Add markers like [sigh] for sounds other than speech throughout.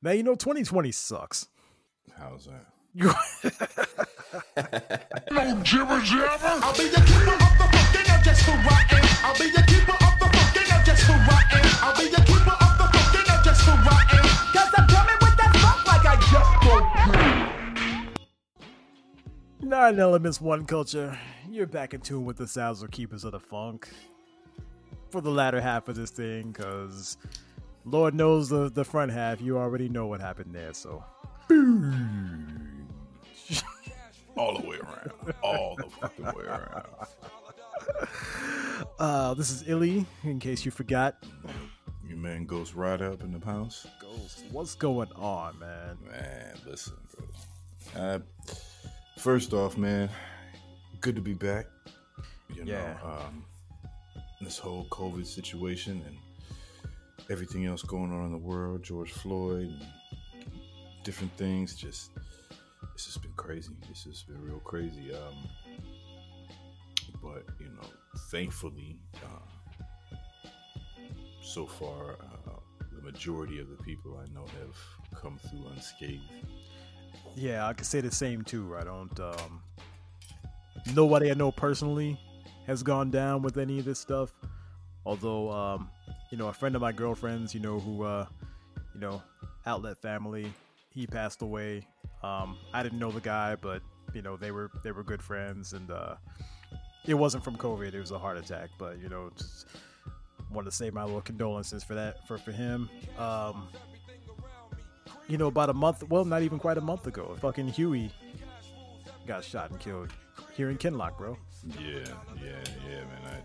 Man, you know 2020 sucks. How's that? No jibber jabber. I'll be your keeper of the fucking of just who I. I'll be your keeper of the fucking of just who I. I'll be your keeper of the fucking of just who I. Cause I'm coming with that funk like I just don't. Nine Elements One Culture. You're back in tune with the sounds of Keepers of the Funk for the latter half of this thing, because Lord knows the the front half. You already know what happened there. So [laughs] All the way around. All the fucking way around. [laughs] uh, this is Illy. In case you forgot, Your man Ghost right up in the house. Ghost, what's going on, man? Man, listen, bro. Uh, first off, man, good to be back. You Yeah. know, um, this whole COVID situation and everything else going on in the world, George Floyd, different things. Just it's just been crazy. It's just been real crazy. Um, but you know, thankfully, uh, so far, uh, the majority of the people I know have come through unscathed. Yeah, I can say the same too. I don't. Um, nobody I know personally has gone down with any of this stuff. Although, um, you know, a friend of my girlfriend's, you know, who, uh, you know, outlet family, he passed away. Um, I didn't know the guy, but you know, they were they were good friends, and uh, it wasn't from COVID. It was a heart attack. But you know, just wanted to say my little condolences for that for for him. Um, you know, about a month, well, not even quite a month ago, fucking Huey got shot and killed here in Kinloch, bro. Yeah, yeah, yeah, man. I,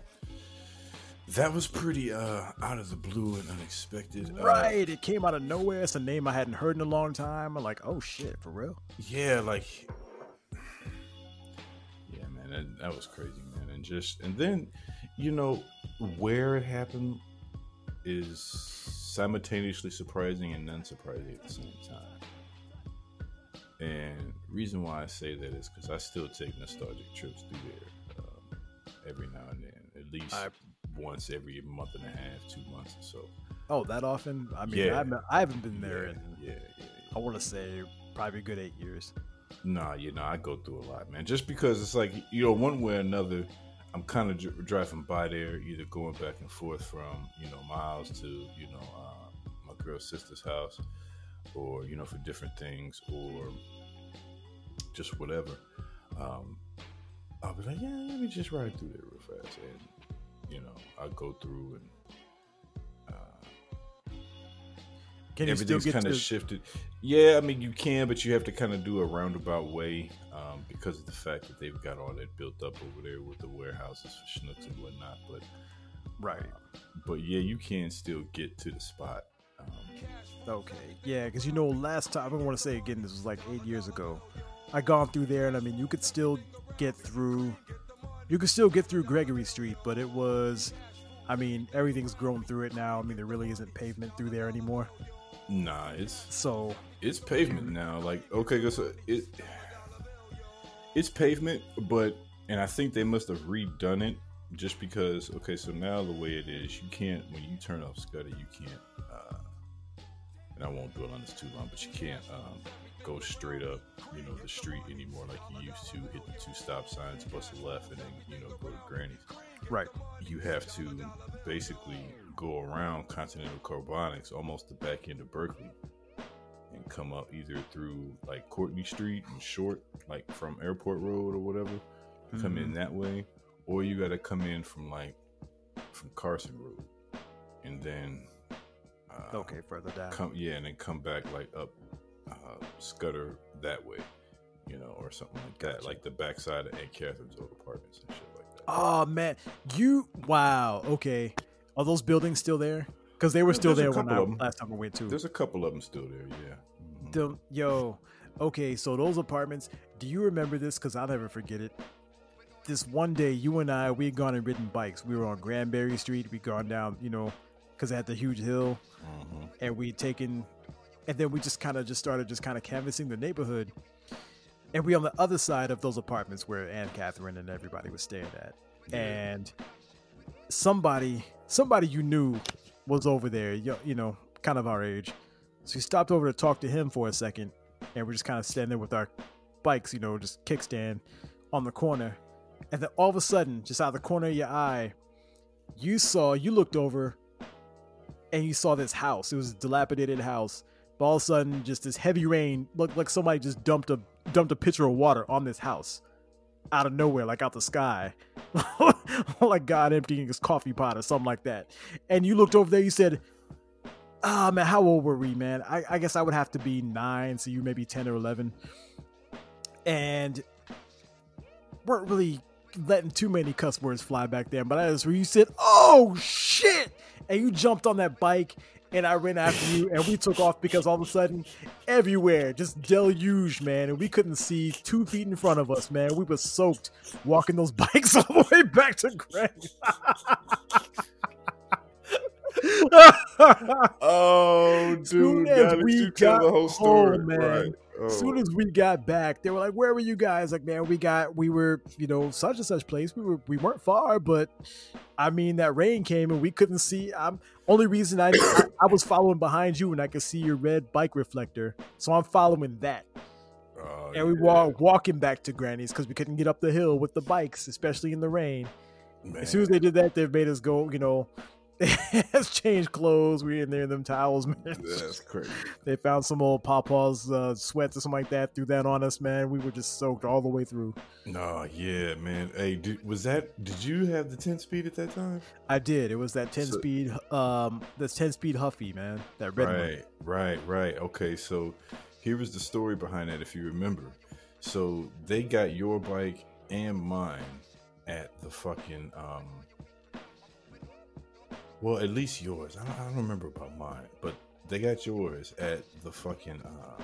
that was pretty uh, out of the blue and unexpected. Uh, Right, it came out of nowhere. It's a name I hadn't heard in a long time. I'm like, oh shit, for real? yeah, like, yeah, man. That, that was crazy, man. And just and then, you know, where it happened is simultaneously surprising and unsurprising at the same time. And reason why I say that is because I still take nostalgic trips through there um, every now and then, at least I- once every month and a half, two months or so. Oh, that often? I mean, Yeah. I, haven't, I haven't been there yeah, in, yeah, yeah. I want to say, probably a good eight years. Nah, you know, I go through a lot, man. Just because it's like, you know, one way or another, I'm kind of dr- driving by there, either going back and forth from, you know, miles to, you know, uh, my girl's sister's house, or, you know, for different things, or just whatever. Um, I'll be like, yeah, let me just ride through there real fast. And, you know, I go through and uh, Can you everything's kind to? of shifted. Yeah, I mean you can, but you have to kind of do a roundabout way um, because of the fact that they've got all that built up over there with the warehouses for Schnucks and whatnot. But right. but yeah, you can still get to the spot. Um, Okay. Yeah, because you know, last time, I want to say again, this was like eight years ago. I gone through there, and I mean, you could still get through. You could still get through Gregory Street, but it was. I mean, everything's grown through it now. I mean, there really isn't pavement through there anymore. nah, it's So it's pavement now. Like okay, so it it's pavement, but and I think they must have redone it just because. Okay, so now the way it is, you can't when you turn off Scudder, you can't. Uh, and I won't dwell on this too long, but you can't um, go straight up, you know, the street anymore like you used to. Hit the two stop signs, bust a left, and then you know go to Granny's right. you have to basically go around Continental Carbonics, almost the back end of Berkeley, and come up either through like Courtney Street and Short, like from Airport Road or whatever, come in that way, or you got to come in from like from Carson Road, and then uh, Okay, further down. come yeah, and then come back like up uh, Scudder that way, you know, or something like that, like the backside of Aunt Catherine's old apartments and shit like that. Oh man, you wow. Okay, are those buildings still there? Because they were Yeah, still there when I last time I went to. There's a couple of them still there, yeah. Mhm. Them- yo, okay, so those apartments. Do you remember this? Because I'll never forget it. This one day, you and I, we had gone and ridden bikes. We were on Granberry Street. We gone down, you know, because it had the huge hill, Mhm. and we'd taken, and then we just kind of just started just kind of canvassing the neighborhood. And we on the other side of those apartments where Anne Catherine and everybody was staying at, Yeah. and somebody, somebody you knew was over there. You, you know, kind of our age So we stopped over to talk to him for a second, and we're just kind of standing there with our bikes, you know, just kickstand on the corner. And then all of a sudden, just out of the corner of your eye, you saw, you looked over and you saw this house. It was a dilapidated house. But all of a sudden, just this heavy rain looked like somebody just dumped a dumped a pitcher of water on this house out of nowhere, like out the sky, [laughs] like God emptying his coffee pot or something like that. And you looked over there, you said, "Ah, man, how old were we, man? I, I guess I would have to be nine, so you maybe ten or eleven, and weren't really letting too many cuss words fly back then. But just where you said, "Oh shit!" and you jumped on that bike and I ran after you, and we took off because all of a sudden, everywhere just deluge, man, and we couldn't see two feet in front of us, man. We were soaked walking those [laughs] bikes all the way back to Greg. [laughs] Oh, Soon dude, as gotta we you tell the got whole story, home, man. right? Oh. As soon as we got back, they were like, "Where were you guys?" Like, man, we got, we were, you know, such and such place. We were, we weren't far, but I mean, that rain came and we couldn't see. I'm only reason I, I, I was following behind you and I could see your red bike reflector, so I'm following that. Oh, And we yeah, were walking back to Granny's because we couldn't get up the hill with the bikes, especially in the rain. As soon as they did that, they made us go. You know, [laughs] let's change clothes. We in there in them towels, [laughs] man. That's crazy. They found some old Papa's uh, sweats or something like that. Threw that on us, man. We were just soaked all the way through. No, yeah, man. Hey, did, was that? Did you have the ten speed at that time? I did. It was that ten So- speed, um, this ten speed Huffy, man. That red one. Right, right, right. Okay, so here was the story behind that, if you remember. So they got your bike and mine at the fucking um. Well, at least yours. I don't, I don't remember about mine, but they got yours at the fucking uh,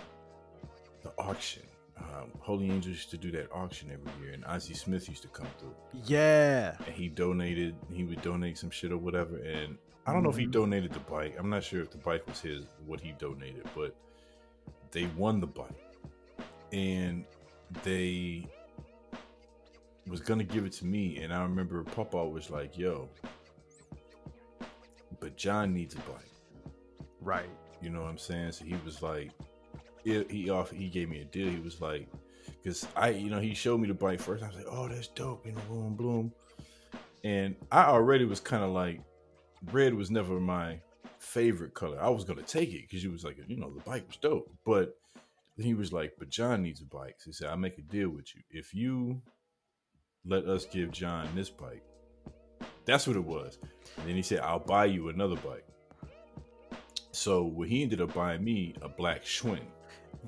the auction. Um, Holy Angels used to do that auction every year, and Ozzie Smith used to come through Yeah. and he donated he would donate some shit or whatever and i don't know if he Mhm. donated the bike i'm not sure if the bike was his what he donated but they won the bike and they was gonna give it to me and i remember papa was like yo but john needs a bike Right. you know what I'm saying? So he was like, he he off he gave me a deal. He was like, because I you know he showed me the bike first. I was like, oh that's dope, you know, boom bloom. And I already was kind of like, red was never my favorite color. I was gonna take it because he was like, you know, the bike was dope. But then he was like, but John needs a bike. So he said, I'll make a deal with you if you let us give John this bike. That's what it was. And then he said, I'll buy you another bike. So what he ended up buying me a black Schwinn.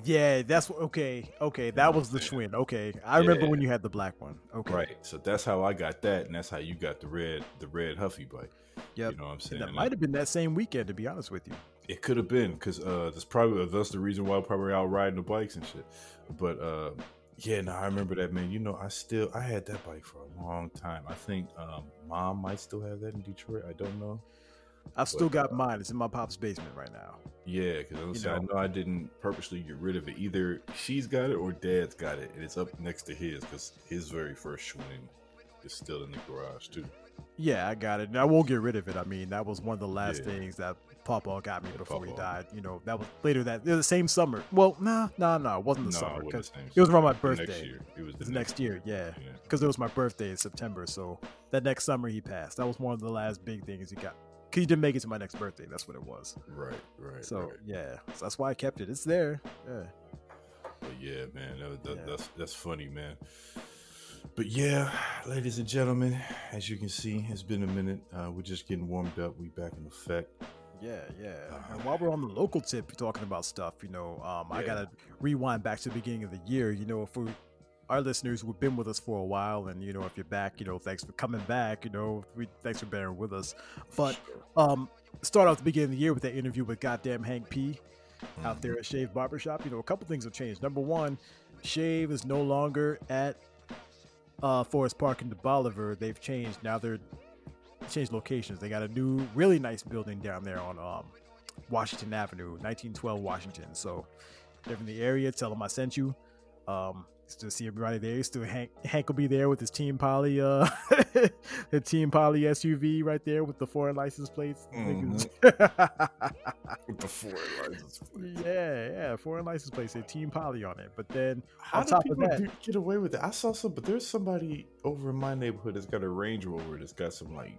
Yeah, that's. Okay, okay, that was the Schwinn. Okay, I remember Yeah. when you had the black one. Okay, Right. So that's how I got that, and that's how you got the red the red Huffy bike. Yeah, You know what I'm And saying? that might have been that same weekend, to be honest with you. It could have been because uh, that's probably that's the reason why I'm probably out riding the bikes and shit. But uh, yeah, no, I remember that man. You know, I still I had that bike for a long time. I think um, mom might still have that in Detroit. I don't know. I've still But, uh, got mine. It's in my pop's basement right now. Yeah, because I know. know I didn't purposely get rid of it. Either she's got it or dad's got it, and it's up next to his because his very first Schwinn is still in the garage too. Yeah, I got it. And I won't get rid of it. I mean, that was one of the last Yeah. things that Papa got me Yeah, before he died. You know, that was later that the same summer. Well, nah, nah, nah, it wasn't the No, summer because same it was around my. Next birthday. year. It was It the was next year, yeah, Yeah. because it was my birthday in September. So that next summer he passed. That was one of the last big things he got. 'Cause he didn't make it to my next birthday. That's what it was. Right, right. So right. yeah, so that's why I kept it. It's there. Yeah. But yeah, man, that, that, Yeah. that's that's funny, man. But yeah, ladies and gentlemen, as you can see, it's been a minute. Uh, we're just getting warmed up. We back in effect. Yeah, yeah. And while we're on the local tip, talking about stuff, you know, um, I gotta rewind back to the beginning of the year. You know, for our listeners who've been with us for a while, and you know, if you're back, you know, thanks for coming back. You know, we thanks for bearing with us. But um, start off the beginning of the year with that interview with goddamn Hank P. out there at Shave Barbershop. You know, a couple things have changed. Number one, Shave is no longer at uh, Forest Park in the Bolivar. They've changed. Now they're changed locations. They got a new, really nice building down there on um, Washington Avenue, 1912 Washington. So if you're in the area, tell them I sent you. Um, still see everybody there. Still Hank Hank will be there with his Team Poly, uh, [laughs] the Team Poly SUV right there with the foreign license plates. Mhm. [laughs] With the foreign license plates. yeah, yeah, foreign license plates. Say Team Poly on it. But then How on top of that, do- get away with it? I saw some, but there's somebody over in my neighborhood that's got a Range Rover that's got some like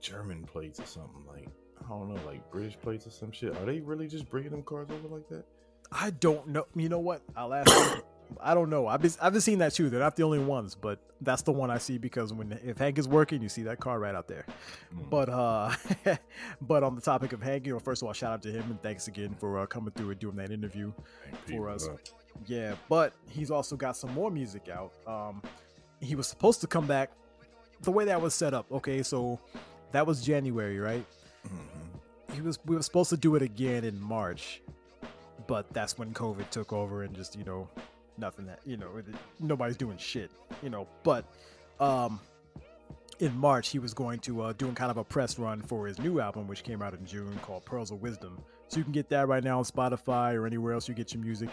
German plates or something. Like I don't know, like British plates or some shit. Are they really just bringing them cars over like that? I don't know. You know what? I'll ask. I don't know. I've been I've been seeing that too. They're not the only ones, but that's the one I see because when if Hank is working, you see that car right out there. Mm. But uh, [laughs] but on the topic of Hank, you know, first of all, shout out to him and thanks again for uh, coming through and doing that interview. Ain't for us. up. Yeah, but he's also got some more music out. Um, he was supposed to come back. The way that was set up, okay, so that was January, right? Mhm. He was we were supposed to do it again in March, but that's when COVID took over and just you know nothing that you know nobody's doing shit, you know. But um, in March he was going to uh, doing kind of a press run for his new album, which came out in June called Pearls of Wisdom. So you can get that right now on Spotify or anywhere else you get your music.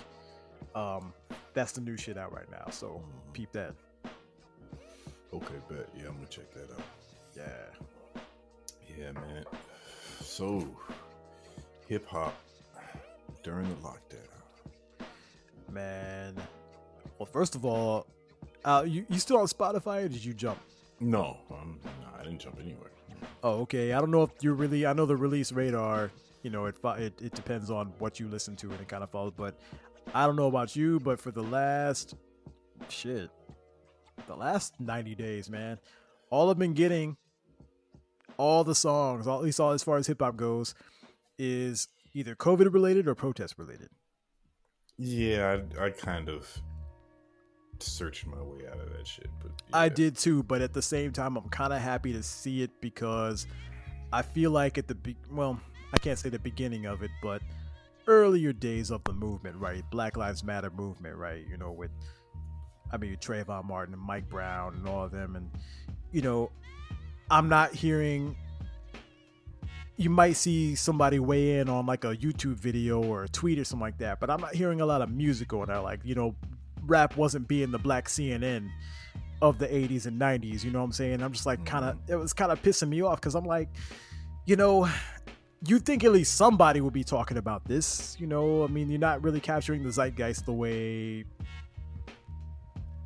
Um, that's the new shit out right now. So peep that. Okay, bet. Yeah, I'm gonna check that out. Yeah. Yeah, man. So, hip hop during the lockdown. Man. Well, first of all, uh, you you still on Spotify or did you jump? No, um, nah, I didn't jump anywhere. Oh, okay. I don't know if you're really. I know the release radar. You know, it it, it depends on what you listen to and it kind of follows. But I don't know about you, but for the last shit, the last ninety days, man, all I've been getting, all the songs, all, at least all as far as hip hop goes, is either COVID related or protest related. Yeah, I, I kind of searched my way out of that shit, but I did too, but at the same time, I'm kind of happy to see it because I feel like at the be- well, I can't say the beginning of it, but earlier days of the movement, right? Black Lives Matter movement, right? You know, with I mean Trayvon Martin and Mike Brown and all of them, and you know, I'm not hearing. You might see somebody weigh in on like a YouTube video or a tweet or something like that, but I'm not hearing a lot of music going there. Like, you know, rap wasn't being the black CNN of the 80s and 90s. You know what I'm saying? I'm just like mm-hmm. kind of, it was kind of pissing me off because I'm like, you know, you think at least somebody would be talking about this. You know, I mean, you're not really capturing the zeitgeist the way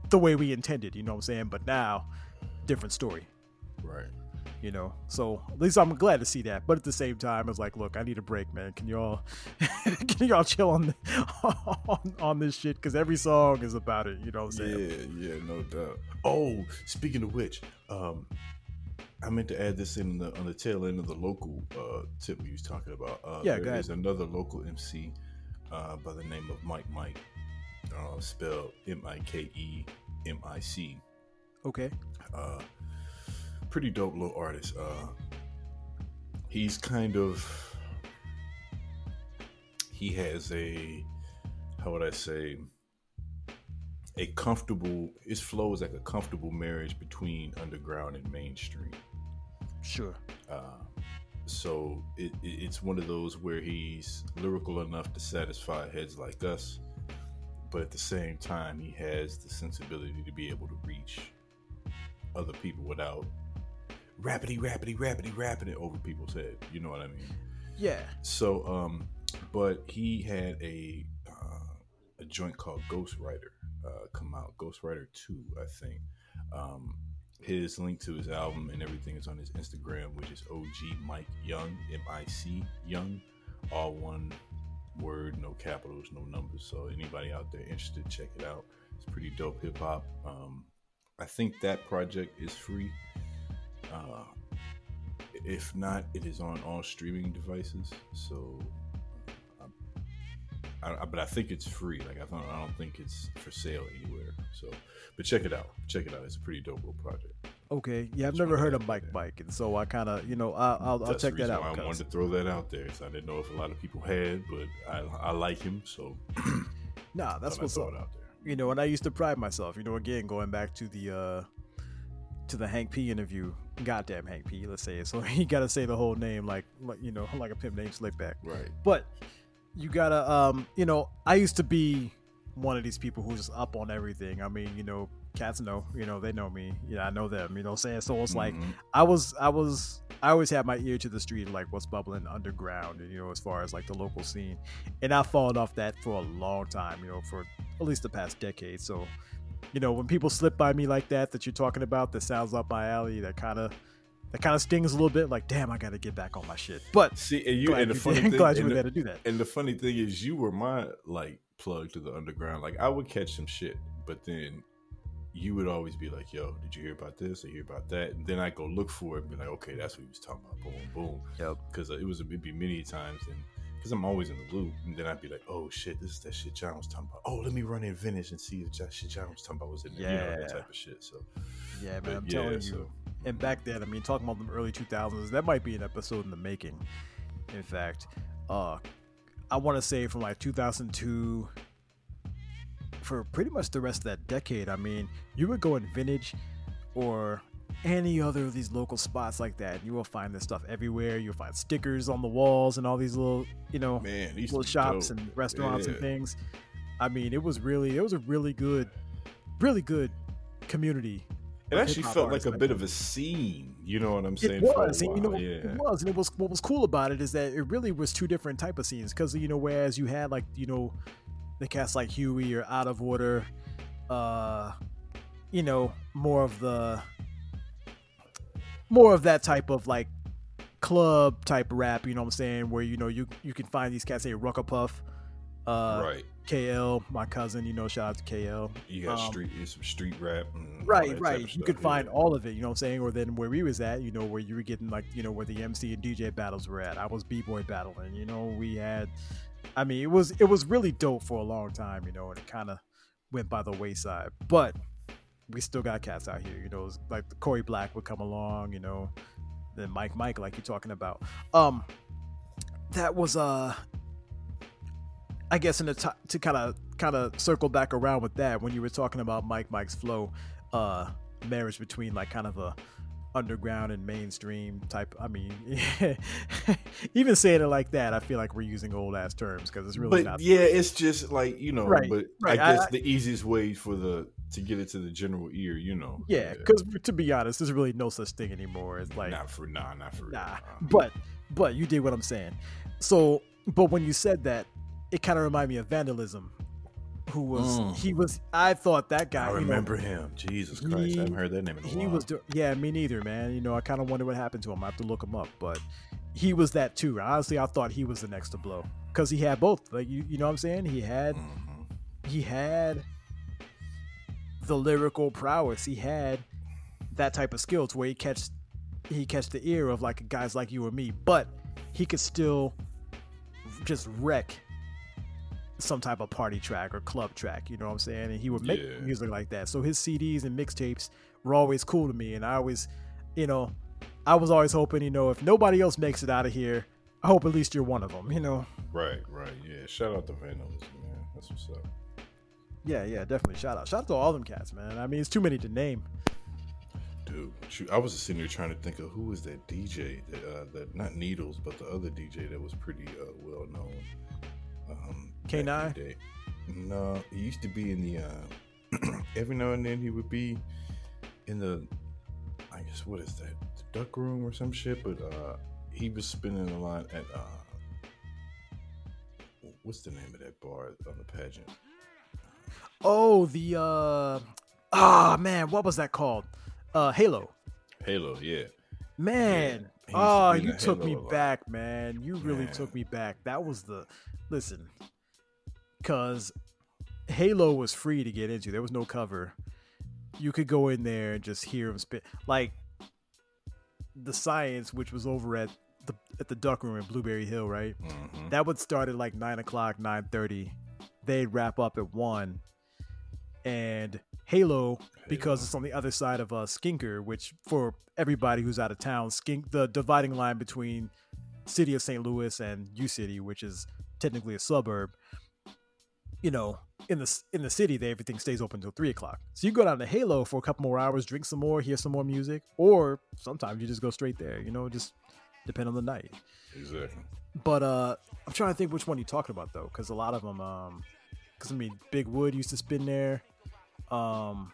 the way we intended. You know what I'm saying? But now, different story. right. You know, so at least I'm glad to see that. But at the same time, it's like, look, I need a break, man. Can y'all, [laughs] can y'all chill on [laughs] on, on this shit? Because every song is about it. You know what I'm saying? Yeah, yeah, no doubt. Oh, speaking of which, um, I meant to add this in the on the tail end of the local uh, tip we was talking about. Uh, Yeah, there go another local MC uh, by the name of Mike Mike, uh, spelled M I K E M I C. Okay. Uh, pretty dope little artist. Uh, he's kind of he has a how would I say a comfortable his flow is like a comfortable marriage between underground and mainstream. Sure. Uh, so it, it, it's one of those where he's lyrical enough to satisfy heads like us, but at the same time he has the sensibility to be able to reach other people without rapidy rapidy rapidy rapidy over people's head. You know what I mean? Yeah. So, um, but he had a uh, a joint called Ghostwriter uh, come out. Ghostwriter Two, I think. Um, his link to his album and everything is on his Instagram, which is OG Mike Young, M I C Young, all one word, no capitals, no numbers. So anybody out there interested, check it out. It's pretty dope hip hop. Um, I think that project is free. Uh, if not, it is on all streaming devices. So, um, I, I, but I think it's free. Like I don't, I don't think it's for sale anywhere. So, but check it out. Check it out. It's a pretty dope little project. Okay. Yeah, I've never heard of Mike there. Mike, and so I kind of, you know, I'll I'll, I'll That's check that out. I wanted to throw that out there. So I didn't know if a lot of people had, but I, I like him, so [clears throat] Nah, that's what's up. out there. You know, and I used to pride myself. You know, again, going back to the uh to the Hank P interview. Goddamn Hank P. Let's say it. So you got to say the whole name, like, like you know, like a pimp named Slickback. Right. But you gotta, um, you know, I used to be one of these people who's just up on everything. I mean, you know, cats know, you know, they know me. Yeah, I know them. You know, what I'm saying so. It's like Mhm. I was, I was, I always had my ear to the street, like what's bubbling underground, and you know, as far as like the local scene, and I've fallen off that for a long time. You know, for at least the past decade. So, you know, when people slip by me like that, that you're talking about, that sounds up my alley, that kind of. That kind of stings a little bit, like damn, I got to get back on my shit. But See, and you glad and the you funny did- [laughs] thing, glad you and were the- there to do that. And the funny thing is, you were my like plug to the underground. Like I would catch some shit, but then you would always be like, "Yo, did you hear about this? Or hear about that?" And then I go look for it and be like, "Okay, that's what he was talking about." Boom, boom. Yep. Because uh, it was it'd be many times, and because I'm always in the loop, and then I'd be like, "Oh shit, this is that shit John was talking about." Oh, let me run in vintage and see if that shit John was talking about was in there. You know, Yeah. that type of shit. So Yeah, man, But I'm yeah, telling you. And back then, I mean, talking about the early 2000s, that might be an episode in the making. In fact, uh, I want to say from like 2002 for pretty much the rest of that decade. I mean, you would go in vintage or any other of these local spots like that, you will find this stuff everywhere. You'll find stickers on the walls and all these little, you know, man, little shops and restaurants and things. I mean, it was really, it was a really good, really good community. It actually felt like a bit of a scene. You know what I'm saying? It was, and you know, yeah. it was, and it was. What was cool about it is that it really was two different type of scenes. Because you know, whereas you had like you know, the cast like Huey or Out of Order, uh, you know, more of the, more of that type of like club type rap. You know what I'm saying? Where you know you you can find these cats say Rucker Puff, uh, right. KL, my cousin. You know, shout out to KL. You got um, street, some street rap. Right, right. You stuff, could find yeah. all of it, you know what I'm saying? Or then where we was at, you know, where you were getting like, you know, where the MC and DJ battles were at. I was B boy battling, you know, we had I mean, it was it was really dope for a long time, you know, and it kinda went by the wayside. But we still got cats out here, you know, like Corey Black would come along, you know, then Mike Mike, like you're talking about. Um that was uh I guess in the t- to kind of kind of circle back around with that when you were talking about Mike Mike's flow, uh, marriage between like kind of a underground and mainstream type. I mean, [laughs] even saying it like that, I feel like we're using old ass terms because it's really but not. yeah, it's just like you know. Right, but right, I guess I- the easiest way for the to get it to the general ear, you know. Yeah, because to be honest, there's really no such thing anymore. It's like not for nah, not for real, Nah, nah. but but you did what I'm saying. So, but when you said that, it kind of reminded me of Vandalism, who was Mm. he was. I thought that guy. I you know, remember him. Jesus Christ, I haven't heard that name in a he while. He was. do- Yeah, me neither, man. You know, I kind of wonder what happened to him. I have to look him up, but he was that too. Honestly, I thought he was the next to blow because he had both. Like you, you know what I'm saying? He had Mhm. he had the lyrical prowess. He had that type of skill to where he catch he catch the ear of like guys like you or me, but he could still just wreck some type of party track or club track. You know what I'm saying? And he would make Yeah. music like that. So his CDs and mixtapes were always cool to me, and I always, you know, I was always hoping, you know, if nobody else makes it out of here, I hope at least you're one of them. You know? Right, right, yeah. Shout out to Vandalism, man. That's what's up. Yeah, yeah, definitely. Shout out, shout out to all them cats, man. I mean, it's too many to name. Dude, shoot, I was just sitting there trying to think of who was that DJ that, uh, that not Needles, but the other DJ that was pretty uh, well known. Um, back K9? No, he used to be in the. Uh, [clears throat] every now and then he would be in the. I guess what is that? The duck room or some shit. But uh, he was spinning a lot at. Uh, what's the name of that bar on the pageant? Oh, the uh ah man, what was that called? Uh Halo. Halo, yeah. Man. to oh, you took Halo me back, man. You really Man. took me back. That was the listen. Cause Halo was free to get into. There was no cover. You could go in there and just hear him spit. Like the science, which was over at the at the duck room in Blueberry Hill, right? hmm that would start at like nine o'clock, nine thirty. They'd wrap up at one, and Halo because Halo. it's on the other side of uh, Skinker, which for everybody who's out of town, Skink the dividing line between city of St. Louis and U City, which is technically a suburb. You know, in the in the city, they everything stays open until three o'clock. So you go down to Halo for a couple more hours, drink some more, hear some more music, or sometimes you just go straight there. You know, just depend on the night. Exactly. But uh I'm trying to think which one you're talking about though, because a lot of them. Um, Because I mean, Big Wood used to spin there. Um,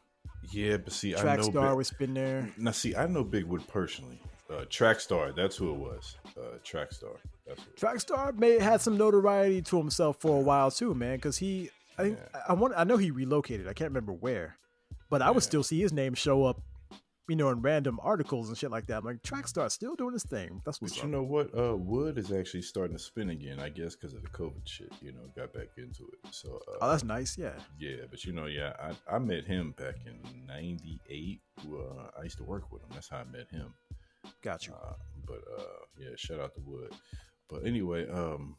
Yeah, but see, I Track know Star Big- would spin there. now. See, I know Bigwood personally. Uh, Trackstar, that's who it was. Uh, Trackstar, that's who. Trackstar may had some notoriety to himself for a while too, man. Because he, I think, I want, I know he relocated. I can't remember where, but I would still see his name show up, you know, in random articles and shit like that. I'm like, Trackstar still doing his thing. That's what's But up. you know what? Uh, Wood is actually starting to spin again. I guess because of the COVID shit. You know, got back into it. So uh, oh, that's nice. Yeah. yeah, but you know, yeah, I, I met him back in '98. Uh, I used to work with him. That's how I met him. Got you. Uh, but uh, yeah, shout out to Wood. But anyway, um,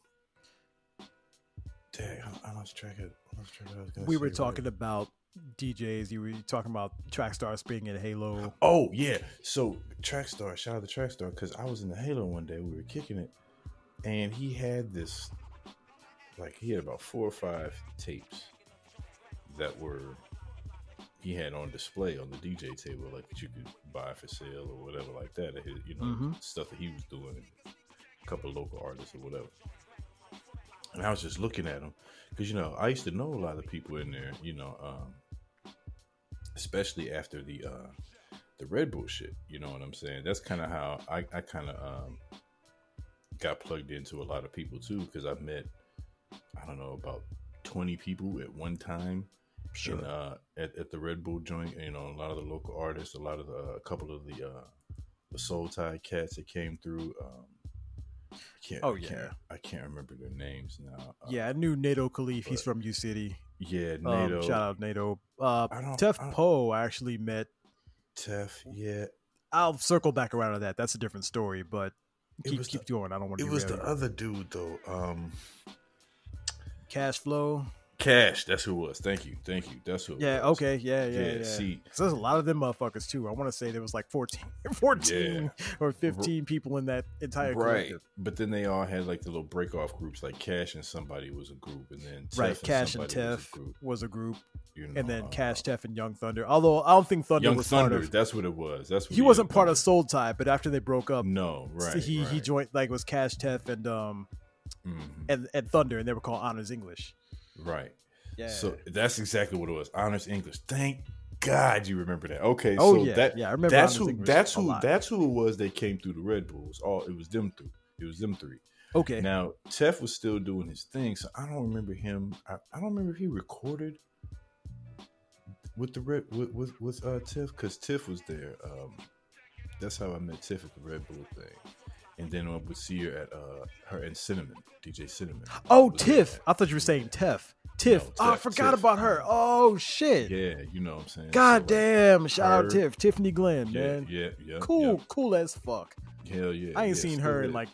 dang, I, I lost track of. I lost track of what I was gonna we were right talking about DJs. You were talking about Trackstar spinning in Halo. Oh yeah. So Trackstar, shout out to Trackstar, because I was in the Halo one day. We were kicking it, and he had this, like he had about four or five tapes that were he had on display on the DJ table, like that you could buy for sale or whatever, like that. His, you know, Mhm. stuff that he was doing, a couple of local artists or whatever. And I was just looking at them because you know I used to know a lot of people in there. You know, um, especially after the uh, the Red Bull shit. You know what I'm saying? That's kind of how I, I kind of um, got plugged into a lot of people too because I've met I don't know about 20 people at one time. Sure. In, uh, at, at the Red Bull joint, you know, a lot of the local artists, a lot of the, a couple of the uh, the Soul Tide cats that came through. Um, I can't, Oh, I can't, yeah. I can't remember their names now. Uh, Yeah, I knew NATO Caliph. He's from U City. yeah, Um, NATO, shout out NATO. Uh, Tef Poe, I actually met. Tef, yeah, I'll circle back around to that. That's a different story, but keep keep the- going. I don't want to. it was the other dude though. Um, cash flow. Cash, that's who it was. Thank you, thank you. That's who. It Yeah. was. Okay. Yeah. Yeah. Yeah, Yeah. see- so there's a lot of them motherfuckers too. I want to say there was like 14, [laughs] 14 or 15 people in that entire group. Right, collective. but then they all had like the little break off groups, like Cash and somebody was a group, and then Tef Right. and Cash and was Tef a group, was a group, you know, and then uh, Cash, Tef, and Young Thunder. Although I don't think Thunder Young was Thunder. part of. That's what it was. That's what He wasn't part of Soul Tie, but after they broke up, No, right. he he right. joined like was Cash, Tef, and um Mhm, and, and Thunder, and they were called Honors English. Right. Yeah. So that's exactly what it was. Honors English. Thank God you remember that. Okay, Oh, so yeah, that yeah, I remember that's who English that's who lot. that's who it was that came through the Red Bulls. All it was them three. It was them three. okay. Now Tef was still doing his thing, so I don't remember him. I, I don't remember if he recorded with the Red with with, with uh Tiff because Tiff was there. Um, that's how I met Tiff at the Red Bull thing, and then I would see her at uh her and Cinnamon DJ Cinnamon. Oh, Tiff. I thought you were saying Tef. Tiff. No, oh, I forgot Tiff. about her. Oh shit. Yeah, you know what I'm saying. God So, like, damn. Shout out Tiff. Tiffany Glenn, Yeah, man. yeah, yeah. cool, yeah. cool as fuck. Hell yeah. I ain't yeah, seen her in like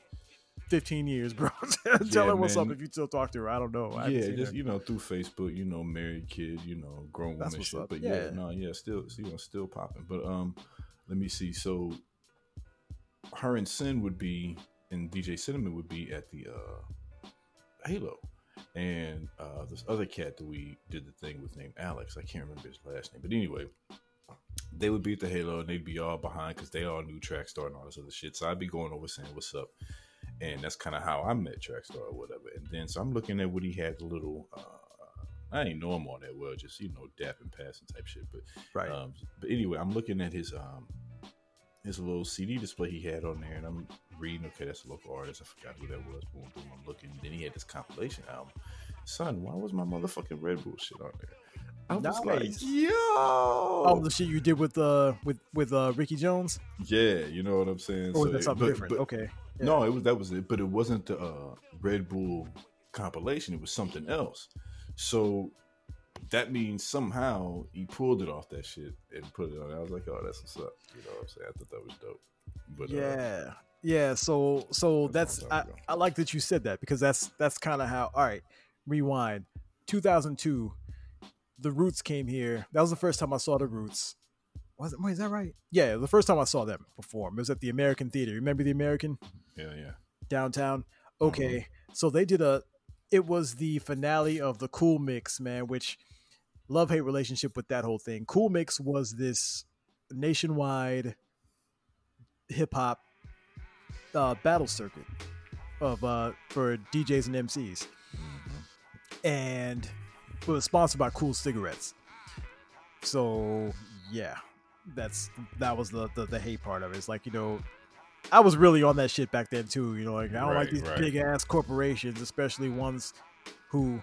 15 years, bro. [laughs] Tell Yeah, her what's up if you still talk to her. I don't know. I yeah, just her. you know through Facebook, you know, married kid, you know, grown That's woman what's shit. up. But yeah. Yeah. no, yeah, still, you know, still popping. But um, let me see. So her and Sin would be, and DJ Cinnamon would be at the uh Halo, and uh this other cat that we did the thing with named Alex. I can't remember his last name, but anyway. They would be at the Halo and they'd be all behind because they all knew Trackstar and all this other shit. So I'd be going over saying, What's up? and that's kind of how I met Trackstar or whatever. And then so I'm looking at what he had a little. Uh, I ain't know him all that well, just you know, dapping, passing type shit. But Right. um, but anyway, I'm looking at his um his little CD display he had on there, and I'm reading. Okay, that's a local artist. I forgot who that was. Boom, boom. I'm looking. Then he had this compilation album. Son, why was my motherfucking Red Bull shit on there? I was like, Nice. yo, oh, the shit you did with uh with with uh Ricky Jones, yeah, you know what I'm saying. was So that it- something different? but- okay. No, it was that was it, but it wasn't the uh, Red Bull compilation. It was something else. So that means somehow he pulled it off that shit and put it on. I was like, oh, that's what's up. You know what I'm saying? I thought that was dope. But uh, Yeah. Yeah, so so That's that's a long I. I like that you said that because that's that's kind of how all right, rewind. 2002 the Roots came here. That was the first time I saw the Roots. Was it wait, is that right? Yeah, the first time I saw them perform. It was at the American Theater. Remember the American yeah, yeah. downtown? Uh-huh. Okay. So they did a it was the finale of the Kool Mixx, man, which love hate relationship with that whole thing. Kool Mixx was this nationwide hip hop uh, battle circuit of uh, for DJs and MCs, and it was sponsored by Kool Cigarettes. So yeah, that's that was the the, the hate part of it. It's like you know, I was really on that shit back then too. You know, like I don't like these right. big ass corporations, especially ones who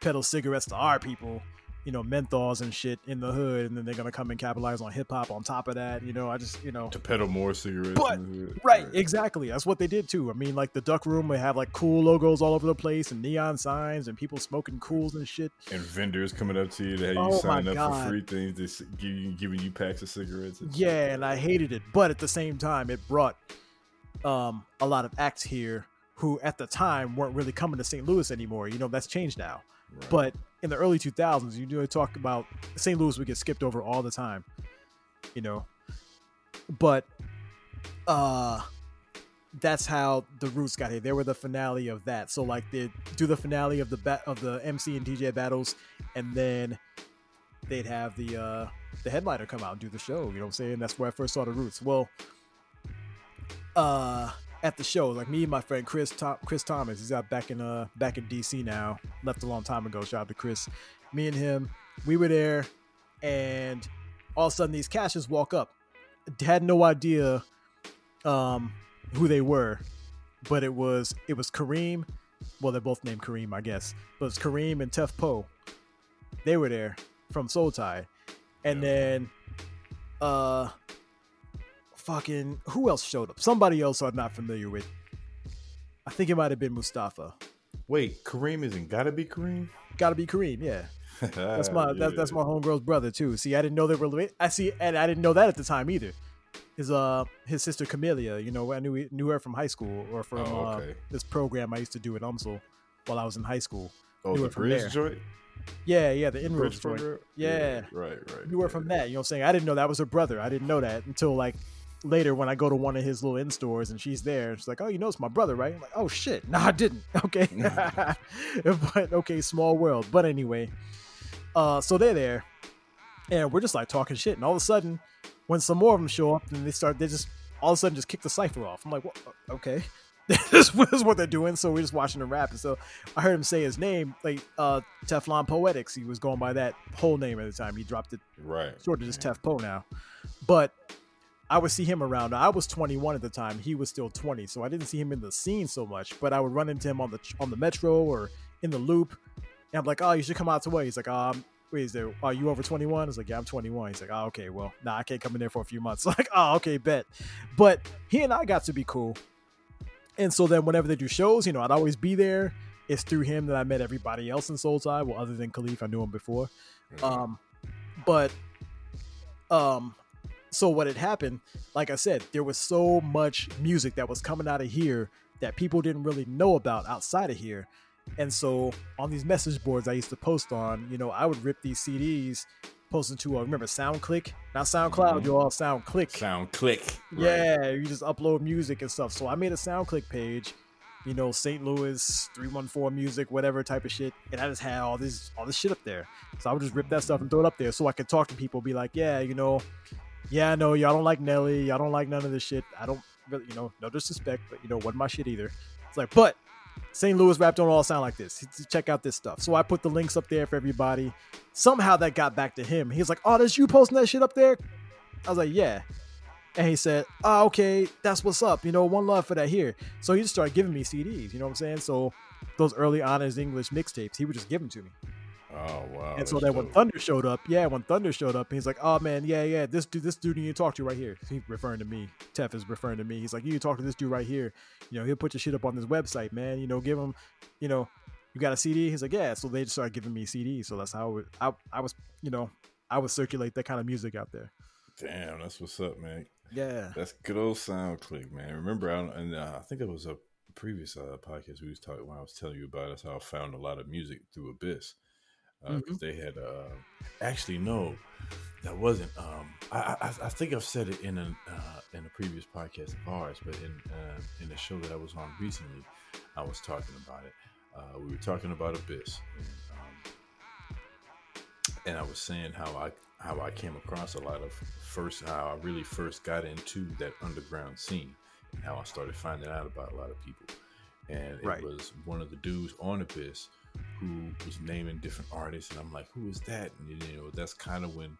peddle cigarettes to our people. You know, menthols and shit in the hood, and then they're gonna come and capitalize on hip hop on top of that. You know, I just you know To peddle more cigarettes. But-. Right, exactly. That's what they did too. I mean, like the duck room, they have like Kool logos all over the place and neon signs and people smoking Kools and shit. And vendors coming up to you to have you Oh sign up God. for free things, they s- give you, giving you packs of cigarettes. and. Yeah, and I hated it, but at the same time, it brought um, a lot of acts here who at the time weren't really coming to St. Louis anymore. You know, that's changed now. Right. But in the early 2000s, you do talk about St. Louis would get skipped over all the time, you know. But uh that's how the Roots got here. They were the finale of that. So like they do the finale of the bat of the MC and DJ battles, and then they'd have the uh the headliner come out and do the show. You know what I'm saying? That's where I first saw the Roots. Well, uh at the show, like me and my friend Chris Tom- Chris Thomas, he's out back in uh back in DC now. Left a long time ago. Shout out to Chris. Me and him, we were there, and all of a sudden these cashes walk up. Had no idea um who they were, but it was it was Kareem. Well, they're both named Kareem, I guess. But it's Kareem and Tef Poe. They were there from Soul Tie, and Yeah. then uh fucking who else showed up? Somebody else I'm not familiar with. I think it might have been Mustafa. Wait, Kareem isn't gotta be Kareem? Got to be Kareem, yeah. [laughs] That's my that, that's my homegirl's brother too. See, I didn't know they were. related. I see, and I didn't know that at the time either. His uh his sister Camellia, you know, I knew knew her from high school or from Oh, uh, this program I used to do at UMSL while I was in high school. Oh, knew the from bridge joint? Yeah, yeah, the inroads joint. program? Yeah. Right, right. You were yeah. from that, you know what I'm saying? I didn't know that was her brother. I didn't know that until like later when I go to one of his little in stores and she's there. She's like, "Oh, you know it's my brother, right?" I'm like, "Oh shit, no, I didn't." [laughs] Okay, [laughs] [laughs] but okay, small world. But anyway, uh, so they're there, and we're just like talking shit, and all of a sudden, when some more of them show up, and they start, they just all of a sudden just kick the cipher off. I'm like, what? Okay. this is what they're doing. So we're just watching him rap. And so I heard him say his name, like uh, Teflon Poetics. He was going by that whole name at the time. He dropped it Right. short to just Tef Poe now. But I would see him around. I was 21 at the time. He was still 20, so I didn't see him in the scene so much. But I would run into him on the on the metro or in the loop, and I'm like, "Oh, you should come out to what?" He's like, "Um, wait, is there? Are you over 21?" I was like, "Yeah, I'm 21." He's like, "Oh, okay, well, nah, I can't come in there for a few months." [laughs] like, "Oh, okay, bet." But he and I got to be cool, and so then whenever they do shows, you know, I'd always be there. It's through him that I met everybody else in Soul Tie. Well, other than Caliph, I knew him before. Um, but um, so what had happened, like I said, there was so much music that was coming out of here that people didn't really know about outside of here. And so on these message boards I used to post on, you know, I would rip these CDs, post them to, uh, remember SoundClick? Not SoundCloud, Mhm. you all SoundClick. Sound click. Right. Yeah, you just upload music and stuff. So I made a SoundClick page, you know, St. Louis 314 music, whatever type of shit, and I just had all this all this shit up there. So I would just rip that stuff and throw it up there so I could talk to people, be like, yeah, you know, yeah, know y'all don't like Nelly, y'all don't like none of this shit. I don't really, you know, no disrespect, but you know, wasn't my shit either. It's like, but St. Louis rap don't all sound like this. Check out this stuff. So I put the links up there for everybody. Somehow that got back to him. He's like, "Oh, that's you posting that shit up there?" I was like, "Yeah." And he said, "Oh, okay, that's what's up. You know, one love for that here." So he just started giving me CDs. You know what I'm saying? So those early honors English mixtapes, he would just give them to me. Oh wow. and so then when. Thunder showed up, yeah, when Thunder showed up, he's like, "Oh man, yeah, yeah, this dude, this dude you need to talk to right here." He's referring to me. Tef is referring to me. He's like, "You need to talk to this dude right here. You know, he'll put your shit up on this website, man. You know, give him, you know, you got a CD." He's like, "Yeah." So they just started giving me CDs. So that's how it, I, I was, you know, I would circulate that kind of music out there. Damn, that's what's up, man. Yeah. That's good old sound click, man. Remember, I, and uh, I think it was a previous uh, podcast we was talking when I was telling you about. That's how I found a lot of music through Abyss because they had. Uh, actually, no, that wasn't. Um, I, I I think I've said it in a uh, in a previous podcast of ours, but in uh, in a show that I was on recently, I was talking about it. Uh, we were talking about Abyss. And, um, and I was saying how I how I came across a lot of first how I really first got into that underground scene and how I started finding out about a lot of people. And it Right. was one of the dudes on Abyss who was naming different artists, and I'm like, who is that? And you know, that's kind of when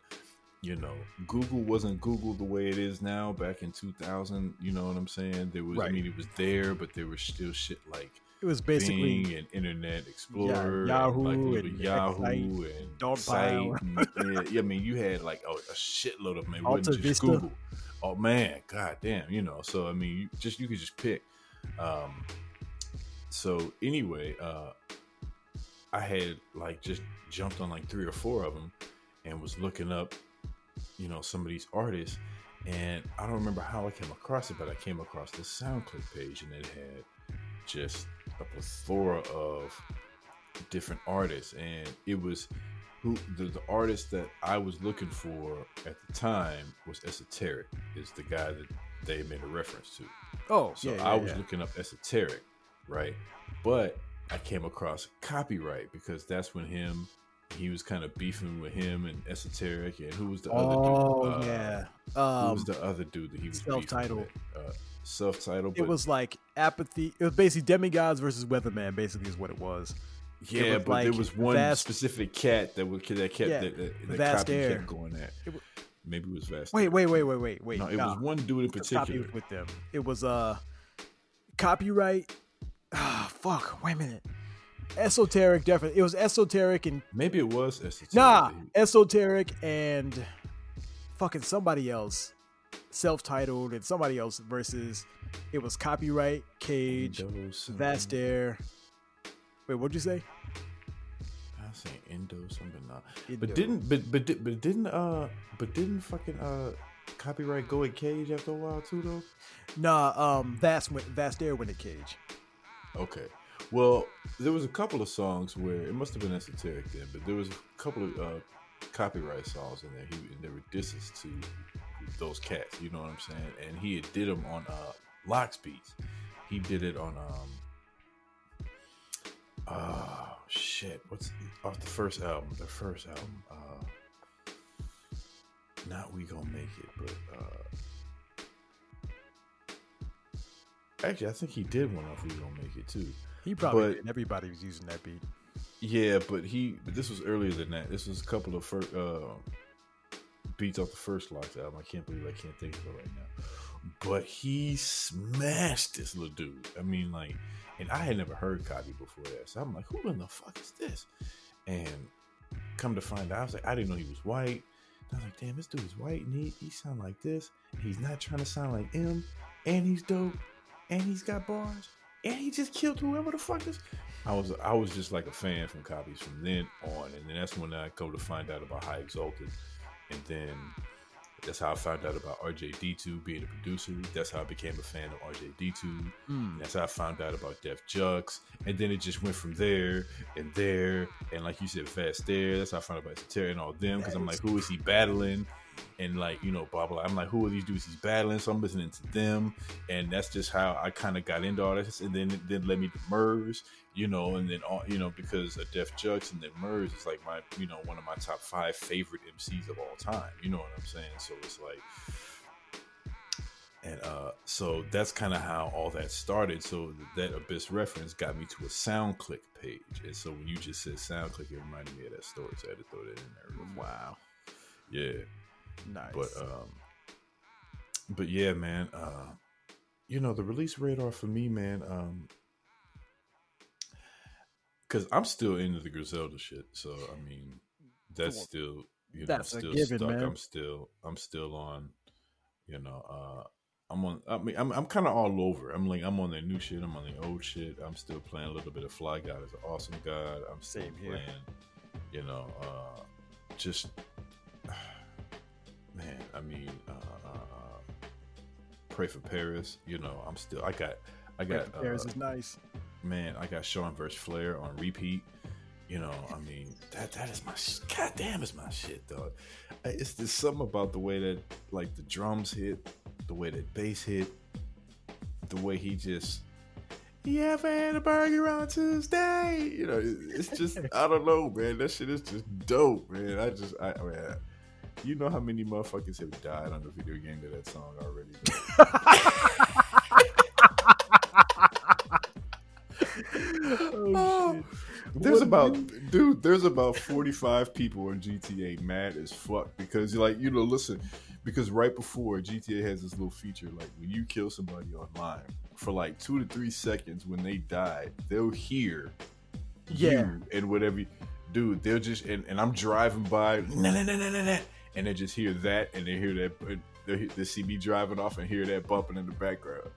you know Google wasn't Google the way it is now. Back in 2000, you know what I'm saying? There was, I mean, it was there, but there was still shit like It was basically Bing and Internet Explorer, Yahoo and, like, and Yahoo Excite, and Dog Site Pile. and- [laughs] yeah, yeah, I mean, you had like a, a shitload of them. It Alta wasn't just Vista. Google. Oh man, god damn, you know. So I mean, you just you could just pick. Um, so anyway, uh, I had like just jumped on like three or four of them and was looking up, you know, some of these artists. And I don't remember how I came across it, but I came across this SoundClick page and it had just a plethora of different artists. And it was who the, the artist that I was looking for at the time was Esoteric, is the guy that they made a reference to. oh So yeah, yeah, I was yeah. looking up esoteric, right? But I came across Copywrite because that's when him he was kind of beefing with him and esoteric and who was the other oh dude? Uh, yeah. Who Um, was the other dude that he was Celph Titled. Uh, Celph Titled. it was like apathy. It was basically Demigodz versus weatherman. Basically, is what it was. yeah, was but there was one Vast- specific cat that would that kept Yeah, that, that, that Vast copy Air. kept going at. It Maybe it was vast. Wait, wait, wait, wait, wait, wait. No, it nah. was one dude in The copy particular. with them. It was uh Copywrite. Ah, fuck. Wait a minute. Esoteric, definitely. It was esoteric and Maybe it was esoteric. nah, esoteric and fucking somebody else, Celph Titled and somebody else versus. It was Copywrite, Cage, Indo something. Vast Aire. Wait, what'd you say? I saying Indo something. Nah. Indo. But didn't but but but didn't uh but didn't fucking uh Copywrite go at Cage after a while too though? Nah, um, Vast went Vast Aire went at Cage. Okay. Well, there was a couple of songs where it must have been esoteric then, but there was a couple of uh, Copywrite songs in there. He and there were disses to those cats. You know what I'm saying? And he had did them on uh, Locks Beats. He did it on um. Oh shit! What's off the first album? The first album. Uh, not we gonna make it, but uh, actually, I think he did one off we gonna make it too. He probably But- did. Everybody was using that beat. Yeah, but he but this was earlier than that. This was a couple of first uh, beats off the first Locks album. I can't believe I can't think of it right now. But he smashed this little dude. I mean, like, and I had never heard Copy before that, so I'm like, who in the fuck is this? And come to find out, I was like, I didn't know he was white. And I was like, damn, this dude is white, and he he sound like this. And he's not trying to sound like him, and he's dope, and he's got bars, and he just killed whoever the fuck this. I was I was just like a fan from copies from then on, and then that's when I go to find out about High Exalted, and then that's how I found out about RJD2 being a producer. That's how I became a fan of RJD2. Mm. That's how I found out about Def Jux, and then it just went from there and there, and like you said, Vast Aire. That's how I found out about Esoteric and all them because I'm like, who is he battling? And like you know, blah blah. I'm like, who are these dudes he's battling? So I'm listening to them, and that's just how I kind of got into all this. And then it then led me to Murs, you know, and then all you know because of Def Jux and then Murs is like my you know one of my top five favorite MCs of all time. You know what I'm saying? So it's like and uh, so that's kind of how all that started. So that Abyss reference got me to a SoundClick page. And so when you just said SoundClick, it reminded me of that story. So I had to throw that in there. Wow. Yeah. Nice. But um but yeah, man, uh you know, the release radar for me, man, um cuz I'm still into the Griselda shit. So I mean, that's still you know, that's a still given, stuck. man. I'm still I'm still on you know, uh I'm on I mean I'm I'm kind of all over. I'm like I'm on the new shit, I'm on the old shit. I'm still playing a little bit of Fly God as an awesome god. I'm still Same here. you know, uh just man, I mean, uh, uh, uh, pray for Paris. You know, I'm still. I got. I got. Paris uh, is nice. man, I got Shawn versus Flair on repeat. You know, I mean, that that is my. sh- God damn, is my shit, dog. It's there's something about the way that like the drums hit, the way that bass hit, the way he just. You ever had a burger on Tuesday? You know, it's just I don't know, man. That shit is just dope, man. I just I, I mean, you know how many motherfuckers have died on the video game to that song already. [laughs] oh. oh there's What- about dude. There's about 45 people in GTA mad as fuck because like you know listen because right before GTA has this little feature like when you kill somebody online for like two to three seconds when they die they'll hear Yeah. you and whatever dude they'll just and, and I'm driving by nah, nah, nah, and they just hear that and they hear that they, hear- they see me driving off and hear that bumping in the background.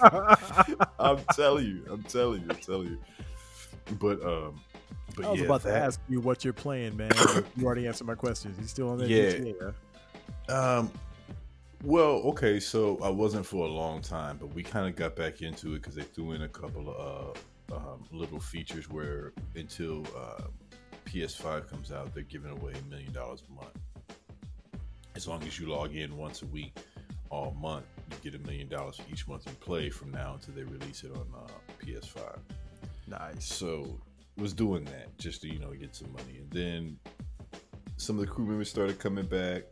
[laughs] I'm telling you, I'm telling you, I'm telling you. But um, but I was yeah, about to ask you what you're playing, man. you already answered my questions. You still on that Yeah. GTA? huh? Um, well, okay, so I wasn't for a long time, but we kind of got back into it because they threw in a couple of uh, um, little features where until uh, PS5 comes out, they're giving away a million dollars a month. As long as you log in once a week, all month, you get a million dollars for each month you play from now until they release it on uh, PS5. Nice. So was doing that just to you know get some money, and then some of the crew members started coming back.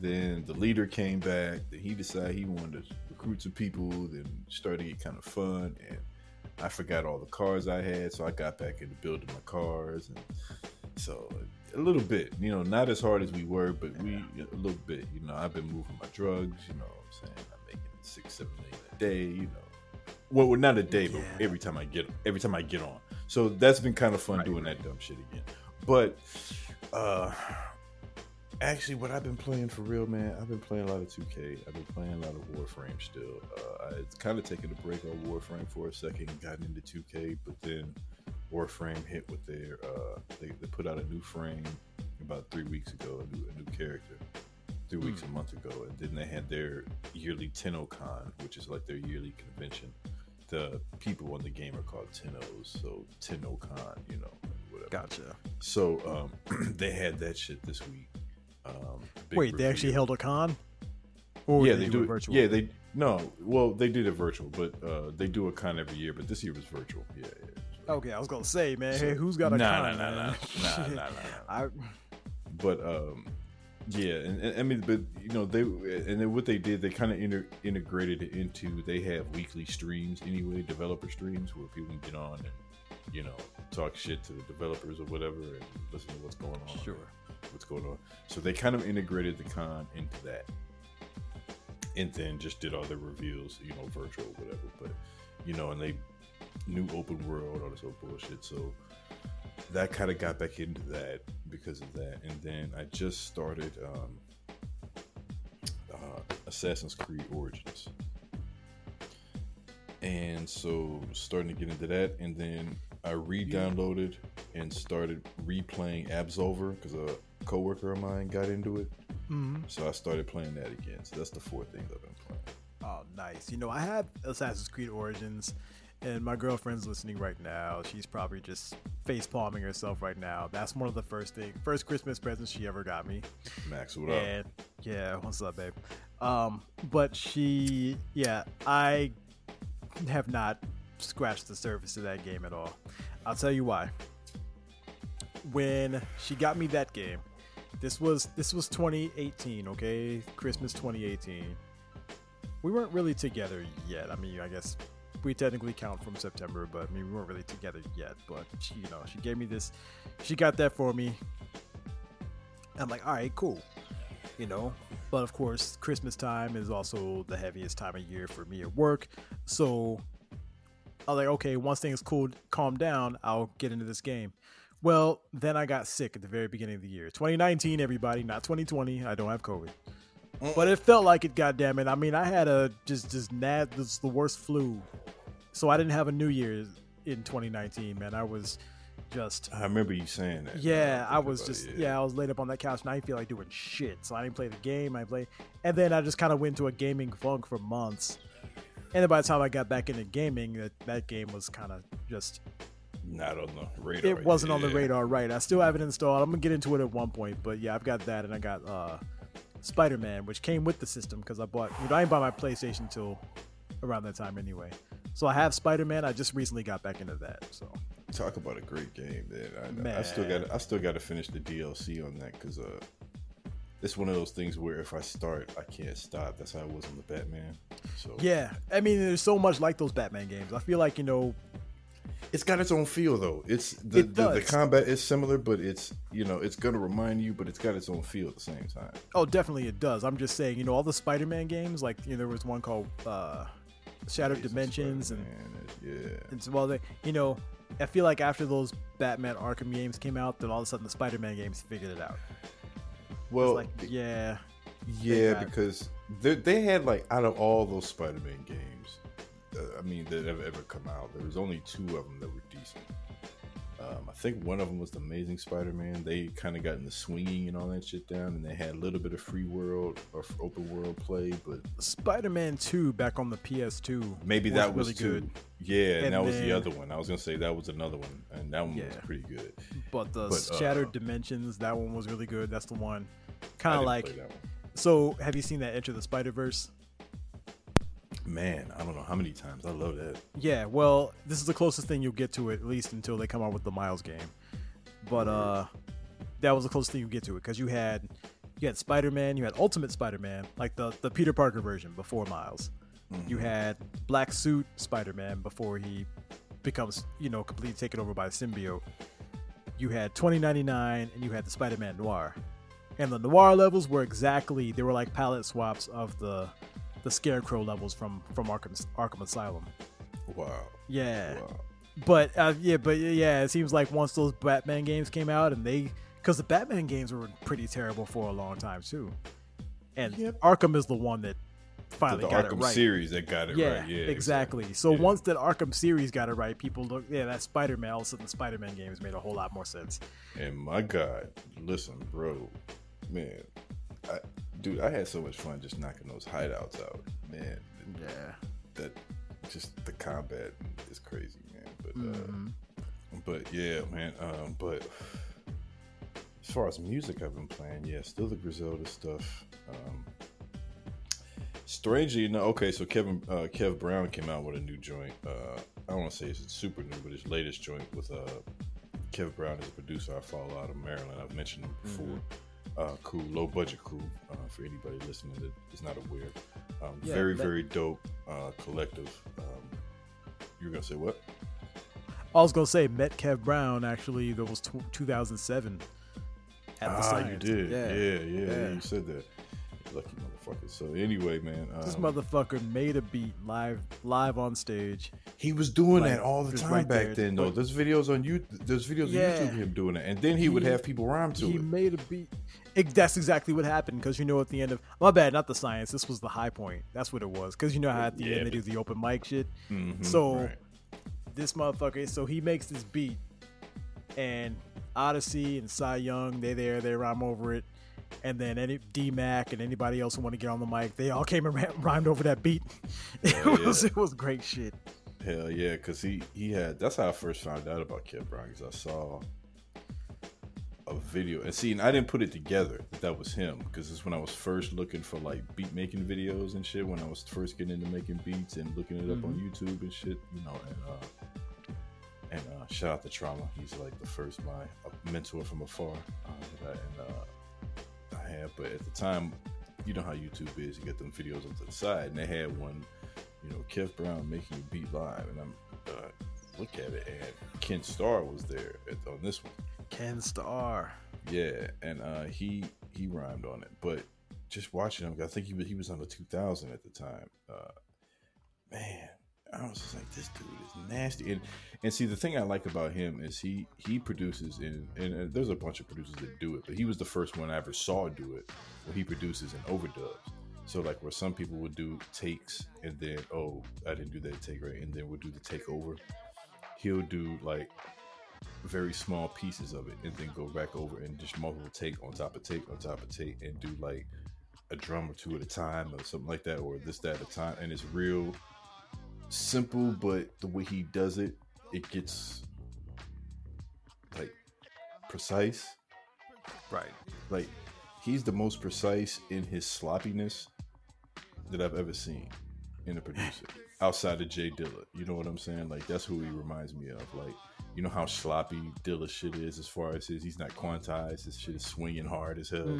Then the leader came back. Then he decided he wanted to recruit some people. Then started to get kind of fun, and I forgot all the cars I had, so I got back into building my cars, and so a little bit, you know, not as hard as we were, but we a little bit. You know, I've been moving my drugs. You know, what I'm saying I'm making six, seven million a day. You know, well, well, not a day, but every time I get every time I get on. So that's been kind of fun Right, doing that dumb shit again. But uh actually what I've been playing for real, man, I've been playing a lot of 2K. I've been playing a lot of Warframe still. Uh I it's kind of taken a break on Warframe for a second gotten into 2K, but then Warframe hit with their uh they, they put out a new frame about three weeks ago, a new a new character. Three weeks a month ago, and then they had their yearly TennoCon, which is like their yearly convention the people on the game are called Tennos, so TennoCon, you know, whatever. Gotcha. So um, [clears throat] they had that shit this week. Um, Wait, they actually held a con? Or yeah, did they do do it virtual. Yeah, they no, well, they did it virtual, but uh, they do a con every year. But this year was virtual. Yeah, yeah. Okay, I was gonna say, man, So- hey, who's got a Nah, con? nah, nah, [laughs] nah, nah, nah, nah, I, but um yeah and, and i mean but you know they and then what they did they kind of inter- integrated it into they have weekly streams anyway developer streams where people can get on and you know talk shit to the developers or whatever and listen to what's going on Sure. What's going on. So they kind of integrated the con into that. And then just did all their reveals you know virtual whatever. But you know and they new open world all this old bullshit. So that kind of got back into that because of that. And then i just started um uh, assassin's creed origins. And so starting to get into that. And then i re-downloaded and started replaying absolver because a coworker of mine got into it Mhm. so i started playing that again so that's the four things i've been playing Oh, nice. You know, I have Assassin's Creed Origins, and my girlfriend's listening right now. She's probably just face palming herself right now. That's one of the first thing, first Christmas presents she ever got me. max what up And yeah, what's up, babe? Um, but she, yeah, I have not scratched the surface of that game at all. I'll tell you why. When she got me that game, this was this was 2018, okay, Christmas 2018. We weren't really together yet. I mean, I guess we technically count from September, but I mean, we weren't really together yet. But she, you know, she gave me this. She got that for me. I'm like, all right, cool you know. But of course, Christmas time is also the heaviest time of year for me at work. So I was like, okay, once things cooled, calm down, I'll get into this game. Well, then I got sick at the very beginning of the year. 2019, everybody, not 2020. I don't have COVID. But it felt like it, goddamn it. I mean, I had a just just nat this the worst flu. So I didn't have a New Year's in 2019, man. I was just i remember you saying that yeah, I thinking was just it, yeah. I was laid up on that couch and I didn't feel like doing shit. So I didn't play the game. I played, and then I just kind of went to a gaming funk for months. And then by the time I got back into gaming, that that game was kind of just not on the radar it wasn't on the radar. Right, I still have it installed. I'm gonna get into it at one point, but yeah, I've got that, and I got uh Spider Man, which came with the system because I bought. You know, I didn't buy my PlayStation till around that time anyway. So I have Spider Man. I just recently got back into that. So Talk about a great game, man. I, I still got I still got to finish the DLC on that because uh, it's one of those things where if I start, I can't stop. That's how it was on the Batman. So yeah, I mean, there's so much like those Batman games. I feel like you know it's got its own feel though. It's the, It the the combat is similar, but it's you know it's gonna remind you, but it's got its own feel at the same time. Oh, definitely it does. I'm just saying, you know, all the Spider-Man games, like you know, there was one called uh, Shattered Dimensions, and Spider-Man, yeah, it's well, they, you know, I feel like after those Batman Arkham games came out, then all of a sudden the Spider-Man games figured it out. Well, like, yeah, yeah, because they they had like out of all those Spider-Man games, uh, I mean that have ever come out, there was only two of them that were decent. Um, I think one of them was the Amazing Spider-Man. They kind of got in the swinging and all that shit down, and they had a little bit of free world or open world play, but Spider-Man 2 back on the PS2. Maybe was that was really two. good, Yeah, and, And that was the other one. I was gonna say that was another one, and that one was pretty good. but the But, uh, Shattered Dimensions, that one was really good. That's the one. Kind of like, play that one. so have you seen that Enter the Spider-Verse? man, I don't know how many times. I love that. Yeah, well, this is the closest thing you'll get to it, at least until they come out with the Miles game. But uh, that was the closest thing you get to it because you had you had Spider Man, you had Ultimate Spider Man, like the the Peter Parker version before Miles. You had Black Suit Spider Man before he becomes you know completely taken over by the symbiote. You had 2099 and you had the Spider Man Noir, and the Noir levels were exactly they were like palette swaps of the the Scarecrow levels from from Arkham Arkham Asylum. Wow. Yeah, Wow. but uh, yeah, but yeah, it seems like once those Batman games came out, and they, because the Batman games were pretty terrible for a long time too, and Yep. Arkham is the one that finally the got Arkham it right. The Arkham series that got it yeah, right. Yeah, exactly. So Yeah. once that Arkham series got it right, people look, yeah, that Spider Man, all of a sudden the Spider Man games made a whole lot more sense. And my God, listen, bro, man, I, dude, I had so much fun just knocking those hideouts out, man. Yeah, That just the combat is crazy, man. But Mm-hmm. uh, but yeah, man. Um, but as far as music I've been playing, yeah, still the Griselda stuff. Um, strangely, no, okay, so Kevin uh, Kev Brown came out with a new joint. Uh, I don't want to say it's super new, but his latest joint with uh, Kev Brown is a producer I follow out of Maryland. I've mentioned him before. Uh, cool, low budget crew. Uh, for anybody listening that is not aware, um, Yeah, very that- very dope uh, collective. Um, you were gonna say what? I was gonna say met Kev Brown actually. That was tw 2007. At the ah, you did. Yeah, yeah, yeah. You said that. Lucky motherfucker. So anyway, man, um, This motherfucker made a beat live, live on stage. he was doing like, that all the time right back there. then, though. There's videos on you. There's videos Yeah. on YouTube of him doing it, and then he, would have people rhyme to he it. He made a beat. It, that's exactly what happened because you know at the end of my bad, not the science. This was the high point. That's what it was because you know how at the Yeah, end they do the open mic shit. Mhm, So right. this motherfucker, so he makes this beat, and Odyssey and Cy Young, they there, they rhyme over it, and then any D Mac and anybody else who want to get on the mic, they all came and rhymed over that beat. [laughs] It Hell was it was great shit. Hell yeah, because he he had. That's how I first found out about Kev Brown. Because I saw a video and see, and I didn't put it together that that was him because it's when I was first looking for like beat making videos and shit. When I was first getting into making beats and looking it up on YouTube and shit, you know, and uh, and uh, shout out to Trauma. He's like the first my mentor from afar uh, that I, and, uh, I had. But at the time, you know how YouTube is. You get them videos on to the side, and they had one you know, Kev Brown making a beat live, and I'm uh, look at it, and Ken Starr was there at, on this one. Ken Starr. Yeah, and uh, he he rhymed on it, but just watching him, I think he was he was on the 2000 at the time. Uh, man, I was just like, this dude is nasty. And and see, the thing I like about him is he he produces in and there's a bunch of producers that do it, but he was the first one I ever saw do it, where he produces in overdubs. So like where some people would do takes and then oh I didn't do that take right, and then we'll do the take over. He'll do like very small pieces of it and then go back over and just multiple take on top of take on top of take and do like a drum or two at a time or something like that or this that at a time. And it's real simple but the way he does it it gets like precise. Right. like he's the most precise in his sloppiness that I've ever seen in a producer [laughs] outside of Jay Dilla. You know what I'm saying? Like that's who he reminds me of. Like you know how sloppy Dilla shit is as far as his he's not quantized. His shit is swinging hard as hell,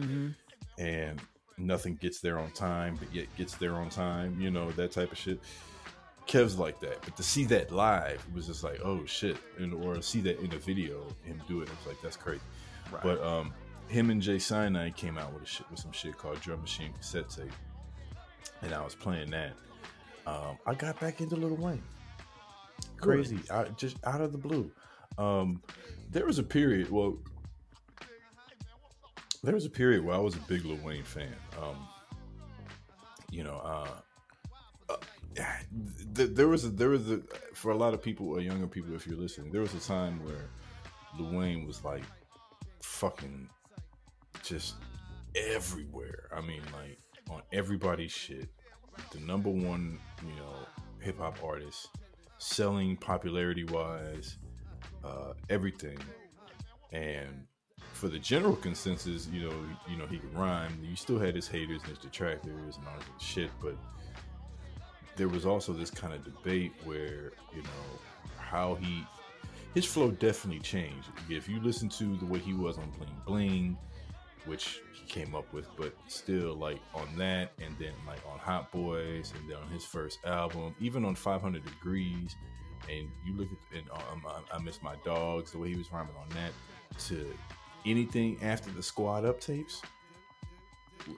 and nothing gets there on time, but yet gets there on time. You know that type of shit. Kev's like that, but to see that live, was just like, oh shit, and or see that in a video, him do it, it was like that's crazy. Right. But um, him and Jay Sinai came out with a shit with some shit called Drum Machine cassette tape, and I was playing that. Um, I got back into Lil Wayne. Crazy, I, just out of the blue. Um, there was a period. Well, there was a period where I was a big Lil Wayne fan. Um, you know, uh, uh, th- there was a, there was a, for a lot of people or younger people, if you're listening, there was a time where Lil Wayne was like fucking just everywhere. I mean, like on everybody's shit. The number one, you know, hip hop artist, selling popularity wise, uh, everything, and for the general consensus, you know, you know, he could rhyme. You still had his haters and his detractors and all that shit, but there was also this kind of debate where, you know, how he his flow definitely changed. If you listen to the way he was on Bling Bling, which he came up with, but still like on that, and then like on Hot Boys, and then on his first album, even on 500 Degrees, and you look at and um, I, I Miss My Dogs, the way he was rhyming on that, to anything after the Squad Up tapes,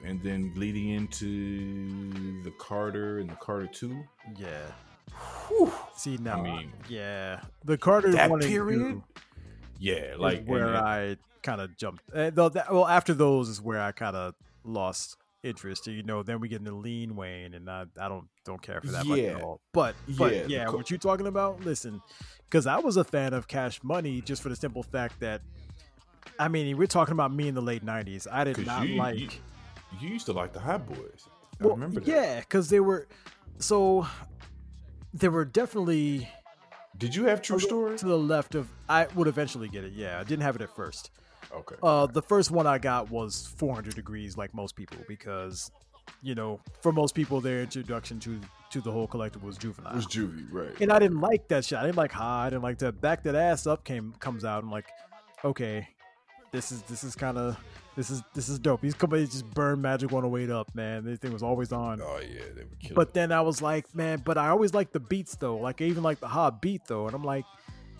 and then leading into the Carter and the Carter Two. Yeah. See now, I mean, yeah, the Carter that one and period, two Yeah, like where I kind of jumped. Uh, though that, well, after those is where I kind of lost interest. You know, then we get into Lean Wayne, and I, I don't don't care for that much Yeah. at all. But but Yeah, yeah, what you're talking about? Listen, because I was a fan of Cash Money just for the simple fact that, I mean, we're talking about me in the late '90s. I did not you- like. you- you used to like the Hot Boys. I Well, remember that. Yeah, because they were so. There were definitely Did you have True Story? to the left of. I would eventually get it. Yeah, I didn't have it at first. Okay. Uh, the first one I got was 400 degrees, like most people, because you know, for most people, their introduction to to the whole collective was juvenile. it was Juvie, right? and I didn't like that shit. I didn't like ha. I didn't like that. Back that ass up came comes out. I'm like, okay, this is this is kind of this is this is dope. These companies just burn Magic 108 up, man. This thing was always on. oh yeah, they were killing. But then I was like, man, but I always like the beats though. Like I even like the hot beat though. And I'm like,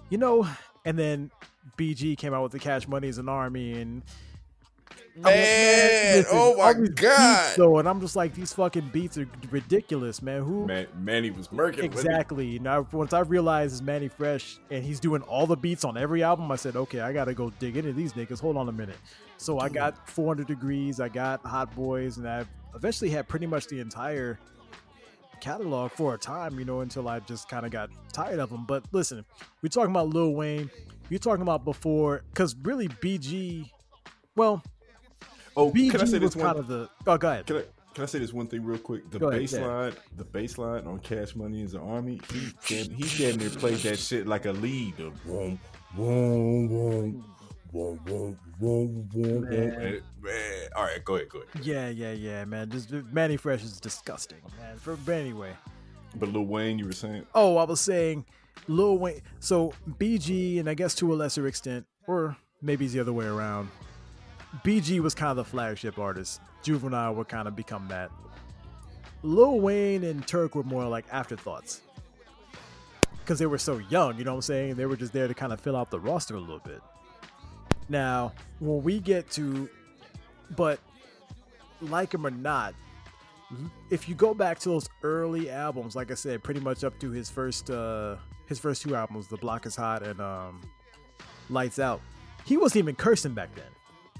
you know, and then BG came out with the Cash Money as an army and Man, oh listen, oh my all beats, God. though, and I'm just like, these fucking beats are ridiculous, man. Who Man, Mannie was murking. exactly? Now, once I realized it's Mannie Fresh and he's doing all the beats on every album, I said, okay, I gotta go dig into these niggas. Hold on a minute. So I got 400 Degrees, I got Hot Boys, and I eventually had pretty much the entire catalog for a time, you know, until I just kind of got tired of them. But listen, we're talking about Lil Wayne. You're talking about before, because really BG, well, Oh, BG can I say was this kind one? of the. Oh, go ahead. Can I can I say this one thing real quick? The Go ahead, bass yeah. line, the baseline on Cash Money is an army. He damn, he damn near played that shit like a lead. The boom, boom, boom, boom, boom, boom, boom, boom. Man. Man, all right, go ahead, go ahead. Yeah, yeah, yeah, man. Just Mannie Fresh is disgusting, man. For, but anyway. But Lil Wayne, you were saying? Oh, I was saying Lil Wayne. So BG, and I guess to a lesser extent, or maybe it's the other way around. BG was kind of the flagship artist. Juvenile would kind of become that. Lil Wayne and Turk were more like afterthoughts. Because they were so young, you know what I'm saying? They were just there to kind of fill out the roster a little bit. Now, when we get to, but like him or not, if you go back to those early albums, like I said, pretty much up to his first uh his first two albums, The Block is Hot and um Lights Out, he wasn't even cursing back then.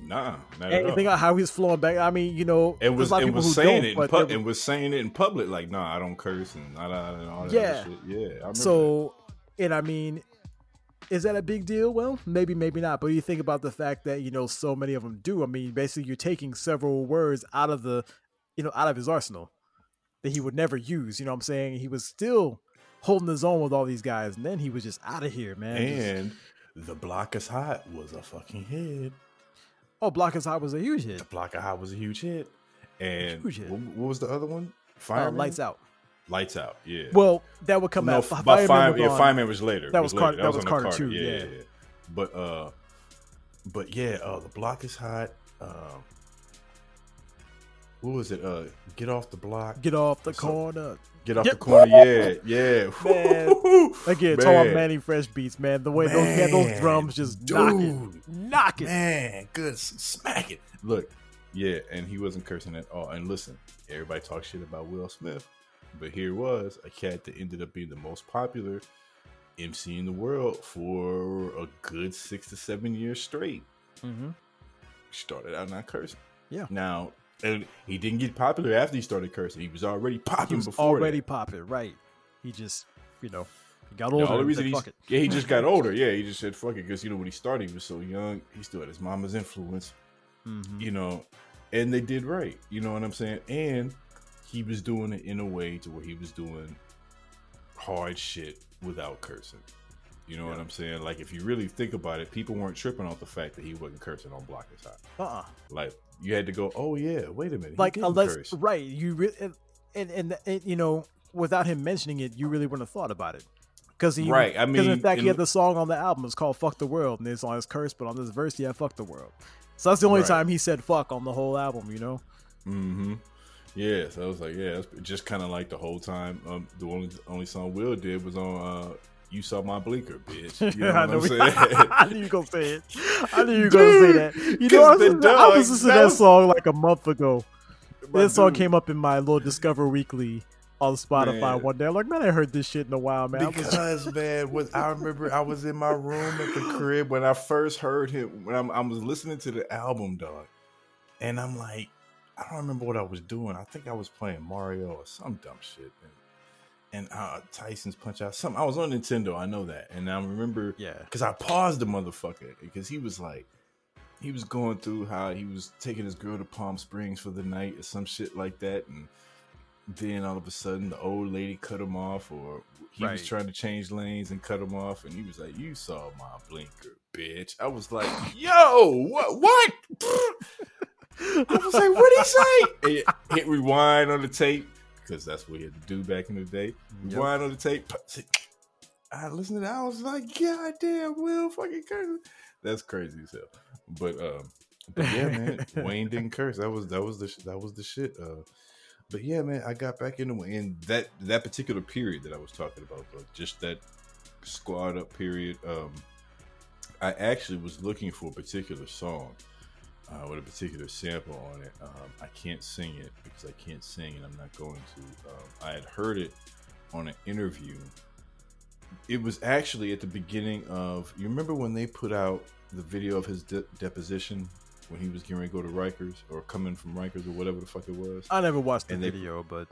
Nah, not And think about how he's flowing back. I mean, you know, there's was and people was saying it in but pub, and was saying it in public like, nah, I don't curse and, nah, and all that Yeah. Yeah, I so and I mean, is that a big deal? Well, maybe, maybe not. But you think about the fact that you know so many of them do. I mean, basically, you're taking several words out of the, you know, out of his arsenal that he would never use. You know what I'm saying? He was still holding his own with all these guys, and then he was just out of here, that. man. Just- And the block is hot was a fucking hit. Oh, Block is Hot was a huge hit. The block of hot was a huge hit. And Huge hit. What, what was the other one? Uh, lights out. Lights out. Yeah. Well, that would come no, out. f- Fireman fire, was yeah, Fireman was later. That was later. Carter- that was on the Carter too, Yeah, yeah. yeah, yeah. But uh, but yeah, uh, the block is hot. Um, what was it? Uh, get off the block. Get off the corner. Get off the corner. Yeah, yeah. [laughs] Man. [laughs] Again, talking about Man. Mannie Fresh beats, man. The way those man, those drums just knocking, knocking. Man, good. Smack it. Look, yeah, and he wasn't cursing at all. And listen, everybody talks shit about Will Smith, but here was a cat that ended up being the most popular MC in the world for a good six to seven years straight. Mm-hmm. Started out not cursing. Yeah. Now, and he didn't get popular after he started cursing. He was already He popping was before already that. popping, right? He just, you know, he got older. only and reason said, fuck it. yeah, he just got older. [laughs] Yeah, he just said fuck it because you know when he started, he was so young. He still had his mama's influence. Mhm. you know, and they did right. You know what I'm saying? And he was doing it in a way to where he was doing hard shit without cursing. You know what I'm saying? Like if you really think about it, people weren't tripping off the fact that he wasn't cursing on Block Is Hot. Uh-uh. Like you had to go, oh yeah, wait a minute, Like unless curse. right, you re- and, and and you know, without him mentioning it, you really wouldn't have thought about it. Because he, Right, I mean, in fact, he had the song on the album. It's called "Fuck the World," and it's on his curse, but on this verse, yeah, "Fuck the World." So that's the only Right. time he said "fuck" on the whole album. You know? Mm-hmm. Yeah, so I was like, yeah, that's just kind of like the whole time. Um, the only only song Will did was on uh, "You Saw My Blinker, bitch." You know [laughs] I, what I'm we- saying? [laughs] I knew you were gonna say it. I knew you were gonna say that. You know, I was, listening, I was listening to that that was- song like a month ago. My This song dude. came up in my little Discover Weekly on Spotify Man. one day. I'm like, man, I heard this shit in a while, man. I was- Because man, was I remember I was in my room at the crib when I first heard him when I'm, I was listening to the album, dog, and I'm like, I don't remember what I was doing. I think I was playing Mario or some dumb shit, and uh, Tyson's Punch Out. Something I was on Nintendo, I know that, and I remember yeah. because I paused the motherfucker because he was like, he was going through how he was taking his girl to Palm Springs for the night or some shit like that, and then all of a sudden the old lady cut him off, or he was trying to change lanes and cut him off, and he was like, "You saw my blinker, bitch." I was like, "Yo, what? What?" [laughs] I was like, "What did he say?" Hit rewind on the tape because that's what he had to do back in the day. Yep. Rewind on the tape. I listened to that. I was like, God damn, Will fucking curse. That's crazy as hell. But um, but yeah, man, [laughs] Wayne didn't curse. That was that was the that was the shit. Uh, but yeah, man, I got back into in that that particular period that I was talking about, though, just that squad up period. Um, I actually was looking for a particular song uh, with a particular sample on it. Um, I can't sing it because I can't sing, and I'm not going to. Um, I had heard it on an interview. It was actually at the beginning of. You remember when they put out the video of his de- deposition when he was getting ready to go to Rikers or coming from Rikers or whatever the fuck it was? I never watched the And they- video, but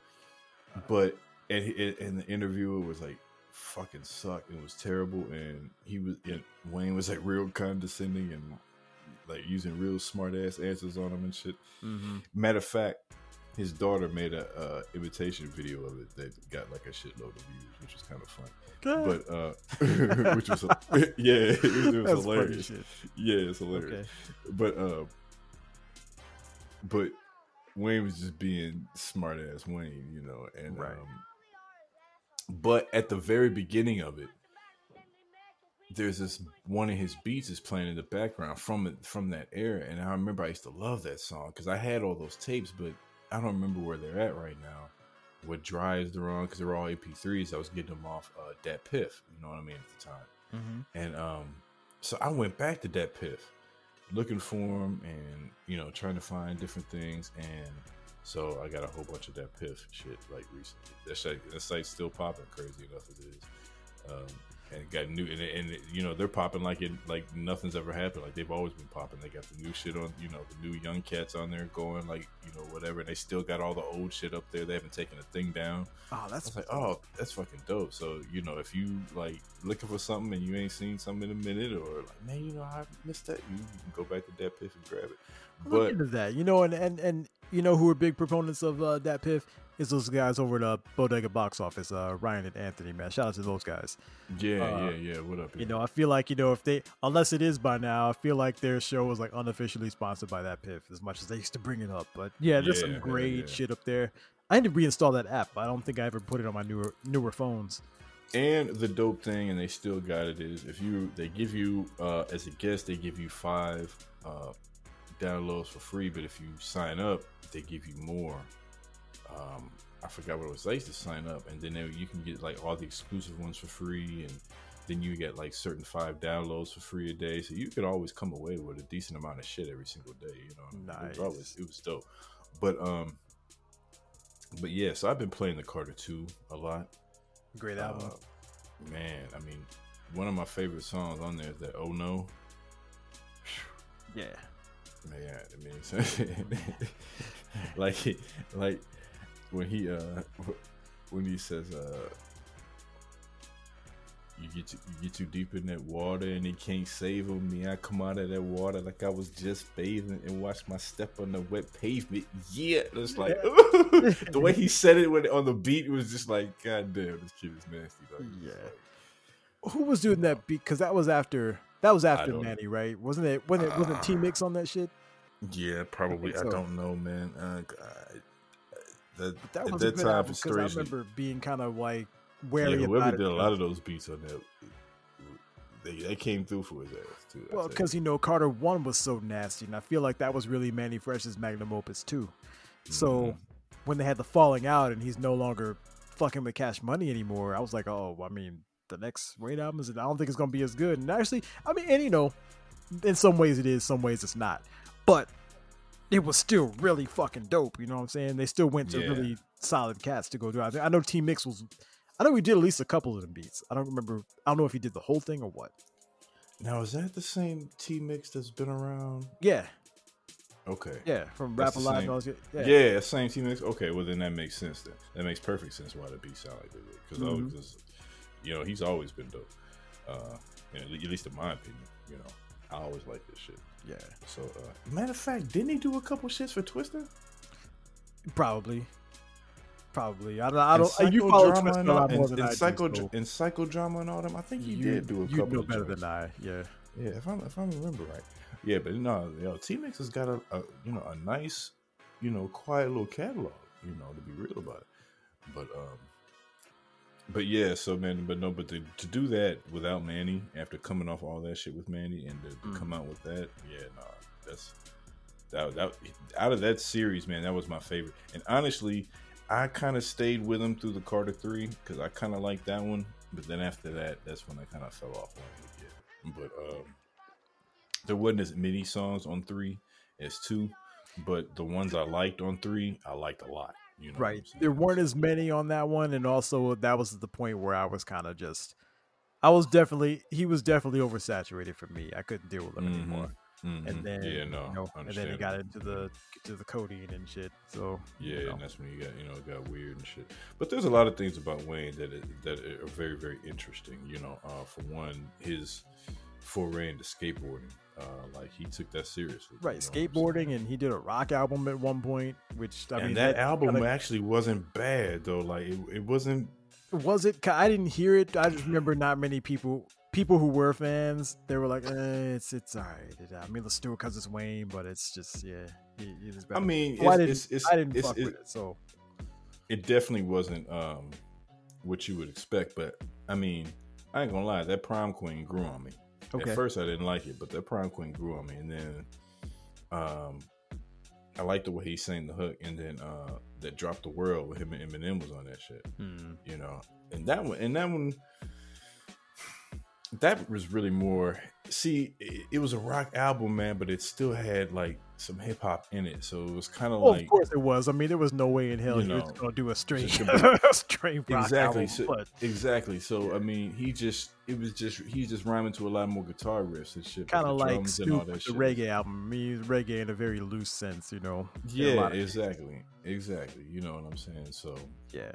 but and, and the interviewer was like fucking sucked It was terrible and he was and wayne was like real condescending and like using real smart ass answers on them and shit mhm. matter of fact his daughter made a uh, imitation video of it that got like a shitload of views which was kind of fun but uh [laughs] [laughs] which was [laughs] yeah it was, it was hilarious shit. yeah it's hilarious Okay. but uh but Wayne was just being smart ass Wayne, you know, and Right. um but at the very beginning of it, there's this one of his beats is playing in the background from from that era, and I remember I used to love that song because I had all those tapes, but I don't remember where they're at right now. What drives they're on because they're all MP3s. I was getting them off uh, DatPiff, you know what I mean at the time. Mhm. And um, so I went back to DatPiff, looking for him and, you know, trying to find different things. And so I got a whole bunch of DatPiff shit like recently. That, shit, that site's still popping crazy enough as it is. Um, and got new, and, and you know, they're popping like it, like nothing's ever happened. Like they've always been popping. They got the new shit on, you know, the new young cats on there going, like, you know, whatever. And they still got all the old shit up there. They haven't taken a thing down. Oh, that's like, oh, that's fucking dope. So, you know, if you like looking for something and you ain't seen something in a minute, or like, man, you know, I missed that, you can go back to DatPiff and grab it. Look But into that, you know, and and and you know who are big proponents of uh, DatPiff is those guys over at uh, Bodega Box Office, uh, Ryan and Anthony. Man, shout out to those guys. yeah, Uh, yeah, yeah. What up? You yeah? know, I feel like you know if they, unless it is by now, I feel like their show was like unofficially sponsored by DatPiff as much as they used to bring it up. But yeah, there's Yeah, some yeah, great yeah. shit up there. I need to reinstall that app. I don't think I ever put it on my newer newer phones. And the dope thing, and they still got it, is if you they give you uh as a guest, they give you five uh downloads for free, but if you sign up, they give you more. Um, I forgot what it was. I used to sign up, and then there- you can get like all the exclusive ones for free, and then you get like certain five downloads for free a day. So you could always come away with a decent amount of shit every single day. You know, nice. It was always it was dope. But um, but yeah, so I've been playing the Carter Two a lot. Great album. Uh, man, I mean, one of my favorite songs on there is that "Oh No." yeah. Man, I mean, so- [laughs] like, like when he uh when he says uh you get too, you get too deep in that water and he can't save me. I come out of that water like I was just bathing and watch my step on the wet pavement. Yeah, it's like [laughs] the way he said it when on the beat it was just like, God damn, this kid is nasty. It's Yeah. like- Who was doing that beat? Because that was after that was after Mannie, right? Wasn't it? Wasn't it? Wasn't T Uh, Mix on that shit? Yeah, probably. I, so. don't know, man. Uh, I, that, That at was that a good time, for because I remember being kind of like yeah, wary whoever about did a lot of those beats on that, they, they came through for his ass too. Well, because you know Carter One was so nasty, and I feel like that was really Mannie Fresh's magnum opus too. So Mhm. when they had the falling out, and he's no longer fucking with Cash Money anymore, I was like, oh, I mean, the next Wayne album is. I don't think it's gonna be as good. And actually, I mean, and you know, in some ways it is, some ways it's not, but it was still really fucking dope. You know what I'm saying? They still went to Yeah. really solid cats to go do. it. I know T Mix was. I know we did at least a couple of them beats. I don't remember. I don't know if he did the whole thing or what. now is that the same T mix that's been around? Yeah, Okay. yeah, from That's Rap Alive. same- and all that shit. Yeah, Yeah, same T mix. Okay, well then that makes sense. Then that makes perfect sense why the beat sound like that because Mhm. you know he's always been dope. Uh, you know, at least in my opinion, you know, I always like this shit. yeah, So, uh, matter of fact, didn't he do a couple shits for Twista? probably, probably. I don't. I don't. You follow Twista a and all- lot more and- than and I psycho do. so and psychodrama and all them. I think he you, did do a you couple. know better joints. than I. Yeah, Yeah, if I if I remember right. Yeah, but no, yo, T Mix has got a, a you know a nice, you know, quiet little catalog. You know, to be real about it. But um, but yeah, so man, but no, but to, to do that without Mannie after coming off all that shit with Mannie and to, to Mm. come out with that, yeah, no, that's that that out of that series, man, that was my favorite. And honestly, I kind of stayed with him through the Carter Three because I kind of liked that one. But then after that, that's when I kind of fell off on it again. But um, there wasn't as many songs on three as two, but the ones I liked on three, I liked a lot. You know, right. There weren't as many on that one, and also that was the point where I was kind of just. I was definitely he was definitely oversaturated for me. I couldn't deal with him Mhm. anymore. Mhm. And then yeah, no, you know, and then he got into the to the codeine and shit. So Yeah, you know. and that's when you got you know it got weird and shit. But there's a lot of things about Wayne that is, that are very very interesting. You know, uh, for one, his foray into skateboarding, uh, like he took that seriously. right, you know what I'm saying? skateboarding, and he did a rock album at one point, which I and mean that album kinda- actually wasn't bad though. Like it, it wasn't. was it? I didn't hear it. I just remember not many people people who were fans. They were like, eh, "It's it's alright." I mean, let's do it because it's Wayne, but it's just yeah. It, it is I better. mean, So I it's, didn't. it's, it's, I didn't it's, fuck it- with it. So it definitely wasn't um what you would expect. But I mean, I ain't gonna lie, that prom queen grew on me. Okay, At first, I didn't like it, but that prom queen grew on me, and then um, I liked the way he sang the hook, and then uh, that dropped the world with him and Eminem was on that shit, Hmm. you know. And that one, and that one, that was really more. See, it, it was a rock album, man, but it still had like some hip hop in it, so it was kind of Well, like of course it was. I mean, there was no way in hell you he was gonna do a straight, [laughs] a straight rock exactly album. so, exactly so i mean he just it was just he's just rhyming to a lot more guitar riffs and shit kind of like drums and all Snoop that the shit. reggae album. I mean, reggae in a very loose sense, you know. yeah exactly exactly you know what i'm saying so Yeah.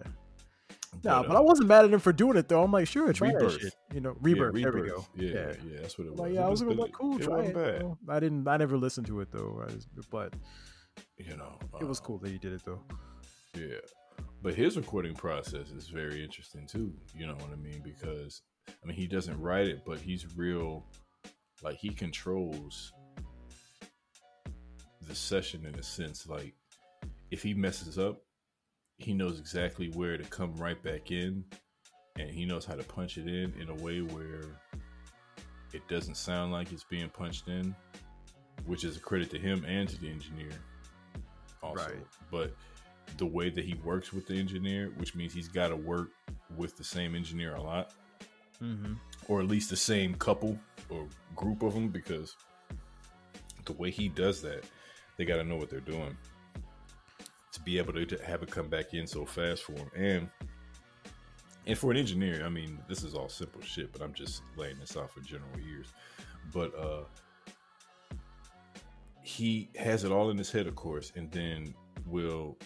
Nah, but I uh, wasn't mad at him for doing it though. I'm like, sure, try Rebirth. shit. You know, yeah, rebirth. There we go. yeah, yeah that's what it was Like, It yeah, I was like, cool, it try it. bad you know. I didn't. I never listened to it though. I just, but you know it was uh, cool that he did it though. yeah but his recording process is very interesting too you know what i mean because i mean he doesn't write it but he's real like he controls the session in a sense like if he messes up he knows exactly where to come right back in and he knows how to punch it in in a way where it doesn't sound like it's being punched in which is a credit to him and to the engineer. Also, Right. but the way that he works with the engineer, which means he's got to work with the same engineer a lot, Mm-hmm. or at least the same couple or group of them, because the way he does that, they got to know what they're doing to be able to, have it come back in so fast for him. And and for an engineer, I mean, this is all simple shit, but I'm just laying this out for general ears. But uh he has it all in his head, of course, and then will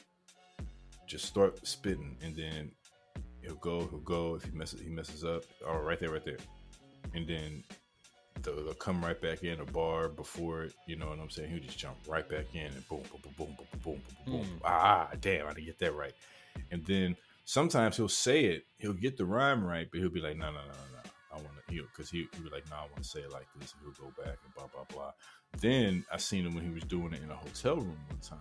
just start spitting, and then he'll go, he'll go. If he messes, he messes up. Oh, right there, right there, and then they'll, they'll come right back in a bar before it. You know what I'm saying? He'll just jump right back in and boom, boom, boom, boom, boom, boom, boom, boom. Ah, damn, I didn't get that right. And then sometimes he'll say it, he'll get the rhyme right, but he'll be like, no, no, no, no, no. I want to heal because he he'll be like, no, I want to say it like this. And he'll go back and blah blah blah. Then I seen him when he was doing it in a hotel room one time.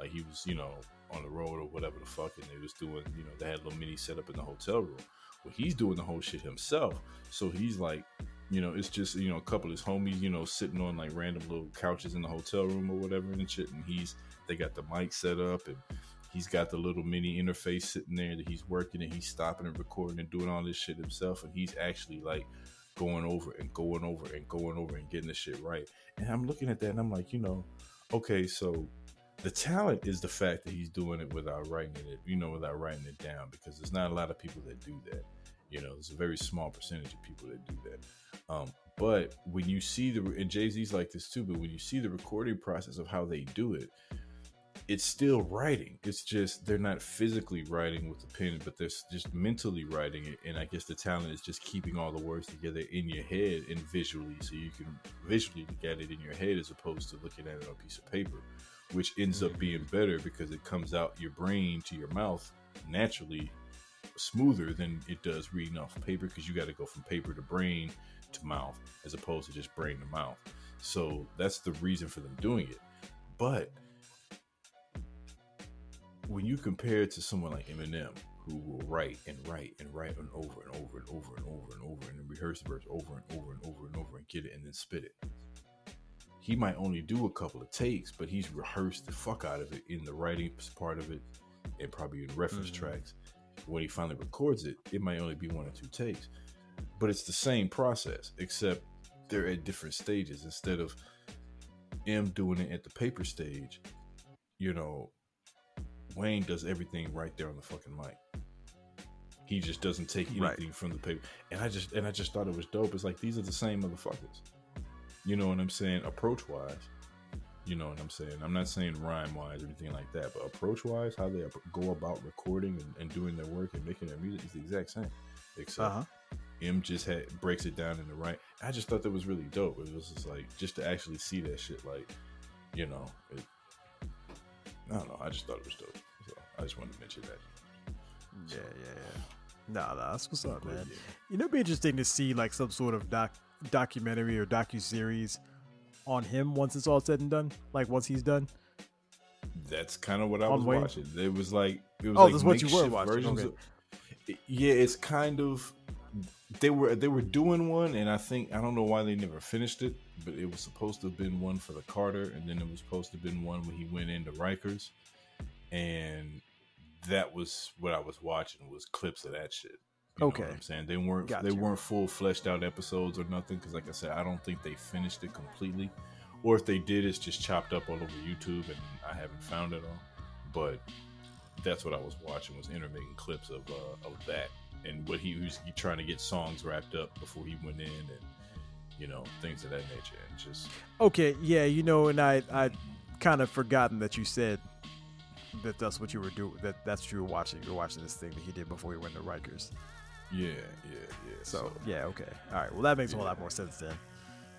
Like he was, you know, on the road or whatever the fuck, and they was doing, you know, they had a little mini setup in the hotel room. Well, he's doing the whole shit himself. So he's like, you know, it's just you know a couple of his homies, you know, sitting on like random little couches in the hotel room or whatever and shit. And he's they got the mic set up and he's got the little mini interface sitting there that he's working and he's stopping and recording and doing all this shit himself. And he's actually like going over and going over and going over and getting the shit right. And I'm looking at that and I'm like, you know, okay, so the talent is the fact that he's doing it without writing it, you know, without writing it down because there's not a lot of people that do that. You know, there's a very small percentage of people that do that. Um, but when you see the and Jay Z's like this too, but when you see the recording process of how they do it, it's still writing. It's just they're not physically writing with the pen, but they're just mentally writing it. And I guess the talent is just keeping all the words together in your head and visually, so you can visually look at it in your head as opposed to looking at it on a piece of paper, which ends up being better because it comes out your brain to your mouth naturally smoother than it does reading off of paper because you got to go from paper to brain to mouth as opposed to just brain to mouth. So that's the reason for them doing it. But when you compare it to someone like Eminem, who will write and write and write and over and over and over and over and over and then rehearse the verse over and over and over and over and get it and then spit it. He might only do a couple of takes, but he's rehearsed the fuck out of it in the writing part of it and probably in reference Mhm. tracks. When he finally records it, it might only be one or two takes. But it's the same process, except they're at different stages. Instead of M doing it at the paper stage, you know, Wayne does everything right there on the fucking mic. He just doesn't take Right. anything from the paper. And I just and I just thought it was dope. It's like these are the same motherfuckers. You know what I'm saying? Approach wise. You know what I'm saying? I'm not saying rhyme wise or anything like that, but approach wise, how they go about recording and, and doing their work and making their music is the exact same. Except Uh huh. M just had breaks it down in the right. I just thought that was really dope. It was just like just to actually see that shit, like you know, it, I don't know. I just thought it was dope. So I just wanted to mention that. Yeah, yeah, yeah. Nah, nah, that's what's up, man. yeah. You know, it'd be interesting to see like some sort of doc documentary or docu series on him once it's all said and done. Like once he's done. That's kind of what I On was Wayne? watching. It was like it was Oh, like this what you were watching, versions okay. of- yeah, it's kind of they were they were doing one, and I think I don't know why they never finished it, but it was supposed to have been one for the Carter, and then it was supposed to have been one when he went into Rikers, and that was what I was watching was clips of that shit. You Okay. I'm saying they weren't Got they weren't full fleshed out episodes or nothing because, like I said, I don't think they finished it completely, or if they did, it's just chopped up all over YouTube, and I haven't found it all. But that's what I was watching was intermittent clips of uh, of that and what he was trying to get songs wrapped up before he went in and you know things of that nature and just Okay, yeah, you know, and I I kind of forgotten that you said that that's what you were doing. That that's what you were watching. You were watching this thing that he did before he went to Rikers. Yeah yeah yeah So yeah, okay, all right. Well, that makes a whole lot more sense then.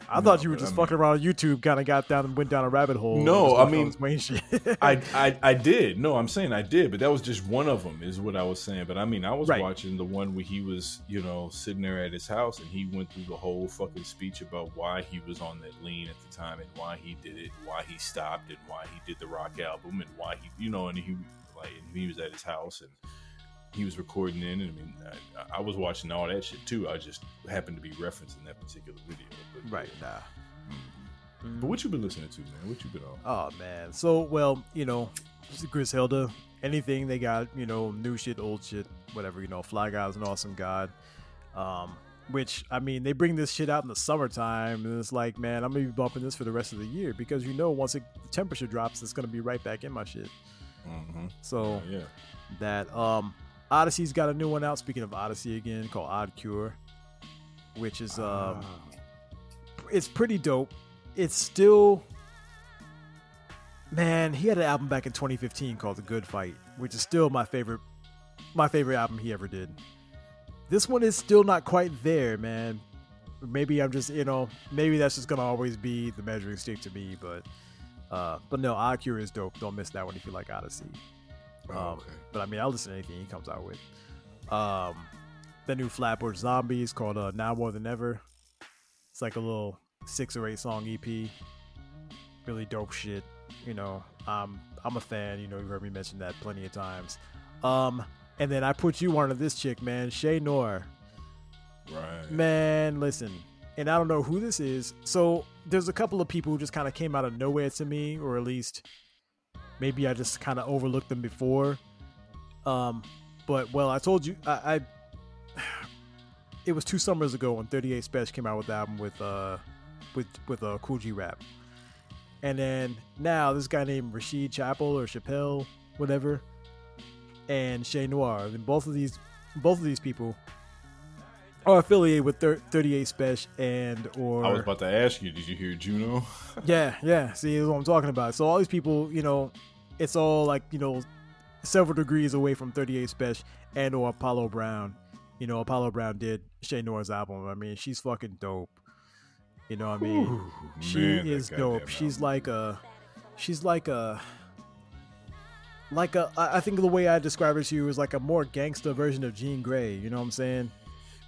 I No, thought you were just I mean- fucking around on YouTube, kind of got down and went down a rabbit hole. No, I mean. [laughs] I, [laughs] I I did no I'm saying I did but that was just one of them is what I was saying but I mean I was Right. watching the one where he was you know sitting there at his house and he went through the whole fucking speech about why he was on that lean at the time and why he did it why he stopped and why he did the rock album and why he you know and he like and he was at his house and he was recording in and I mean I, I was watching all that shit too I just happened to be referencing that particular video but right, nah. But what you been listening to, man? What you been on? Oh man. So well, you know, Griselda, anything they got, you know, new shit, old shit, whatever, you know, Flygod is an awesome god. Um, which I mean, they bring this shit out in the summertime, and it's like, man, I'm gonna be bumping this for the rest of the year because you know, once it, the temperature drops, it's gonna be right back in my shit. Mm-hmm. So yeah. that um, Oddisee's got a new one out. Speaking of Oddisee again, called Odd Cure, which is um, Ah. it's pretty dope. It's still, man. He had an album back in 2015 called The Good Fight, which is still my favorite, my favorite album he ever did. This one is still not quite there, man. Maybe I'm just, you know, maybe that's just gonna always be the measuring stick to me. But, uh, but no, Odd Cure is dope. Don't miss that one if you like Oddisee. Oh, Um, okay. But I mean, I'll listen to anything he comes out with. Um, the new Flatbush Zombies called uh, Now More Than Ever. It's like a little six or eight song EP. Really dope shit. You know, I'm I'm a fan. You know, you've heard me mention that plenty of times. Um, and then I put you onto this chick, man, Che Noir. Right. Man, listen, and I don't know who this is. So there's a couple of people who just kind of came out of nowhere to me, or at least maybe I just kind of overlooked them before. Um, but well, I told you, I, I [sighs] it was two summers ago when 38 Spesh came out with the album with uh with with uh, Kool G Rap, and then now this guy named Rashid Chapel or Chappelle, whatever, and Che Noir, and both of these both of these people are affiliated with thir- 38 Spesh and or I was about to ask you, did you hear Juno? [laughs] yeah, yeah. See, that's what I'm talking about. So all these people, you know, it's all like you know, several degrees away from 38 Spesh and or Apollo Brown. You know, Apollo Brown did Che Noir's album. I mean, she's fucking dope. You know what I mean? Ooh, she man, is dope. She's album. like a, she's like a, like a. I think the way I describe her to you is like a more gangster version of Jean Grae. You know what I'm saying?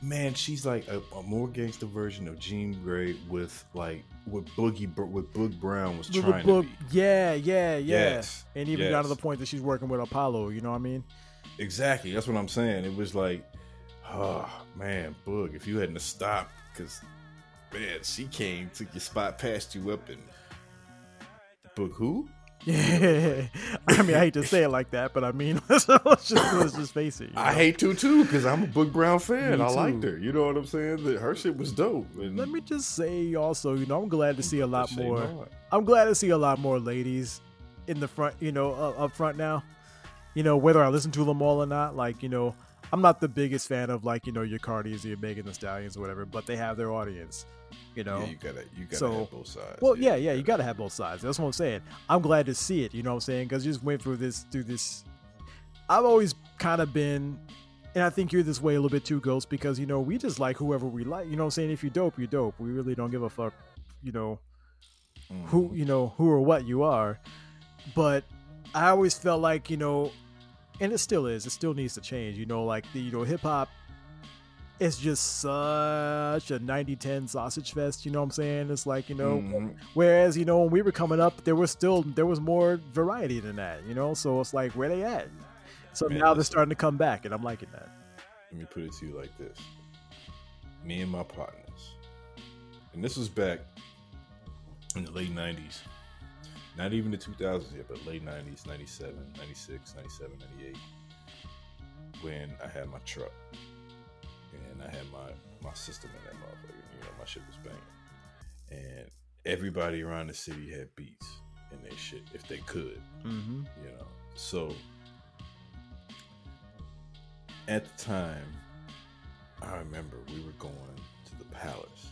Man, she's like a, a more gangster version of Jean Grae with like what Boogie with Boog Brown was With trying book- to be. Yeah, yeah, yeah. Yes, And even down to the point that she's working with Apollo. You know what I mean? Exactly. That's what I'm saying. It was like, oh man, Boog, if you hadn't stopped, because man, she came, took your spot, passed you up, and Boog who? Yeah, [laughs] I mean, I hate to say it like that, but I mean, [laughs] let's, let's just let's just face it. you I hate to too, because I'm a Boog Brown fan. Me I liked her. You know what I'm saying? That her shit was dope. And Let me just say, also, you know, I'm glad to see a lot more. I'm glad to see a lot more ladies in the front, you know, uh, up front now. You know, whether I listen to them all or not, like, you know, I'm not the biggest fan of like, you know, your Cardis or your Megan the Stallions or whatever, but they have their audience. You know, Yeah, you gotta, you gotta So- have both sides. Well, yeah, yeah, you got to have both sides. That's what I'm saying. I'm glad to see it. You know what I'm saying? Because you just went through this, through this. I've always kind of been, and I think you're this way a little bit too, Ghost, because you know we just like whoever we like. You know what I'm saying? If you're dope, you're dope. We really don't give a fuck. You know Mhm. who, you know who or what you are. But I always felt like you know, and it still is. It still needs to change. You know, like the you know hip hop. It's just such a 90-10 sausage fest, you know what I'm saying? It's like, you know, Mhm. Whereas, you know, when we were coming up, there was still there was more variety than that, you know. So it's like where they at. So Man, now they're starting to come back, and I'm liking that. Let me put it to you like this. Me and my partners, and this was back in the late 90s. Not even the 2000s yet, but late 90s, 97, 96, 97, 98. When I had my truck and I had my, my system in that motherfucker. You know, my shit was banging. And everybody around the city had beats in their shit if they could Mm-hmm. you know. So at the time, I remember we were going to the palace.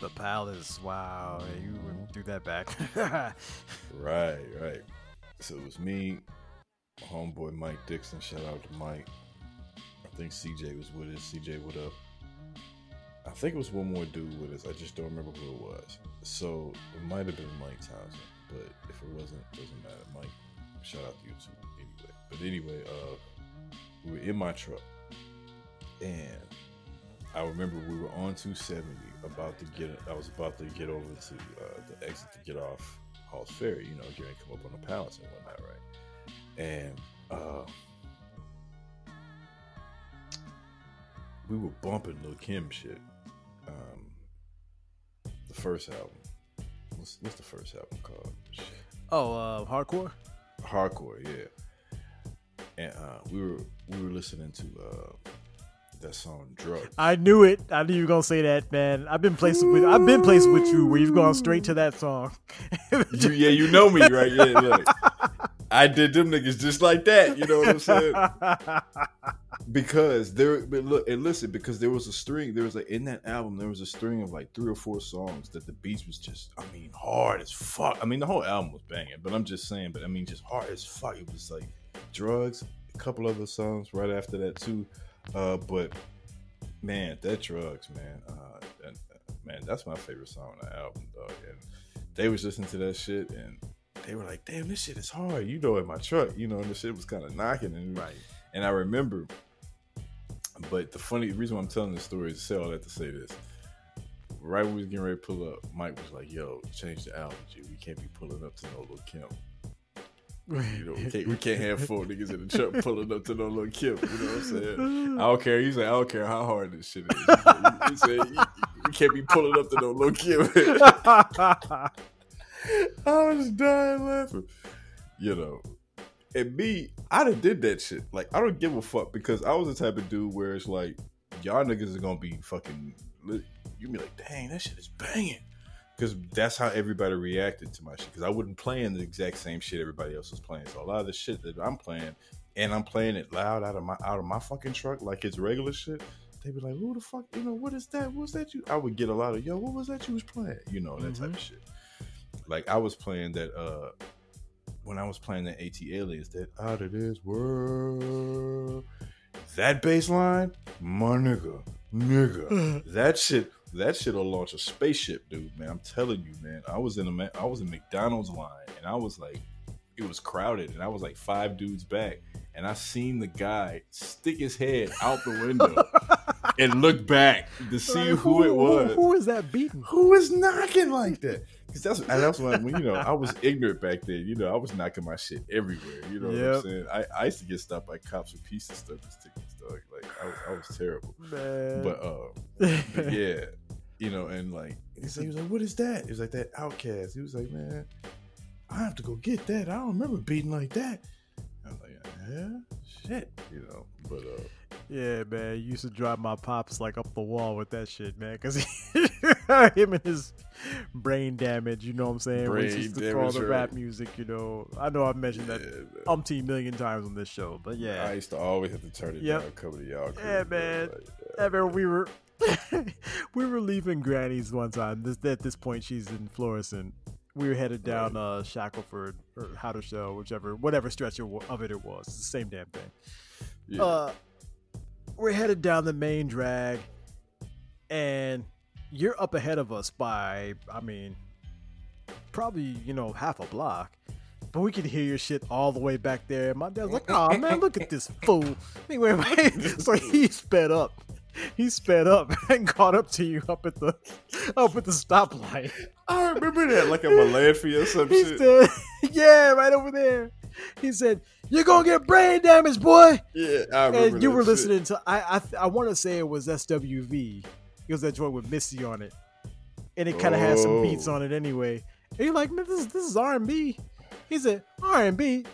The Palace, wow, you went through that back. [laughs] Right, right. So it was me, homeboy Mike Dixon. Shout out to Mike. I think CJ was with us. CJ, what up? I think it was one more dude with us. I just don't remember who it was. So it might have been Mike Townsend, but if it wasn't, it doesn't matter. Mike, shout out to you too. Anyway, but anyway, uh, we were in my truck, and I remember we were on 270, about to get. I was about to get over to uh, the exit to get off Hall's Ferry. You know, getting come up on the palace and whatnot, right? And uh, we were bumping Lil Kim shit. Um, the first album, what's, what's the first album called? Shit. Oh, uh, hardcore. Hardcore, yeah. And uh, we were we were listening to uh, that song "Drugs." I knew it. I knew you were gonna say that, man. I've been placing with I've been placing with you where you've gone straight to that song. [laughs] You- yeah, you know me, right? Yeah, look. I did them niggas just like that. You know what I'm saying? [laughs] because there but look and listen because there was a string there was like in that album there was a string of like three or four songs that the beats was just i mean hard as fuck. I mean the whole album was banging but i'm just saying but i mean just hard as fuck. It was like drugs a couple other songs right after that too. Uh but man that drugs man uh and, uh, man that's my favorite song on the album dog. And they was listening to that shit and they were like damn this shit is hard. You know in my truck you know and the shit was kind of knocking and right. and I remember, but the funny reason why I'm telling this story is to say all that to say this. Right when we was getting ready to pull up, Mike was like, "Yo, change the album, G. We can't be pulling up to no little Kim. You know, we can't we can't have four niggas in the truck [laughs] pulling up to no little Kim. You know what I'm saying? [laughs] I don't care. He's like, I don't care how hard this shit is. He said, "You- you- we can't be pulling up to no little Kim. [laughs] I was dying laughing. You know, and me, I done did that shit. Like, I don't give a fuck because I was the type of dude where it's like, y'all niggas are gonna be fucking. lit. You be like, dang, that shit is banging. Because that's how everybody reacted to my shit. Because I wasn't playing the exact same shit everybody else was playing. So a lot of the shit that I'm playing, and I'm playing it loud out of my out of my fucking truck like it's regular shit. They be like, "Who the fuck? You know what is that? What's that? You?" I would get a lot of, "Yo, what was that you was playing?" You know that type of shit. Like I was playing that uh when I was playing that ATLiens, that out of this world, that bass line, my nigga, nigga, [laughs] that shit, that shit'll launch a spaceship, dude. Man, I'm telling you, man. I was in a, I was in McDonald's line, and I was like, it was crowded, and I was like five dudes back, and I seen the guy stick his head out the window [laughs] and look back to see Like, who, it was Who is that beating? who is knocking like that? Because that's and that's when, when you know I was ignorant back then. You know I was knocking my shit everywhere. You know what I'm saying? I, I used to get stopped by cops with pieces of stuff and stickers, dog. Like I, I was terrible. Man. But uh, but [laughs] yeah, you know, and like he said, he was like, "What is that?" It was like, "That OutKast." He was like, "Man, I have to go get that. I don't remember beating like that." I was like, "Yeah, shit," you know. But uh, Yeah, man, you used to drive my pops like up the wall with that shit, man. Cause [laughs] him and his [laughs] brain damage, you know what I'm saying? Brain to throw damage, the right. rap music, you know. I know I've mentioned yeah, that man. umpteen million times on this show, but yeah, I used to always have to turn it Yep. down, cover the y'all. Yeah, man. I remember we were [laughs] we were leaving Granny's one time. This at this point she's in Florissant. We were headed down uh, Shackelford or Howdershell, whichever, whatever stretch of it it was. It's the same damn thing. Yeah. Uh, we're headed down the main drag, and you're up ahead of us by, I mean, probably you know half a block. But we could hear your shit all the way back there. My dad's like, "Oh man, look at this fool!" Anyway, [laughs] so he sped up. He sped up [laughs] and caught up to you up at the up at the stoplight. I remember that, like a landfill or some [laughs] He shit. said, "Yeah, right over there." He said, "You're gonna get brain damage, boy." Yeah, I remember. and you were shit. listening to I I, I want to say it was SWV. It was that joint with Missy on it, and it kind of had some beats Oh. on it anyway. And you're like, man, this this is R and B. He said R and B.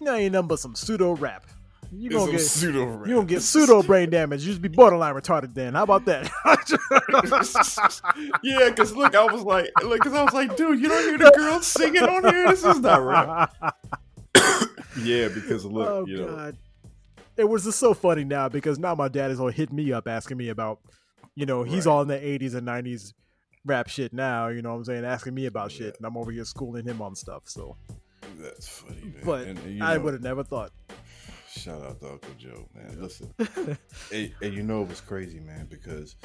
You know, ain't nothing but some pseudo rap. You It's gonna get pseudo rap. you gonna get pseudo brain damage. You just be borderline retarded. Then how about that? [laughs] yeah, because look, I was like, look, because I was like, dude, you don't hear the girls singing on here. This is not rap. [laughs] [coughs] Yeah, because look, oh you know, god, it was just so funny now because now my dad is all hit me up asking me about, you know, he's Right. all in the '80s and '90s rap shit now. You know what I'm saying? Asking me about shit, and I'm over here schooling him on stuff. So, that's funny, man. but and, and, I know, would have never thought. Shout out to Uncle Joe, man. Listen, [laughs] and, and you know it was crazy, man, because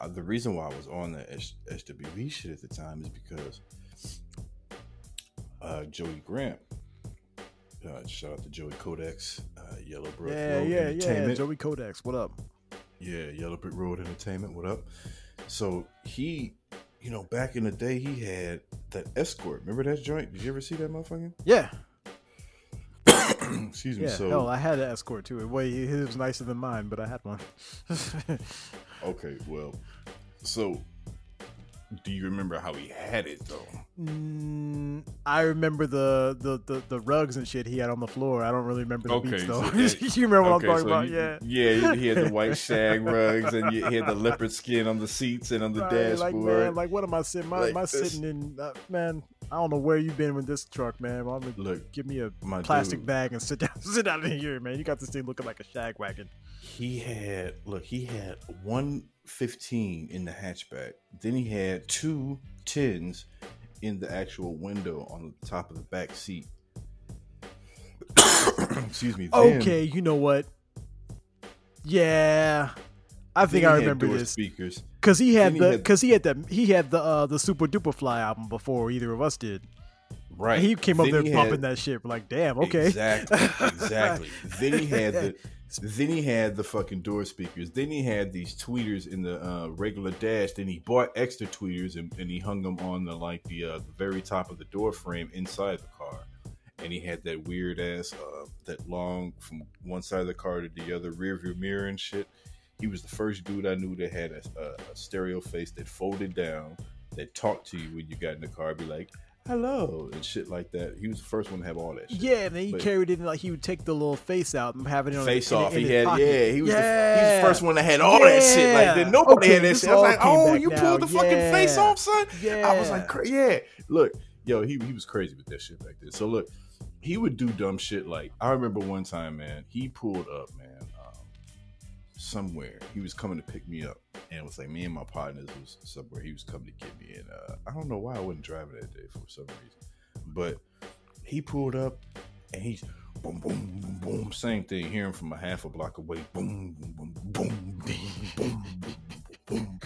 uh, the reason why I was on the H- HWV shit at the time is because uh, Joey Grant. Uh, shout out to Joey Codex, uh, Yellow Brick Yeah, Road yeah, yeah. Entertainment. Joey Codex, what up? Yeah, Yellow Brick Road Entertainment. What up? So he, you know, back in the day, he had that escort. Remember that joint? Did you ever see that motherfucker? Yeah, [coughs] Excuse me. yeah. so Hell, I had an escort too. Well, his was nicer than mine, but I had one. [laughs] Okay, well, so do you remember how he had it though? Mm, I remember the, the, the, the rugs and shit he had on the floor. I don't really remember the Okay, beats though. so [laughs] you remember what Okay, I'm talking so about? you- yeah. yeah. He had the white [laughs] shag rugs, and he had the leopard skin on the seats and on the Right, dashboard. like man, like what am I sitting? My, Like am I this. sitting in? Uh, man, I don't know where you've been with this truck, man. Well, Look, give me a plastic dude. bag and sit down, [laughs] sit down in here, man. You got this thing looking like a shag wagon. he had look, he had one fifteen in the hatchback. Then he had two tens in the actual window on the top of the back seat. [coughs] Excuse me. Then- Okay, you know what? Yeah, I think I remember this Speakers. because he had then he the had- because he had the he had the uh, the Supa Dupa Fly album before either of us did. Right. He came up Then there he bumping had- that shit. Like, damn, okay. Exactly. [laughs] Exactly. then he had the [laughs] then he had the fucking door speakers. Then he had these tweeters in the uh, regular dash. Then he bought extra tweeters and, and he hung them on the like the, uh, the very top of the door frame inside the car. And he had that weird ass uh, that long from one side of the car to the other rear view mirror and shit. He was the first dude I knew that had a, a, a stereo face that folded down that talked to you when you got in the car, be like, "Hello" and shit like that. He was the first one to have all that shit. Yeah, and then he But- carried it in like he would take the little face out and have it on face in, off. in he his had pocket. yeah. He was the, he was the first one that had all that shit. Like then nobody Okay, had that shit. I was like, oh, you now. pulled the fucking face off, son. I was like, Yeah. cra- yeah. Look, yo, he he was crazy with that shit back then. So look, he would do dumb shit. Like I remember one time, man, he pulled up, man, somewhere. He was coming to pick me up, and it was like me and my partners was somewhere. He was coming to get me, and uh, I don't know why I wasn't driving that day for some reason, but he pulled up, and he's boom, boom, boom, boom, same thing. Hearing from a half a block away, boom, boom, boom, boom, boom, boom, boom, boom,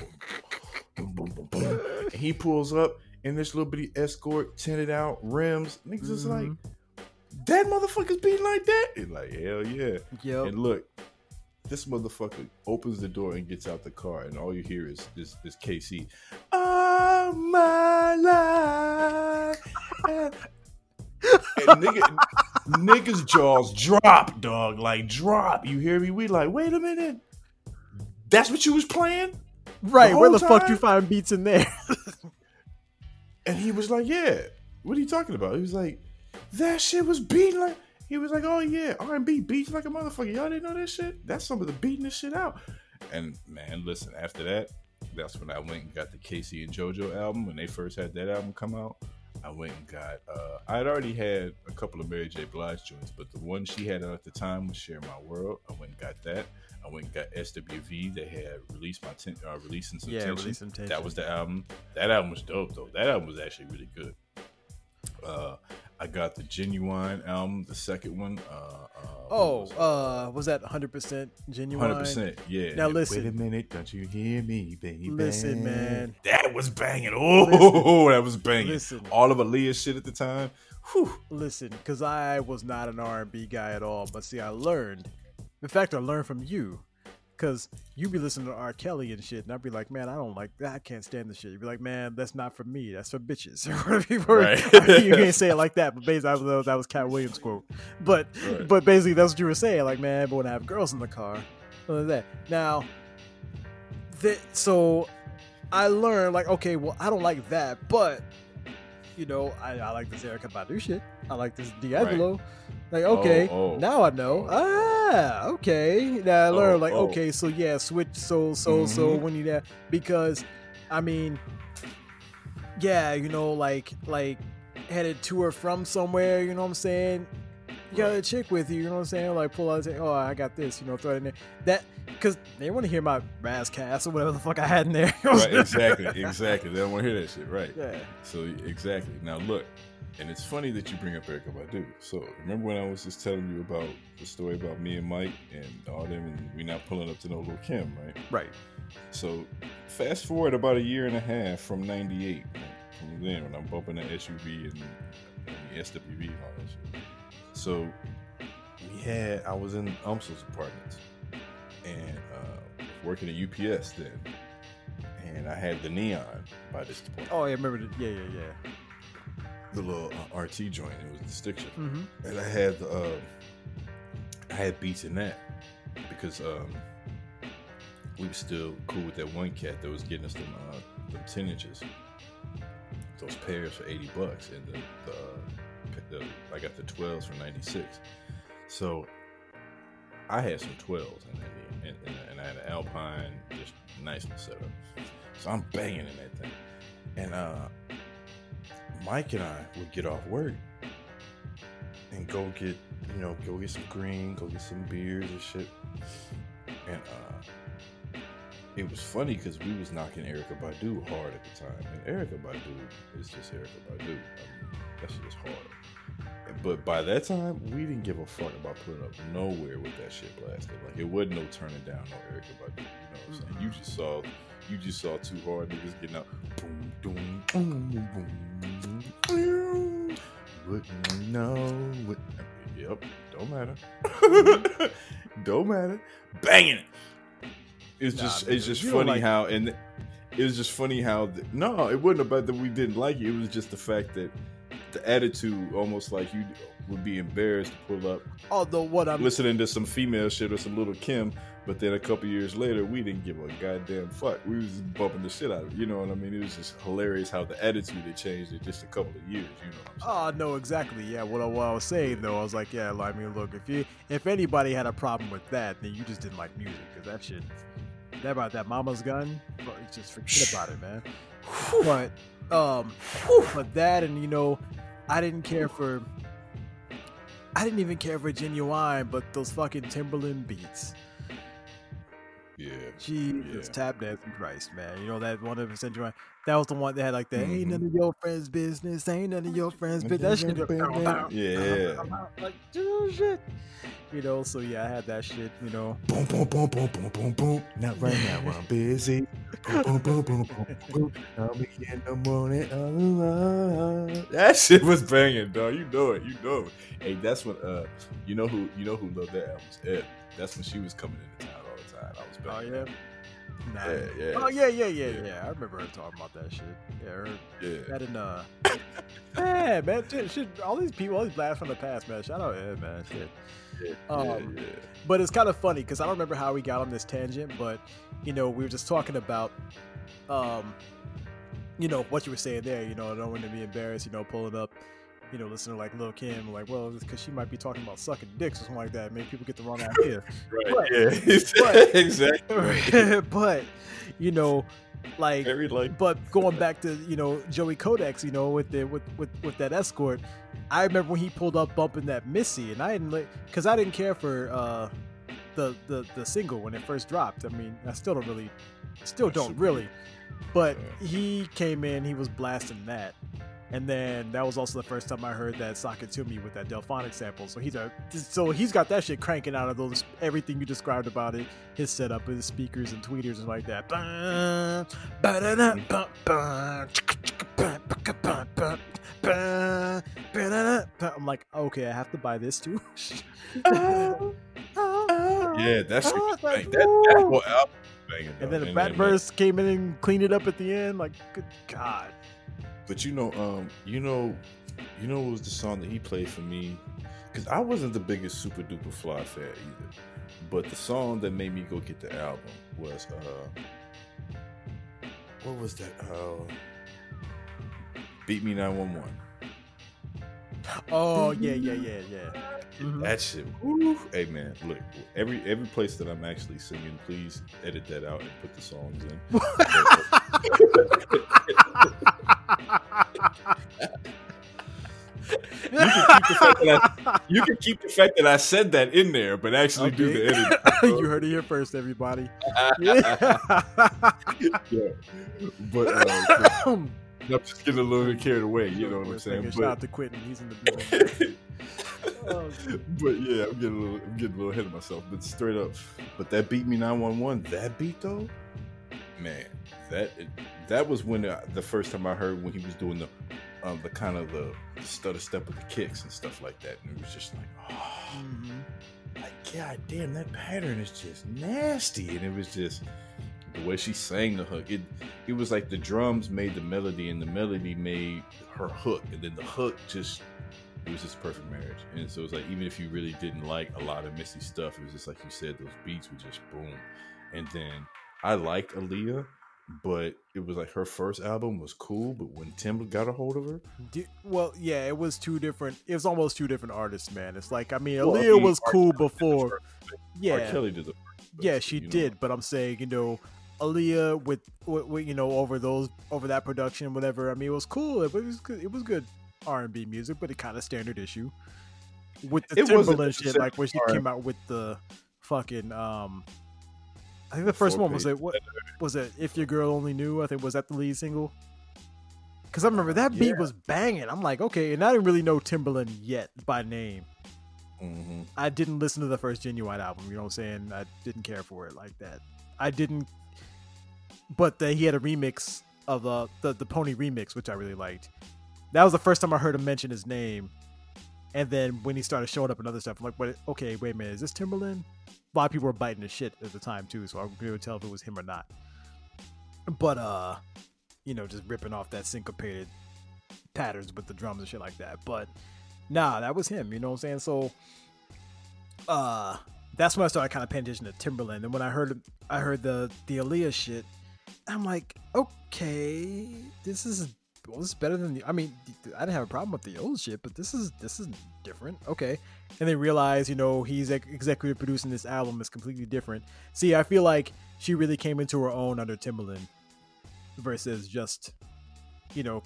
boom, boom, boom, boom. And he pulls up in this little bitty escort, tinted out rims. Niggas is like, that motherfucker's beating like that. He's like, hell yeah. Yep. And look, this motherfucker opens the door and gets out the car, and all you hear is this this K-Ci. All my life. and nigga, niggas' jaws drop, dog. Like drop. You hear me? We like, wait a minute. That's what you was playing? right, where whole the fuck time? you find beats in there? [laughs] And he was like, yeah. What are you talking about? He was like, that shit was beating like. He was like, oh yeah, R and B beats like a motherfucker. Y'all didn't know that shit? That's some of the beating this shit out. And man, listen. After that, that's when I went and got the K-Ci and JoJo album when they first had that album come out. I went and got. uh I had already had a couple of Mary J. Blige joints, but the one she had out at the time was "Share My World." I went and got that. I went and got SWV. They had released my ten, uh, releasing some Yeah, tension. Release Some Tension. That was the album. That album was dope though. That album was actually really good. Uh, I got the Ginuwine album, the second one. Uh, uh, oh, uh, was that 100% Ginuwine? hundred percent. Yeah. Now listen. Wait a minute, don't you hear me, baby? Listen, man. That was banging. Oh, [laughs] that was banging. Listen. All of Aaliyah's shit at the time. Whew. Listen, because I was not an R&B guy at all, but see, I learned. In fact, I learned from you. Because you be listening to R. Kelly and shit, and I'd be like, man, I don't like that. I can't stand this shit. You'd be like, man, that's not for me. That's for bitches. [laughs] Right. [laughs] you can't say it like that, but basically, that was, that was Katt Williams' quote. But Right. but basically, that's what you were saying. Like, man, but when I have girls in the car, like that. Now, th- so I learned, like, okay, well, I don't like that, but you know, I, I like this Erykah Badu shit. I like this D'Angelo. Like, okay, Oh, oh. now I know. Ah, okay. Now I Oh, learned, like, oh. okay, so yeah, switch. So, so, so Mhm. when you that because, I mean, yeah, you know, like, like headed to or from somewhere. You know what I'm saying? You got a chick with you. You know what I'm saying? Like, pull out, and say, oh, I got this. You know, throw it in there. That because they want to hear my Ras Kass or whatever the fuck I had in there. [laughs] Right, exactly, exactly. They don't want to hear that shit, right? Yeah. So exactly. Now look, and it's funny that you bring up Erykah Badu. So remember when I was just telling you about the story about me and Mike and all them, and we not pulling up to no little Kim, right? Right. So fast forward about a year and a half from '98, from then when I'm bumping the SUV and, and the SWV and all that shit. So we had I was in Umsel's apartment and uh, working at UPS then, and I had the neon by this point, Oh, yeah, remember? The, yeah, yeah, yeah. the little uh, RT joint. It was the stick shift, Mm-hmm. and I had the uh, I had beats in that because um, we were still cool with that one cat that was getting us them uh, them ten inches, those pairs for eighty bucks, and the the, the I got the twelves for ninety six. So I had some twelves, and, and, and, and I had an Alpine, just nicely set up. So I'm banging in that thing, and uh, Mike and I would get off work and go get you know go get some green, go get some beers and shit, and uh, it was funny because we was knocking Erykah Badu hard at the time, and Erykah Badu is just Erykah Badu. I mean, that shit is hard. But by that time, we didn't give a fuck about putting up nowhere with that shit blasted. Like it wasn't no turning down no Erykah Badu. You know what I'm saying? You just saw, you just saw two hard niggas getting out. Boom, boom, boom, boom, boom. Wouldn't know? What, yep, don't matter. [laughs] don't matter. Banging it. It's Nah, just, man, it's just funny like- how, and it was just funny how. The, no, it wasn't about that we didn't like it. It was just the fact that the attitude, almost like you would be embarrassed to pull up Although what I'm listening to some female shit or some little Kim, but then a couple years later, we didn't give a goddamn fuck. We was bumping the shit out of it. You know what I mean? It was just hilarious how the attitude had changed in just a couple of years. You know? Oh no, exactly. Yeah, what, I- what I was saying though, I was like, yeah, I mean, look, if you if anybody had a problem with that, then you just didn't like music because that shit, that about that mama's gun, just forget about it, man. But um, but that and you know, I didn't care for. I didn't even care for Ginuwine, but those fucking Timbaland beats. yeah. Jesus, Yeah. tap dancing Christ, man. You know that one of Ginuwine. That was the one that had like the ain't Mhm. none of your friends' business, ain't none of your friends' business. That shit, Yeah. like dude, shit. You know, so yeah, I had that shit. You know, Boom, boom, boom, boom, boom, boom, boom. Not right now. [laughs] I'm busy. Boom, boom, boom, boom, boom, boom. I'll be in the morning. Oh, That shit was banging, dog. You know it. You know it. Hey, that's when uh, you know who you know who loved that album was Ed. That's when she was coming into town all the time. I was oh banging. yeah, nah. Yeah, yeah. Oh yeah, yeah, yeah, Yeah. yeah. I remember her talking about that shit. Yeah, her, yeah. that and uh, [laughs] yeah, man, shit, shit, all these people, all these blasts from the past, man. Shout out Ed, man. Shit. Yeah, Um, yeah, yeah. But it's kind of funny because I don't remember how we got on this tangent, but you know, we were just talking about, um, you know, what you were saying there. You know, I don't want to be embarrassed. You know, pulling up, you know, listening to like Lil Kim, like, well, it's because she might be talking about sucking dicks or something like that. Maybe people get the wrong idea. [laughs] Right. but- yeah. [laughs] but- [laughs] exactly. but you know, like Very like. but going back to you know Joey Codex, you know with the with with, with that escort, I remember when he pulled up bumping that Missy, and I didn't like because I didn't care for uh the the the single when it first dropped. I mean, I still don't really, still don't really, but he came in, he was blasting that. And then that was also the first time I heard that Sock It 2 Me with that Delphonic sample. So he's a, so he's got that shit cranking out of those everything you described about it, his setup with his speakers and tweeters and like that. I'm like, okay, I have to buy this too. yeah, that's [laughs] that, that whole album. And then Da Brat Verse came in and cleaned it up at the end. Like, good God. But you know, um, you know, you know, what was the song that he played for me? Because I wasn't the biggest Supa Dupa Fly fan either. But the song that made me go get the album was uh, what was that? Uh, Beep Me Nine One One. Oh, yeah, yeah, yeah, yeah. Mhm. That shit. Woo. Hey man, look, every every place that I'm actually singing, please edit that out and put the songs in. [laughs] [laughs] You can keep the fact that I, you can keep the fact that I said that in there, but actually do the Okay. edit. [laughs] you heard it here first, everybody. Yeah. Yeah. But uh, [laughs] I'm just getting a little bit carried away. You know what I'm saying? Shout out But, to Quentin. He's in the building. [laughs] Oh, but yeah, I'm getting a little, I'm getting a little ahead of myself. But straight up, but that beep me 911. That beat though, man, that that was when the, the first time I heard when he was doing the um, the kind of the stutter step with the kicks and stuff like that, and it was just like, oh, mhm. like god damn, that pattern is just nasty, and it was just the way she sang the hook. It it was like the drums made the melody, and the melody made her hook, and then the hook just it was just perfect marriage. And so it was like even if you really didn't like a lot of Missy stuff, it was just like you said, those beats were just boom. And then I liked Aaliyah, but it was like her first album was cool. But when Tim got a hold of her, well, yeah, it was two different. It was almost two different artists, man. It's like I mean, Well, I Aaliyah mean, was R. cool Kelly before. first, R. Yeah, Kelly did the first, yeah, she you know, did. But I'm saying, you know, Aaliyah with, with, with you know over those over that production, whatever. I mean, it was cool. It was good. It was good R and B music, but it kind of standard issue with the It Timbaland shit. Like when she necessarily came out with the fucking um. I think the first one was it. What was it? If your girl only knew. I think was that the lead single. Because I remember that beat Yeah. was banging. I'm like, okay, and I didn't really know Timbaland yet by name. Mhm. I didn't listen to the first Ginuwine album. You know what I'm saying? I didn't care for it like that. I didn't. But the, he had a remix of the, the the Pony remix, which I really liked. That was the first time I heard him mention his name. And then when he started showing up in other stuff, I'm like, "What? Okay, wait a minute, is this Timbaland?" A lot of people were biting his shit at the time too, so I couldn't tell if it was him or not. But uh, you know, just ripping off that syncopated patterns with the drums and shit like that. But nah, that was him. You know what I'm saying? So uh that's when I started kind of paying attention to Timbaland. And when I heard I heard the the Aaliyah shit, I'm like, okay, this is well, this is better than the. I mean, I didn't have a problem with the old shit, but this is this is different. Okay, and they realize you know he's ex- executive producing this album is completely different. See, I feel like she really came into her own under Timbaland versus just you know,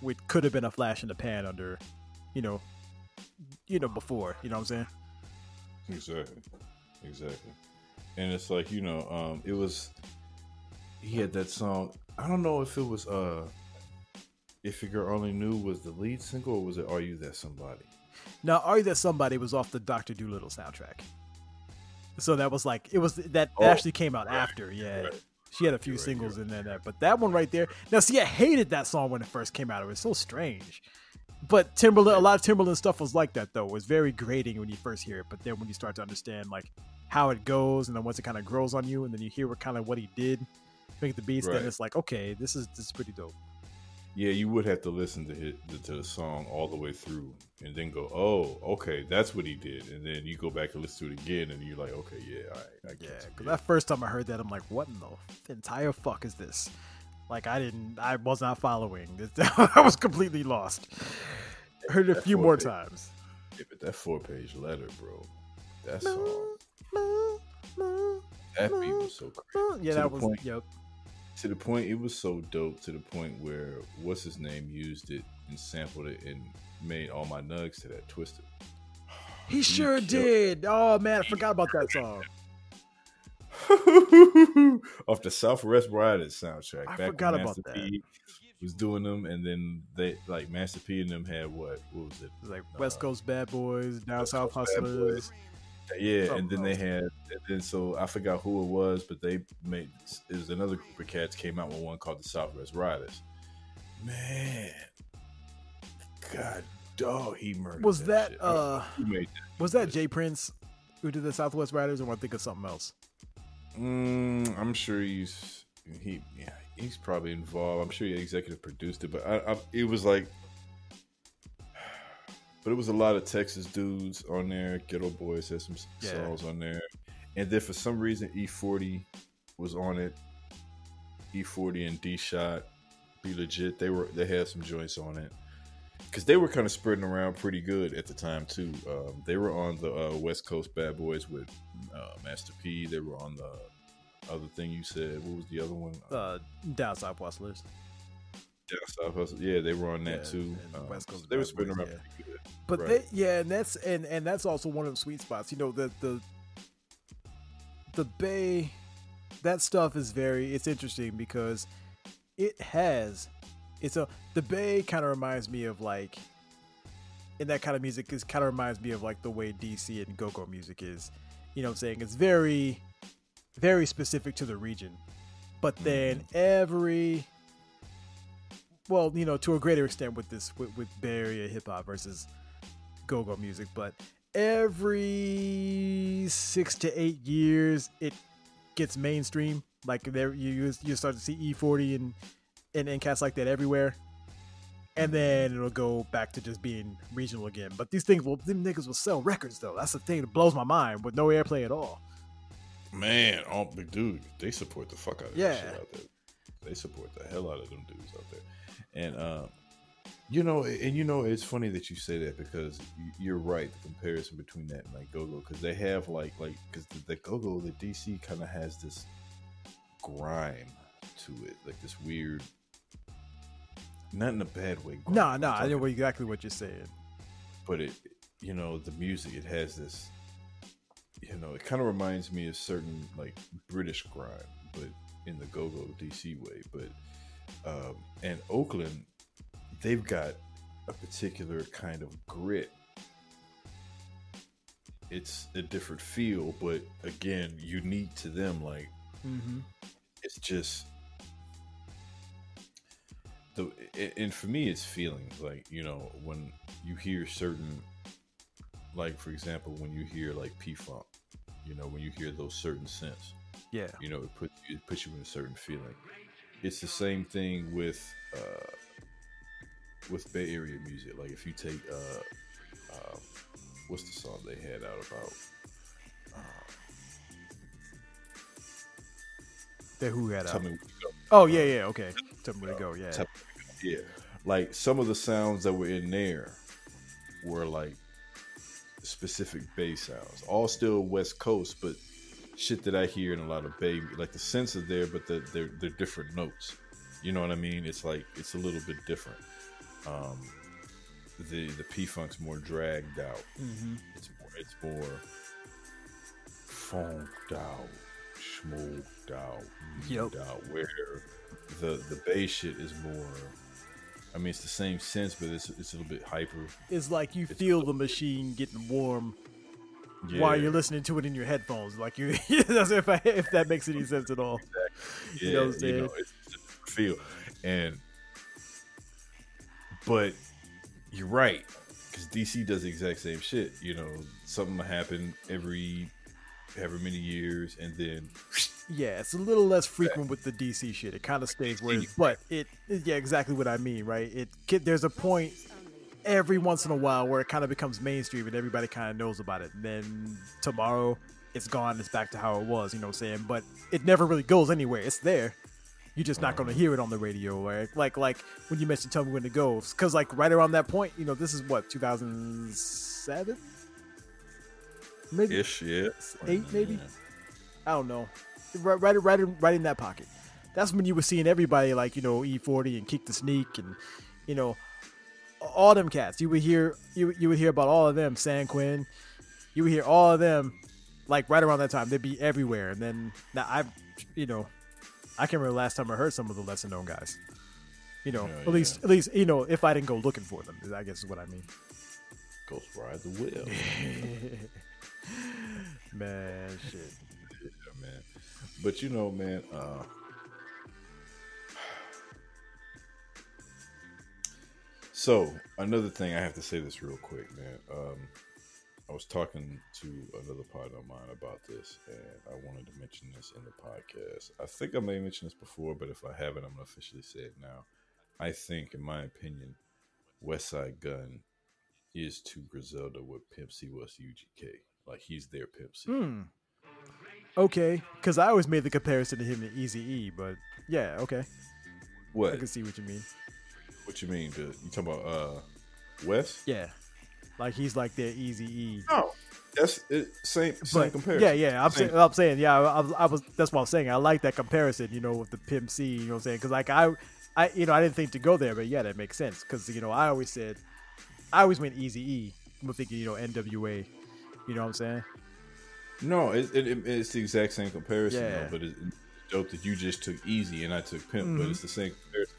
which could have been a flash in the pan under, you know, you know before. You know what I'm saying? Exactly. Exactly. And it's like, you know, um, it was he had that song. I don't know if it was uh If Your Girl Only Knew was the lead single or was it Are You That Somebody? Now, Are You That Somebody was off the Doctor Dolittle soundtrack. So that was like it was that, Oh, actually came out after, yeah. right. She had a few right, singles in there, but that one right there. Now, see, I hated that song when it first came out. It was so strange. But Timbaland, a lot of Timbaland stuff was like that though. It was very grating when you first hear it, but then when you start to understand like how it goes, and then once it kind of grows on you, and then you hear what kind of what he did, make the beats, Right. then it's like, okay, this is this is pretty dope. Yeah, you would have to listen to hit to the song all the way through and then go, Oh, okay, that's what he did. And then you go back and listen to it again and you're like, Okay, yeah, all right, I Yeah, get it. because that first time I heard that, I'm like, what in the entire fuck is this? Like, I didn't, I was not following. [laughs] I was completely lost. Heard it a few more page- times. Yeah, but that four page letter, bro. That song that beat was so crazy. Yeah, To that was, point- yep. To the point it was so dope to the point where what's his name used it and sampled it and made all my nugs to that twisted [sighs] He sure killed- did. Oh, man, I forgot about that song. [laughs] off the Southwest Riders soundtrack. I back forgot about that. P was doing them, and then they like Master P and them had what? What was it? It was like West Uh, Coast Bad Boys, Down South Hustlers. Yeah, and Something then they had, and then so I forgot who it was, but they made it was another group of cats came out with one called the Southwest Riders. Man, God, dog, he murdered. Was that, shit. uh, that? was that J. Prince who did the Southwest Riders, or I think of something else? Mm, I'm sure he's he yeah he's probably involved. I'm sure he executive produced it, but I, I it was like, but it was a lot of Texas dudes on there. Geto Boys had some Yeah. songs on there, and then for some reason E40 was on it. E40 and D Shot, B-Legit. They were they had some joints on it. Because they were kind of spreading around pretty good at the time too. Um, they were on the uh, West Coast Bad Boys with uh, Master P. They were on the other thing you said. What was the other one? Uh, Down South Hustlers. Down South Hustle. Yeah, they were on that Yeah, too. Um, West Coast they were Boys, around yeah. But Right. they, yeah, and that's and and that's also one of the sweet spots. You know, the the the Bay, that stuff is very. It's interesting because it has. It's a the Bay kind of reminds me of like. And that kind of music is kind of reminds me of like the way DC and go-go music is. You know what I'm saying? It's very, very specific to the region. But then every well, you know, to a greater extent with this with, with Bay Area hip hop versus go-go music, but every six to eight years it gets mainstream. Like there, you you- start to see E40 and and, and cats like that everywhere, and then it'll go back to just being regional again. But these things will, them niggas will sell records though. That's the thing that blows my mind with no airplay at all. Man, oh, dude, they support the fuck out of Yeah. that shit out there. they support the hell out of them dudes out there. And um, you know, and you know, it's funny that you say that because you- you're right. The comparison between that and like GoGo, because they have like like because the, the GoGo, the DC kind of has this grime to it, like this weird, not in a bad way. grime, Nah, I'm nah, I know exactly what you're saying. but it, you know, the music it has this, you know, it kind of reminds me of certain like British grime, but in the go-go DC way. But um, and Oakland, they've got a particular kind of grit. It's a different feel, but again, unique to them. Like Mm-hmm. it's just the and for me it's feelings like you know when you hear certain like for example when you hear like p-funk you know when you hear those certain synths Yeah. you know it puts it puts you in a certain feeling it's the same thing with uh with bay area music like if you take uh um, what's the song they had out about That who had tell out. me what you go Oh yeah, yeah. Okay. Tell me where to go. Yeah. Yeah, like some of the sounds that were in there were like specific bass sounds, all still West Coast, but shit that I hear in a lot of Bay, like the sense is there, but the, they're they're different notes. You know what I mean? It's like it's a little bit different. Um, the the P Funk's more dragged out. Mm-hmm. It's more it's more funked out, smoked out, Yep. out. Where the the bass shit is more. I mean, it's the same sense, but it's it's a little bit hyper. It's like you It's feel the machine getting warm Yeah, while you're listening to it in your headphones. Like you, [laughs] if I, if that makes any sense at all. Yeah, you know what I'm saying? it's just feel, and but you're right because DC does the exact same shit. You know, something will happen every however many years, and then Yeah, it's a little less frequent with the DC shit. It kind of stays where, it's, but it, yeah, exactly what I mean, right? It there's a point every once in a while where it kind of becomes mainstream and everybody kind of knows about it. And then tomorrow it's gone. It's back to how it was. You know what I'm saying? But it never really goes anywhere. It's there. You're just not going to hear it on the radio, right? Like like when you mentioned "Tell Me When It Goes," because like right around that point, you know, this is what 2007, maybe ish, yeah, eight, maybe. I don't know. Right, right, right, in, right in that pocket. That's when you were seeing everybody like you know E-40 and Keak da Sneak and you know all them cats. You would hear you you would hear about all of them. San Quinn. You would hear all of them like right around that time. They'd be everywhere. And then now I, you know, I can't remember the last time I heard some of the lesser known guys. You know, Yeah, at least at least you know if I didn't go looking for them, I guess is what I mean. Ghost Ride the Wheel. [laughs] [laughs] Man, shit. Yeah, man. But you know, man, uh So another thing I have to say this real quick, man. Um I was talking to another partner of mine about this and I wanted to mention this in the podcast. I think I may have mentioned this before, but if I haven't, I'm gonna officially say it now. I think, in my opinion, Westside Gunn is to Griselda what Pimp C was to UGK. Like he's their Pimp C. Hmm. Okay, because I always made the comparison to him and Easy E, but yeah, okay, What I can see what you mean. What you mean? You talking about uh West? Yeah, like he's like their Easy E. No, that's it, same same But comparison. yeah, yeah, I'm saying, I'm saying, yeah, I, I was, I was, that's what I'm saying. I like that comparison, you know, with the Pimp C, you know what I'm saying? Because like I, I, you know, I didn't think to go there, but yeah, that makes sense. Because you know, I always said, I always went Easy E. I'm thinking, you know, NWA. You know what I'm saying? No, it, it, it- it's the exact same comparison, Yeah. though, but it, it's dope that you just took Eazy and I took pimp, Mm-hmm. but it's the same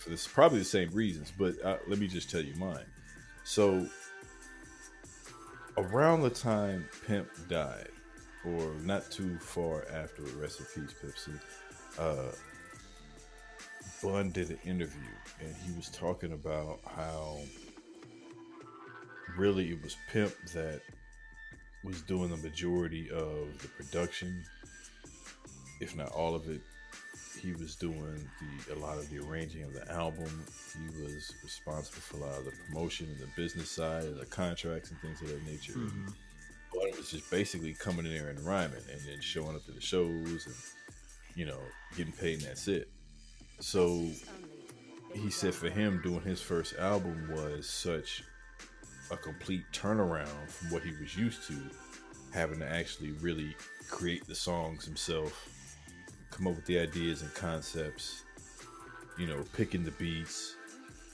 this, probably the same reasons. But uh, let me just tell you mine. So around the time Pimp died, or not too far after, rest in peace, C. Uh, Bun did an interview and he was talking about how really it was Pimp that was doing the majority of the production, if not all of it. He was doing the a lot of the arranging of the album. He was responsible for a lot of the promotion and the business side and the contracts and things of that nature. Mm-hmm. But it was just basically coming in there and rhyming and then showing up to the shows and you know getting paid and that's it. so he said for him doing his first album was such a complete turnaround from what he was used to, having to actually really create the songs himself, come up with the ideas and concepts, you know, picking the beats,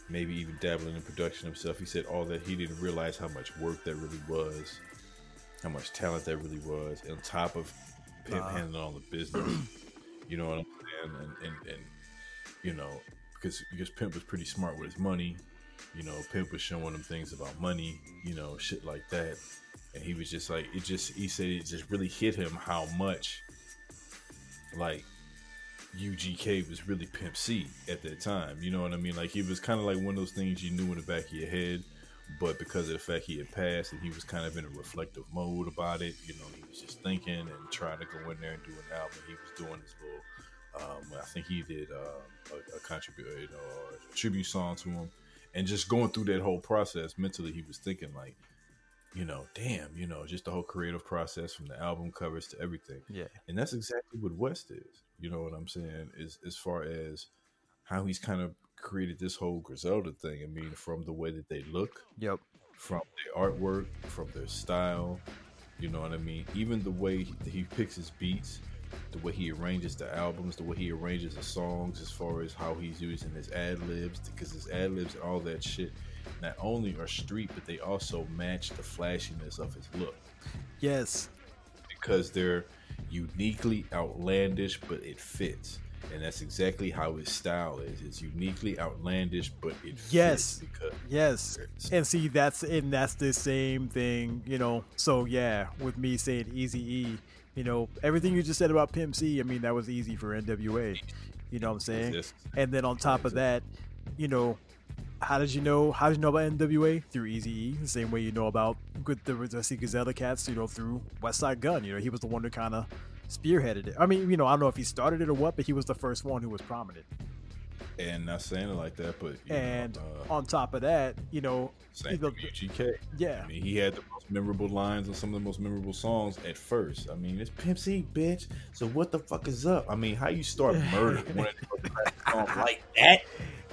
maybe even dabbling in production himself. He said all that he didn't realize how much work that really was, how much talent that really was, on top of Pimp Uh-huh. handling all the business. [clears throat] you know what I'm saying? And, and, and you know, because because Pimp was pretty smart with his money. You know, Pimp was showing him things about money, you know, shit like that. And he was just like, it just, he said it just really hit him how much, like, UGK was really Pimp C at that time. You know what I mean? Like, he was kind of like one of those things you knew in the back of your head, but because of the fact he had passed and he was kind of in a reflective mode about it, you know, he was just thinking and trying to go in there and do an album. He was doing his little um, I think he did uh, a, a contribute, you know, a tribute song to him, and just going through that whole process mentally, he was thinking like, you know, damn, you know, just the whole creative process from the album covers to everything, Yeah. and that's exactly what West is. You know what I'm saying? Is as far as how he's kind of created this whole Griselda thing. I mean, from the way that they look, Yep. from their artwork, from their style. You know what I mean? Even the way he, he picks his beats, the way he arranges the albums, the way he arranges the songs, as far as how he's using his ad libs, because his ad libs and all that shit not only are street, but they also match the flashiness of his look Yes. because they're uniquely outlandish, but it fits. And that's exactly how his style is. It's uniquely outlandish, but it fits Yes. because Yes. And see, that's and that's the same thing, you know. So yeah, with me saying Easy E, you know, everything you just said about Pimp C, I mean, that was Eazy for NWA. You know what I'm saying? And then on top of that, you know, how did you know? How did you know about NWA through Easy E? The same way you know about good the the Griselda Cats, you know, through Westside Gunn. You know, he was the one who kind of spearheaded it. I mean, you know, I don't know if he started it or what, but he was the first one who was prominent. and not saying it like that, but And know, uh, on top of that, you know, same the- UGK. yeah, I mean, he had the most memorable lines on some of the most memorable songs at first. I mean, it's Pimp C, bitch. So what the fuck is up? I mean, how you start murder [laughs] one of the songs like that?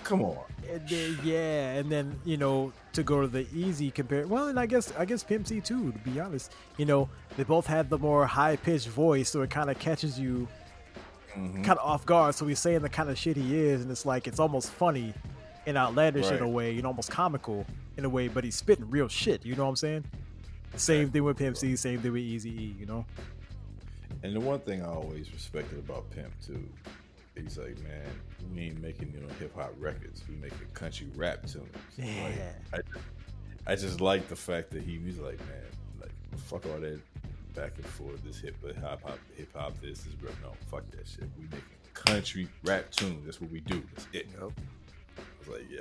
Come on. And then, yeah, and then you know to go to the Eazy compare. Well, and I guess I guess Pimp C too. To be honest, you know they both had the more high pitched voice, so it kind of catches you Mhm. kind of off guard. So he's saying the kind of shit he is, and it's like it's almost funny and outlandish in a Right. way, and almost comical in a way. But he's spitting real shit. You know what I'm saying? Same thing with Pimp C. Same thing with Easy E. You know? And the one thing I always respected about Pimp too, he's like, man, we ain't making you know hip hop records. We making country rap tunes. Like, Yeah. I, I just like the fact that he was like, man, like fuck all that back and forth. This hip hop, hop, hip hop. This is real. No, fuck that shit. We making country rap tunes. That's what we do. That's it. Yep. I was like, yeah,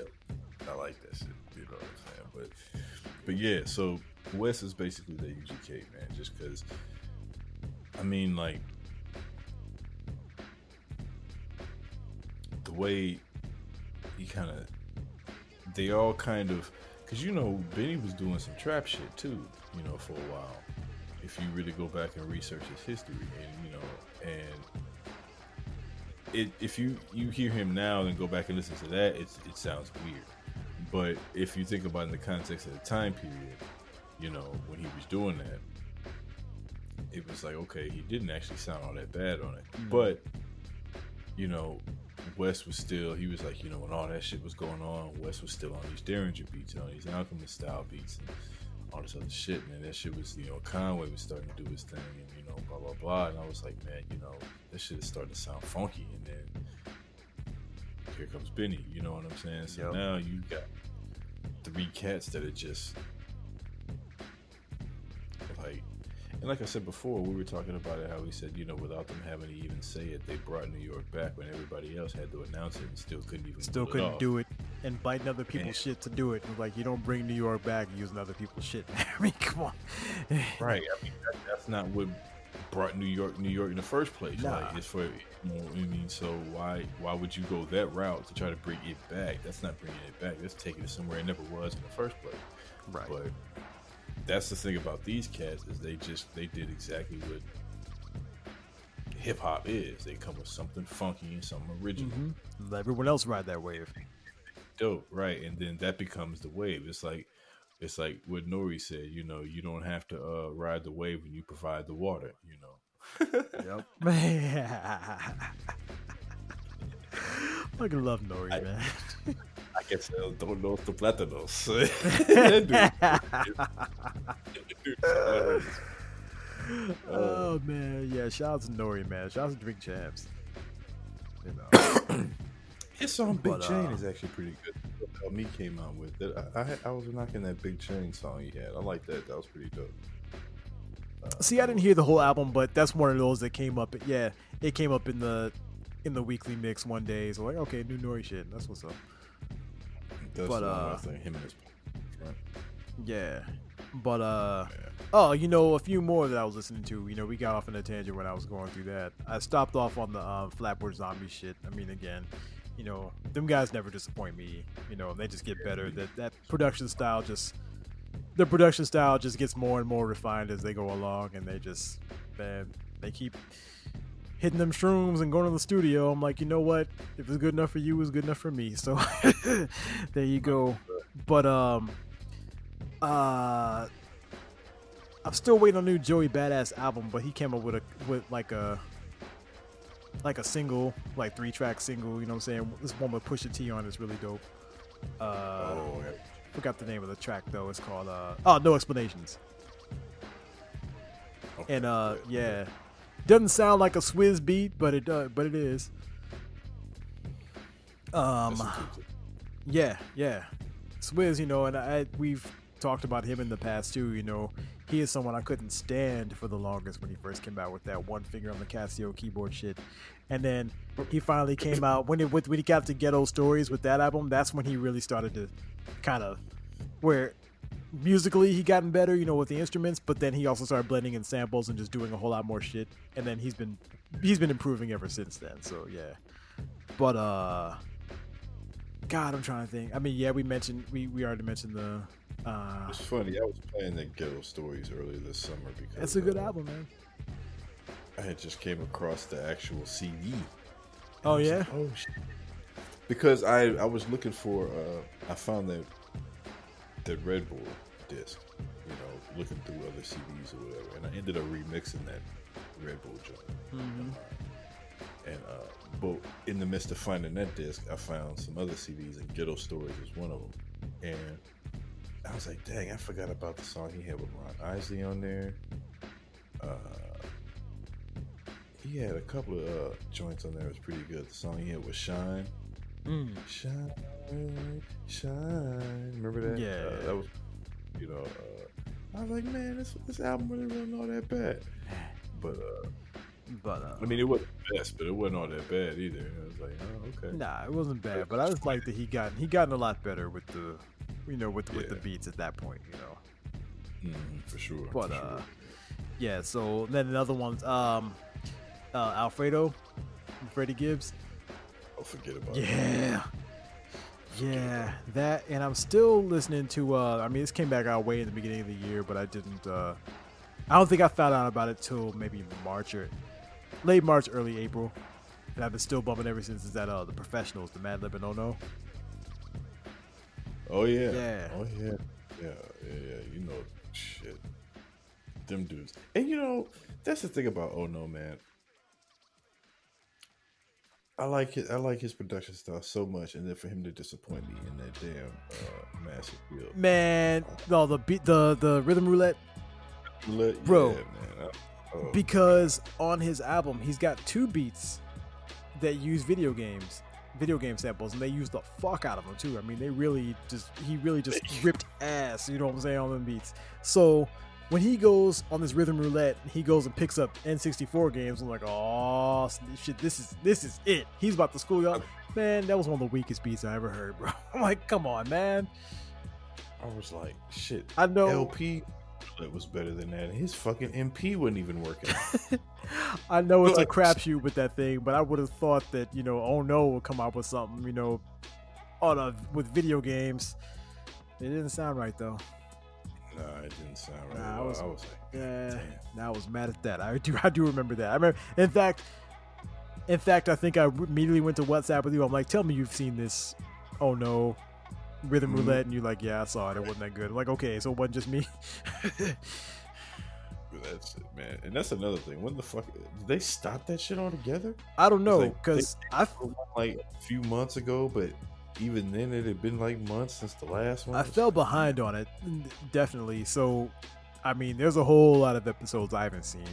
I like that shit. You know what I'm saying? But, but yeah. So West is basically the UGK man, just because. I mean, like the way he kind of, they all kind of, because you know Benny was doing some trap shit too, you know, for a while. If you really go back and research his history, and you know, and it, if you you hear him now and go back and listen to that, it's, it sounds weird. But if you think about it in the context of the time period, you know, when he was doing that, it was like, okay, he didn't actually sound all that bad on it. Mm. But, you know, West was still, he was like, you know, when all that shit was going on, West was still on these Daringer beats, and on these Alchemist style beats, and all this other shit, man. That shit was, you know, Conway was starting to do his thing, and, you know, blah, blah, blah. And I was like, man, you know, this shit is starting to sound funky. And then here comes Benny, you know what I'm saying? So Yep. now you got three cats that are just and like I said before, we were talking about it how he said, you know, without them having to even say it, they brought New York back when everybody else had to announce it and still couldn't even Still couldn't it do it and biting other people's Yeah. shit to do it. Like you don't bring New York back using other people's shit. [laughs] I mean, come on. [laughs] Right. I mean, that, that's not what brought New York, New York in the first place. Nah. Like, it's for, you know I mean? So why, why would you go that route to try to bring it back? That's not bringing it back. That's taking it somewhere it never was in the first place. Right. But that's the thing about these cats is they just they did exactly what hip hop is. They come with something funky and something original. Mm-hmm. Let everyone else ride that wave. Dope, right? And then that becomes the wave. It's like it's like what Nori said. You know, you don't have to uh, ride the wave when you provide the water. You know. [laughs] Yep. [laughs] [laughs] Fucking love Nori, I- man. I guess I don't know the platanos. [laughs] oh man, yeah. Shout out to Nori, man. Shout out to Drink Champs. You know. [coughs] His song Big But, Chain uh, is actually pretty good. How me came out with it. I, I I was knocking that Big Chain song he had. I like that. That was pretty dope. See, I didn't hear the whole album, but that's one of those that came up. Yeah, it came up in the in the weekly mix one day. So like, okay, new Nori shit. That's what's up. That's But, uh, him and his right? Yeah. But uh oh, you know, a few more that I was listening to. You know, we got off on a tangent when I was going through that. I stopped off on the um, Flatbush Zombie shit. I mean, again, you know, them guys never disappoint me. You know, they just get better. That that production style just the production style just gets more and more refined as they go along, and they just man, they keep hitting them shrooms and going to the studio. I'm like, you know what? If it's good enough for you, it's good enough for me. [laughs] So [laughs] there you go. But um, uh, I'm still waiting on a new Joey Badass album, but he came up with a with like a like a single, like three track single. You know what I'm saying? This one with Pusha T on is really dope. Uh, Oh, yeah. forgot the name of the track though. It's called uh oh no explanations. Okay, And uh good. yeah, doesn't sound like a Swizz Beatz, but it does. But it is. Um. Listen to it. Yeah, yeah. Swizz, you know, and I we've talked about him in the past too. You know, he is someone I couldn't stand for the longest when he first came out with that one finger on the Casio keyboard shit, and then he finally came out when it with when he got to Ghetto Stories with that album. That's when he really started to kind of where musically he gotten better, you know, with the instruments, but then he also started blending in samples and just doing a whole lot more shit. And then he's been he's been improving ever since then. So yeah, but uh. God, I'm trying to think. I mean, yeah, we mentioned we, we already mentioned the. Uh, It's funny. I was playing the Ghetto Stories earlier this summer because it's a good uh, album, man. I had just came across the actual CD. Oh yeah, like, oh shit. Because I I was looking for uh I found that that Red Bull disc, you know, looking through other CDs or whatever, and I ended up remixing that Red Bull joint. Mhm. And uh, but in the midst of finding that disc, I found some other CDs, and Ghetto Stories was one of them. And I was like, dang, I forgot about the song he had with Ron Isley on there. Uh, he had a couple of uh, joints on there. It was pretty good. The song he had with Shine, Mm. Shine, Shine. Remember that? Yeah. Uh, that was, you know. Uh, I was like, man, this this album really wasn't all that bad. But uh, but uh, I mean, it wasn't the best, but it wasn't all that bad either. I was like, oh, okay. nah, it wasn't bad. But I just like that he got he gotten a lot better with the, you know, with with the beats at that point, you know. Mhm, for sure. But for uh, sure. yeah. So then another one's um, uh, Alfredo, Freddie Gibbs. oh, forget about it. Yeah. That and I'm still listening to uh I mean this came back out way in the beginning of the year, but I didn't uh I don't think I found out about it till maybe March or late March, early April. And I've been still bumping ever since is that uh the professionals, the Madlib and Ono. Oh yeah. Yeah. Oh yeah. Yeah, yeah, yeah. You know, shit. Them dudes. And you know, that's the thing about Oh No Man. I like it. I like his production style so much, and then for him to disappoint me in that damn uh, massive field, Man, no, the beat the the rhythm roulette Let- Bro. yeah, man. I- oh, because on his album he's got two beats that use video games video game samples and they use the fuck out of them too i mean they really just he really just [laughs] ripped ass you know what i'm saying on them beats so when he goes on this rhythm roulette he goes and picks up n64 games i'm like oh shit this is this is it he's about to school y'all man that was one of the weakest beats i ever heard [laughs] bro i'm like come on man I was like, shit. i know LP that was better than that. His fucking MP wasn't even working. [laughs] I know it's a crapshoot with that thing, but I would have thought that you know, oh no, will come out with something, you know, on a with video games. It didn't sound right though. Nah, it didn't sound right. Nah, at I was- I was like, Yeah, Damn. now I was mad at that. I do, I do remember that. I remember, in fact, in fact, I think I immediately went to WhatsApp with you. I'm like, tell me you've seen this. Oh no, Rhythm Mhm. Roulette, and you're like, yeah, I saw it. It wasn't that good. I'm like, okay, so it wasn't just me. [laughs] that's it, man. And that's another thing. When the fuck did they stop that shit altogether? I don't know like, because I, Like a few months ago, but even then, it had been like months since the last one. I fell behind on it, definitely. So, I mean, there's a whole lot of episodes I haven't seen.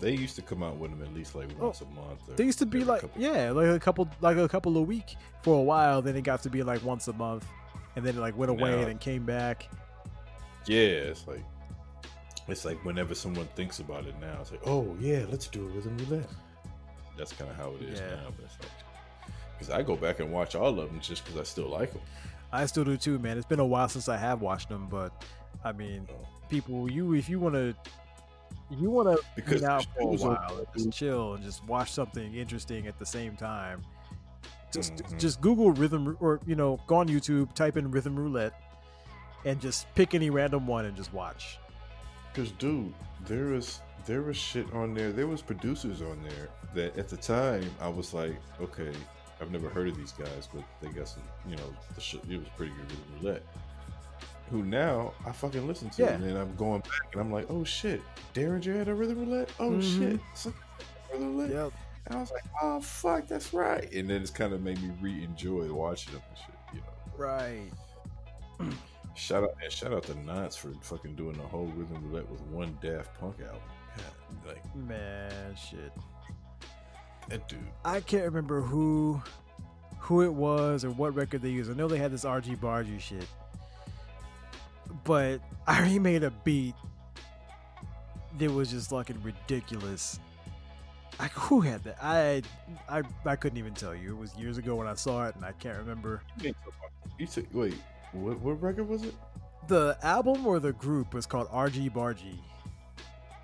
They used to come out with them at least like oh, once a month. or They used to be like, yeah, like a couple, like a couple a week for a while. Then it got to be like once a month, and then it like went away Now- and then came back. Yeah, it's like it's like whenever someone thinks about it now, it's like, oh yeah, let's do it with a roulette. That's kind of how it is Yeah. now. But it's like because I go back and watch all of them just because I still like them. I still do too, man. It's been a while since I have watched them, but I mean, people, you if you want to, you want to Because out for a while, and just chill and just watch something interesting at the same time. Just Mhm. just Google rhythm or you know go on YouTube, type in rhythm roulette, and just pick any random one and just watch. Because dude, there was there was shit on there. There was producers on there that at the time I was like, okay, I've never heard of these guys, but they got some, you know, the shit. It was pretty good with roulette. Who now I fucking listen to, Yeah. and then I'm going back and I'm like, oh shit, Daringer had a rhythm roulette. Oh Mhm. shit, rhythm roulette. Yep. And I was like, oh fuck, that's right. And then it's kind of made me re-enjoy watching them and shit. You know. Right. [clears throat] Shout out and shout out to Knots for fucking doing the whole rhythm roulette with one Daft Punk album. God, like Man, shit. That dude. I can't remember who who it was or what record they used. I know they had this RG Bargy shit. But [laughs] I already made a beat that was just fucking ridiculous. Like who had that? I I I couldn't even tell you. It was years ago when I saw it and I can't remember. You took wait, what what record was it? The album or the group was called RG Bargy.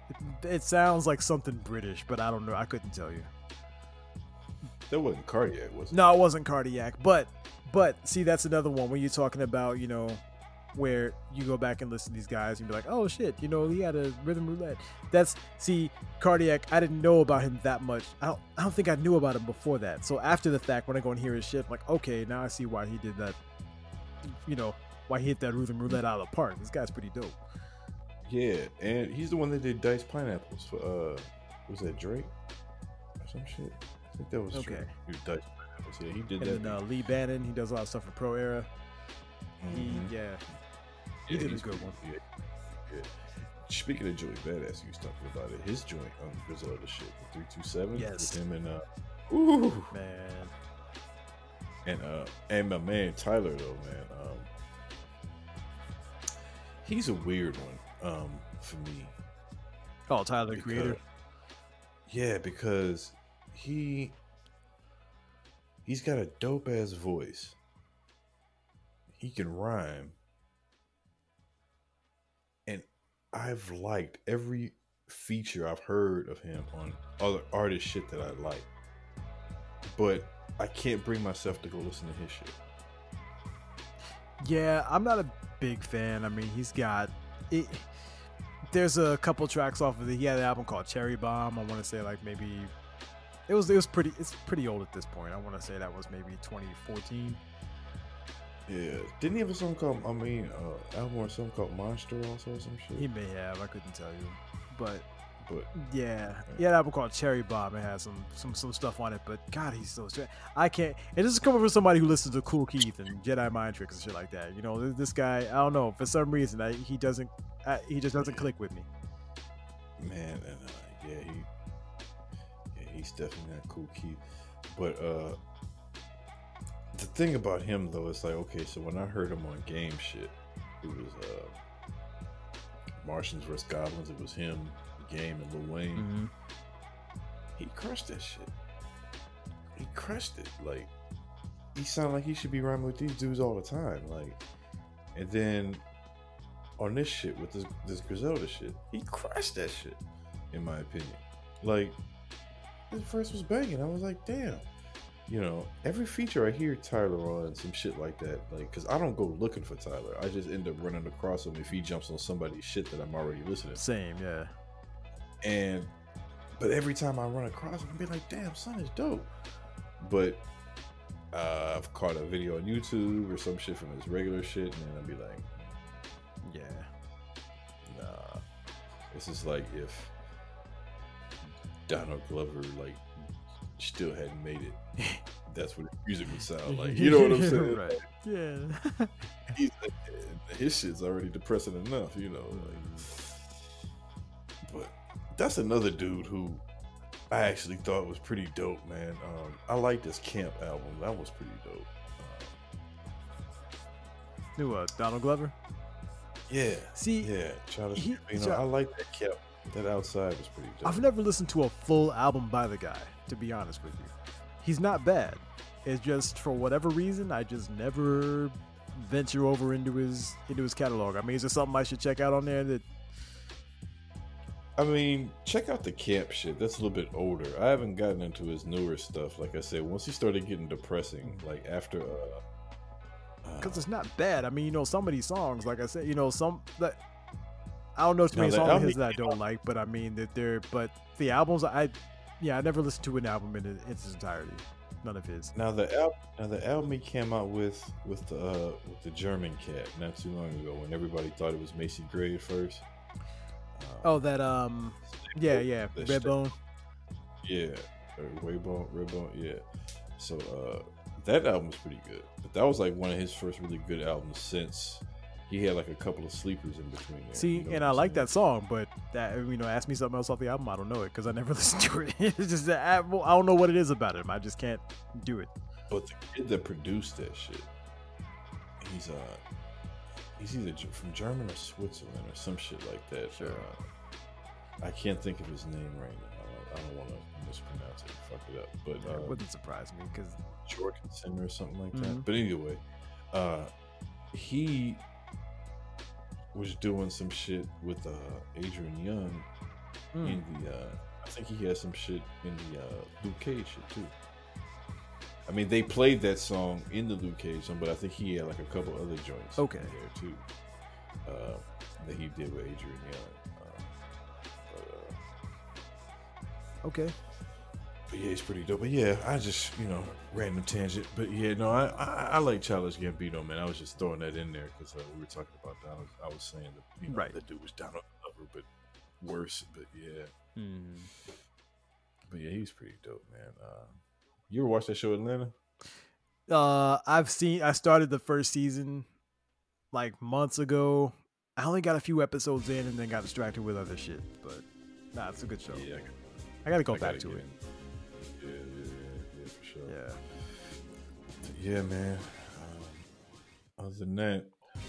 It, it sounds like something British, but I don't know. I couldn't tell you. That wasn't Cardiak, was it? No, it wasn't Cardiak, but but see, that's another one when you're talking about you know where you go back and listen to these guys and be like, oh shit, you know he had a rhythm roulette. That's see, Cardiak. I didn't know about him that much. I don't I don't think I knew about him before that. So after the fact, when I go and hear his shit, I'm like, okay, now I see why he did that. You know why he hit that rhythm roulette out of the park. This guy's pretty dope. Yeah, and he's the one that did Dice Pineapples for uh was that Drake? Or some shit? I think that was Okay. Drake. He did Dice Pineapples. Yeah, he did And that. then uh, Lee Bannon, he does a lot of stuff for Pro Era. He, Mhm. yeah, he Yeah, did a good one. Yeah, yeah. Speaking of Joey Badass, you was talking about it. His joint on Griselda shit, the three two seven. Yes. With him and uh, ooh, man. and uh, and my man Tyler though, man. Um, he's a weird one. Um, for me. Oh, Tyler the Creator. Yeah, because he he's got a dope ass voice. He can rhyme. And I've liked every feature I've heard of him on other artist shit that I like. But I can't bring myself to go listen to his shit. Yeah, I'm not a big fan. I mean, he's got it. There's a couple tracks off of it. He had an album called Cherry Bomb. I want to say like maybe it was it was pretty it's pretty old at this point. I want to say that was maybe 2014. Yeah. Didn't he have a song called I mean uh album or something called Monster also or some shit? He may have. I couldn't tell you, but but yeah, he had an album called Cherry Bomb. It has some some some stuff on it. But God, he's so straight. I can't. And this is coming from somebody who listens to Kool Keith and Jedi Mind Tricks and shit like that. You know, this, this guy. I don't know. For some reason, I, he doesn't. I, he just doesn't click with me. man and uh, yeah he yeah he's definitely not cool key but uh the thing about him though is like okay so when i heard him on game shit it was uh martians vs goblins it was him game and lil wayne Mm-hmm. he crushed that shit he crushed it like he sounded like he should be rhyming with these dudes all the time like and then on this shit with this this Griselda shit, he crushed that shit, in my opinion. Like his verse was banging. I was like, damn. you know, every feature I hear Tyler on, some shit like that, like, cause I don't go looking for Tyler. I just end up running across him if he jumps on somebody's shit that I'm already listening. Same, yeah. And, but every time I run across him, I be like, damn, son is dope. But uh, I've caught a video on YouTube or some shit from his regular shit, and then I'll be like, Yeah. nah. This is like if Donald Glover like still hadn't made it. [laughs] That's what his music would sound like. You know what I'm [laughs] saying? right. Yeah. He's, his shit's already depressing enough, you know. Like, but that's another dude who I actually thought was pretty dope, man. Um, I like this Camp album. That was pretty dope. New uh, Donald Glover. Yeah. See, Yeah, he- Gambino. Chi- I like that Camp. That outside was pretty dope. I've never listened to a full album by the guy, to be honest with you. He's not bad. It's just for whatever reason, I just never venture over into his into his catalog. I mean, is there something I should check out on there that I mean, check out the camp shit. That's a little bit older. I haven't gotten into his newer stuff. Like I said, once he started getting depressing, like after uh, uh because it's not bad. I mean, you know, some of these songs, like I said, you know, some that I don't know too many the songs of his that I don't like, but I mean that they're but the albums I yeah I never listened to an album in its entirety. None of his. now the album now the album he came out with with the uh, with the German cat not too long ago when everybody thought it was Macy Gray at first. Uh, Oh, that um, yeah, yeah, Redbone. Yeah, Waybone, Redbone, yeah. So uh, that album was pretty good, but that was like one of his first really good albums since he had like a couple of sleepers in between. There, See, you know and I like that song, but that you know, ask me something else off the album, I don't know it because I never [laughs] listened to it. it's just that I, I don't know what it is about him. I just can't do it. But the kid that produced that shit, he's uh, he's either from German or Switzerland or some shit like that. Sure. Uh, I can't think of his name right now. I don't want to mispronounce it, fuck it up. But Yeah, uh, it wouldn't surprise me because Jorgensen or something like Mhm. that. But anyway, uh, he was doing some shit with uh, Adrian Younge Hmm. in the. Uh, I think he had some shit in the uh, Luke Cage shit too. I mean, they played that song in the Luke Cage song, but I think he had like a couple other joints Okay. in there too uh, that he did with Adrian Younge. Uh, but, uh, okay, but yeah, he's pretty dope. But yeah, I just you know random tangent. But yeah, no, I I, I like Childish Gambino, man. I was just throwing that in there because uh, we were talking about Donald. I was saying that you know Right. that dude was Donald Glover, but worse. But yeah, Hmm. but yeah, he's pretty dope, man. Uh, you ever watch that show Atlanta? Uh, I've seen. I started the first season like months ago. I only got a few episodes in and then got distracted with other shit. But nah, it's a good show. Yeah, I gotta go I back gotta to it. in. Yeah. Man. Um, other than that,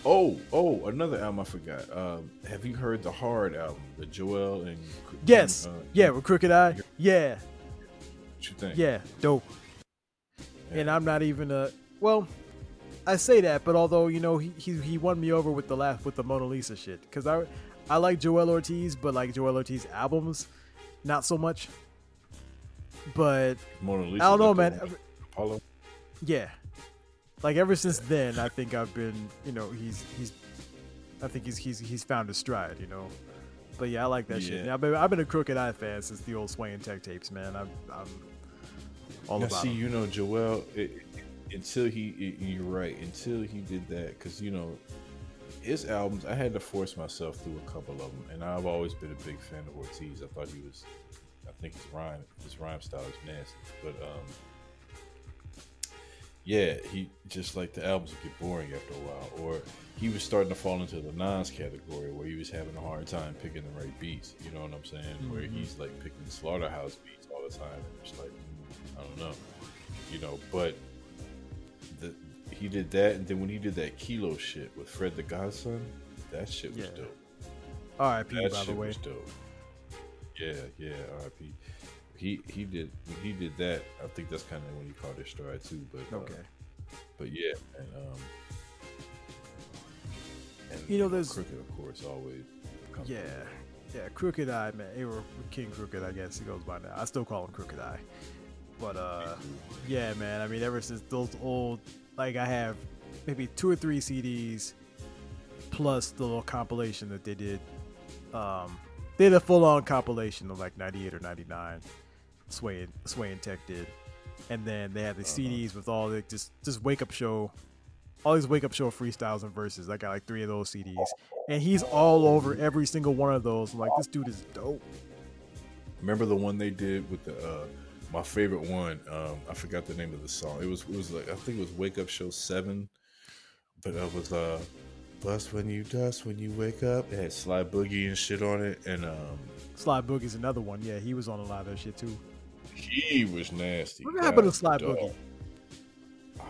oh, oh, another album I forgot. Um, have you heard the Hard album, the Joell and Yes. uh, Yeah, with Crooked I. Yeah. What you think? Yeah. Dope. Yeah. And I'm not even a well. I say that, but although you know he he, he won me over with the last with the Mona Lisa shit because I I like Joell Ortiz, but like Joell Ortiz albums, not so much. But Mona Lisa. I don't know, man. Apollo. yeah, like ever since then, I think I've been you know he's he's I think he's he's he's found his stride, you know. But yeah, I like that shit. Yeah. Now, I've been, I've been a Crooked I fan since the old Sway and Tech tapes, man. I'm I'm all Now, about see, him. you know, Joell. It, until he, it- you're right. Until he did that, because you know, his albums. I had to force myself through a couple of them, and I've always been a big fan of Ortiz. I thought he was. I think his rhyme, his rhyme style is nasty, but um, yeah, he just like the albums would get boring after a while, or he was starting to fall into the Nas category where he was having a hard time picking the right beats. You know what I'm saying? Where Mhm. he's like picking slaughterhouse beats all the time, and it's like I don't know, you know. But the he did that, and then when he did that Kilo shit with Fred the Godson, that shit was Yeah. dope. R.I.P. By the shit way. was dope. Yeah, yeah, R.I.P. He he did when he did that. I think that's kind of when he caught his stride too. But uh, but yeah, and um, and You know, there's- cricket, of course, always. Yeah, yeah, Crooked I, man. Or King Crooked, I guess he goes by now. I still call him Crooked Eye. But uh, yeah, man. I mean, ever since those old, like I have maybe two or three CDs, plus the little compilation that they did. Um, they did a full-on compilation of like '98 or '99. Sway and Sway and Tech did, and then they had the CDs with all the just just wake up show, all these wake up show freestyles and verses. I got like three of those CDs, and he's all over every single one of those. I'm like, this dude is dope. Remember the one they did with the uh my favorite one, um, I forgot the name of the song. It was it was like I think it was Wake Up Show Seven. But it was uh Bust when you dust when you wake up. It had Sly Boogie and shit on it and um Sly Boogie's another one. Yeah, he was on a lot of that shit too. He was nasty. What happened to Sly. Boogie?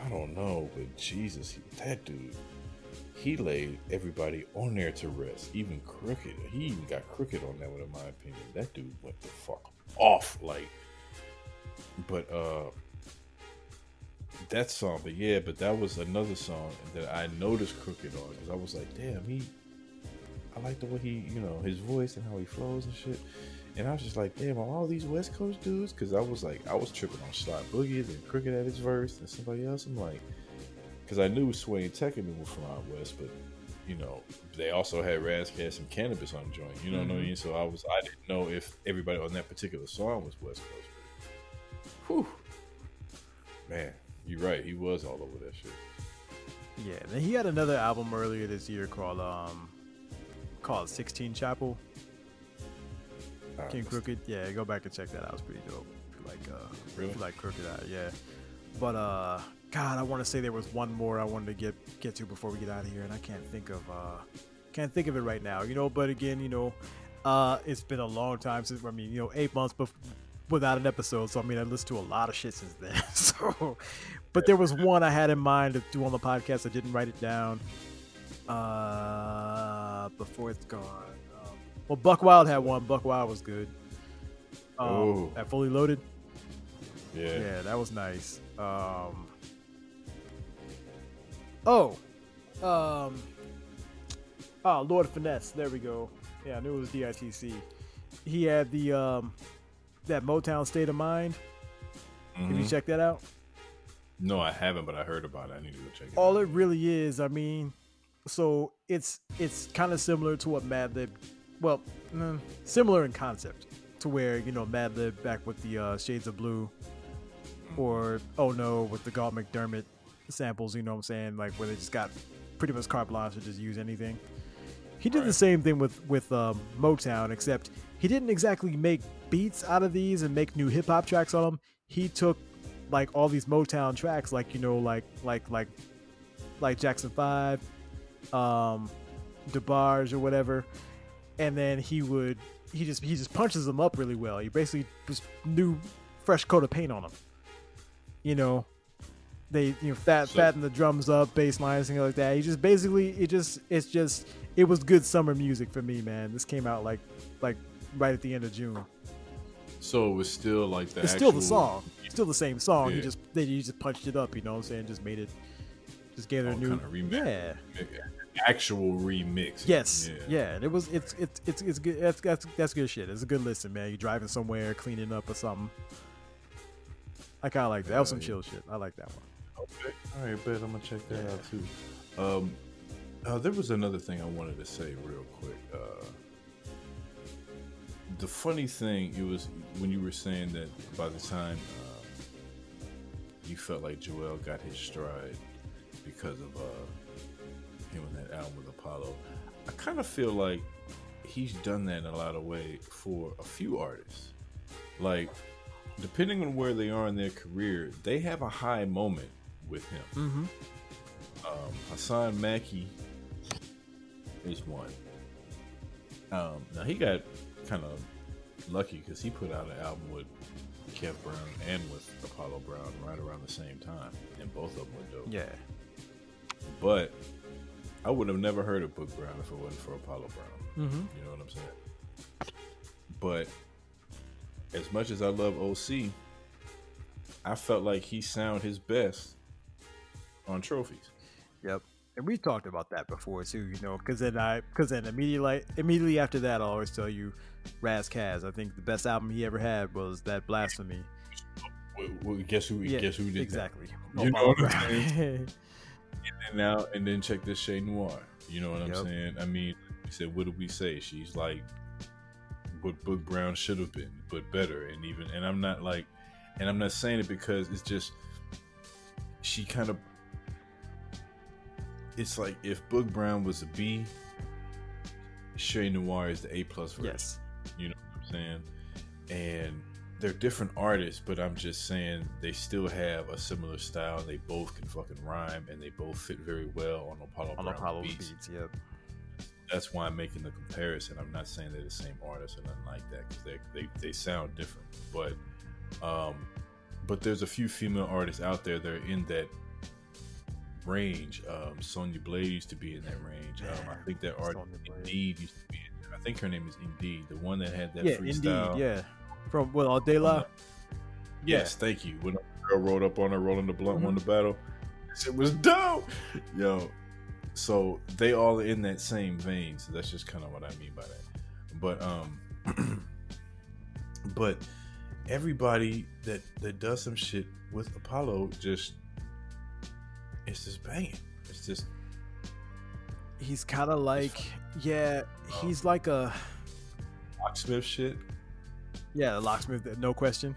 I don't know, but Jesus, that dude, he laid everybody on there to rest, even Crooked. He even got Crooked on that one, in my opinion. That dude went the fuck off, like. But uh, that song, but yeah, but that was another song that I noticed Crooked on because I was like, damn, he. I like the way he, you know, his voice and how he flows and shit. And I was just like, damn, are all these West Coast dudes? Because I was like, I was tripping on Sly Boogie, and Cricket at his verse, and somebody else. I'm like, because I knew Sway and Tekken were from out west, but you know, they also had Ras Kass and Canibus on the joint. You know what I mean? So I was, I didn't know if everybody on that particular song was West Coast. Whew, man, you're right. He was all over that shit. Yeah, and he had another album earlier this year called um called Sixteen Chapel. Uh, King Crooked. Yeah, go back and check that out. It's pretty dope. Like uh Really? like Crooked I, yeah. But uh God, I want to say there was one more I wanted to get get to before we get out of here, and I can't think of uh can't think of it right now. You know, but again, you know, uh it's been a long time since I mean, you know, eight months bef- without an episode. So I mean, I listened to a lot of shit since then. [laughs] so, but there was one I had in mind to do on the podcast. I didn't write it down. Uh, before it's gone. Well, Buck Wild had one. Buck Wild was good. Um, Oh. That fully loaded. Yeah. Yeah, that was nice. Um, oh, um, oh, Lord Finesse. There we go. Yeah, I knew it was DITC. He had the um, that Motown State of Mind. Have you checked that out? No, I haven't, but I heard about it. I need to go check it All out. it really is, I mean, so it's it's kind of similar to what Madlib, well, mm, similar in concept to where you know Madlib back with the uh, Shades of Blue, or oh no with the Galt MacDermot samples. You know what I'm saying? Like where they just got pretty much carte blanche to just use anything. He did the same thing with with um, Motown, except he didn't exactly make beats out of these and make new hip hop tracks on them. He took like all these Motown tracks, like you know, like like like like Jackson Five, um, DeBarge or whatever, and then he would he just he just punches them up really well. He basically just new fresh coat of paint on them. You know, they you know fat So- fatten the drums up, bass lines, things like that. He just basically it just it's just it was good summer music for me, man. This came out like like right at the end of June. So it was still like that. It's still the song, still the same song. He just they he just punched it up. You know what I'm saying? Just made it, just gave it a Oh, new kinda remix. yeah. Actual remix. Yes, yeah. and it was it's it's it's it's good. That's that's that's good shit. It's a good listen, man. You're driving somewhere, cleaning up or something. I kind of like that. That was some chill shit. I like that one. Okay. All right, bet I'm gonna check that out too. Um, uh, there was another thing I wanted to say real quick. Uh, the funny thing it was when you were saying that by the time uh, you felt like Joell got his stride because of uh, on that album with Apollo. I kind of feel like he's done that in a lot of way for a few artists. Like, depending on where they are in their career, they have a high moment with him. Mm-hmm. Um, Hassaan Mackey is one. Um, now he got kind of lucky because he put out an album with Kev Brown and with Apollo Brown right around the same time, and both of them were dope. Yeah. But I would have never heard of Book Brown if it wasn't for Apollo Brown. Mm-hmm. You know what I'm saying? But as much as I love OC, I felt like he sound his best on trophies. Yep. And we talked about that before too, you know, because then I, because then immediately, immediately after that, I'll always tell you, Ras Kass. I think the best album he ever had was that Blasphemy. Well, well, guess who? Yeah, guess who did exactly. that? You know what I'm saying? [laughs] And now and then check this Che Noir. You know what I'm Yep. saying? I mean, we said, what did we say? She's like what Book Brown should have been, but better. And even and I'm not like, and I'm not saying it because it's just she kind of. It's like if Book Brown was a B, Che Noir is the A plus version. yes. You know what I'm saying? And they're different artists, but I'm just saying they still have a similar style. And They both can fucking rhyme, and they both fit very well on Apollo On Brown Apollo beats. beats. Yep. That's why I'm making the comparison. I'm not saying they're the same artist or nothing like that because they, they they sound different. But um, but there's a few female artists out there that are in that range. Um, Sonya Blade used to be in that range. Um, I think that artist Indeed used to be. In there. I think her name is Indeed, the one that had that yeah, freestyle. indeed. Yeah. From well, All Day La. Yes, thank you. When a girl rolled up on her, rolling the blunt, won Mhm. the battle. It was dope, yo. So they all in that same vein. So that's just kind of what I mean by that. But um, [clears throat] but everybody that that does some shit with Apollo just it's just banging. It's just He's kind of like, yeah, he's like a locksmith shit. Yeah, the locksmith, no question.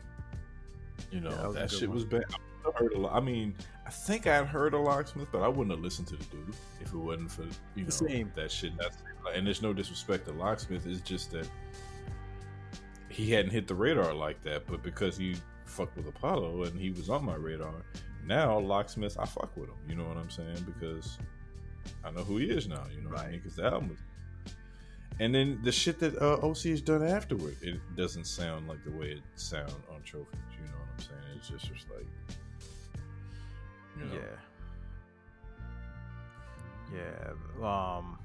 You know Yeah, that that shit one. was bad. I heard a lot. I mean, I think I'd heard a locksmith, but I wouldn't have listened to the dude if it wasn't for you know Same. that shit. That's and there's no disrespect to locksmith. It's just that he hadn't hit the radar like that, but because he fucked with Apollo and he was on my radar, now locksmith I fuck with him. You know what I'm saying? Because I know who he is now. You know what I mean? Right. Because the album was. And then the shit that uh, OC has done afterward, it doesn't sound like the way it sound on trophies. You know what I'm saying? It's just, just like, you know, Yeah. Yeah. Um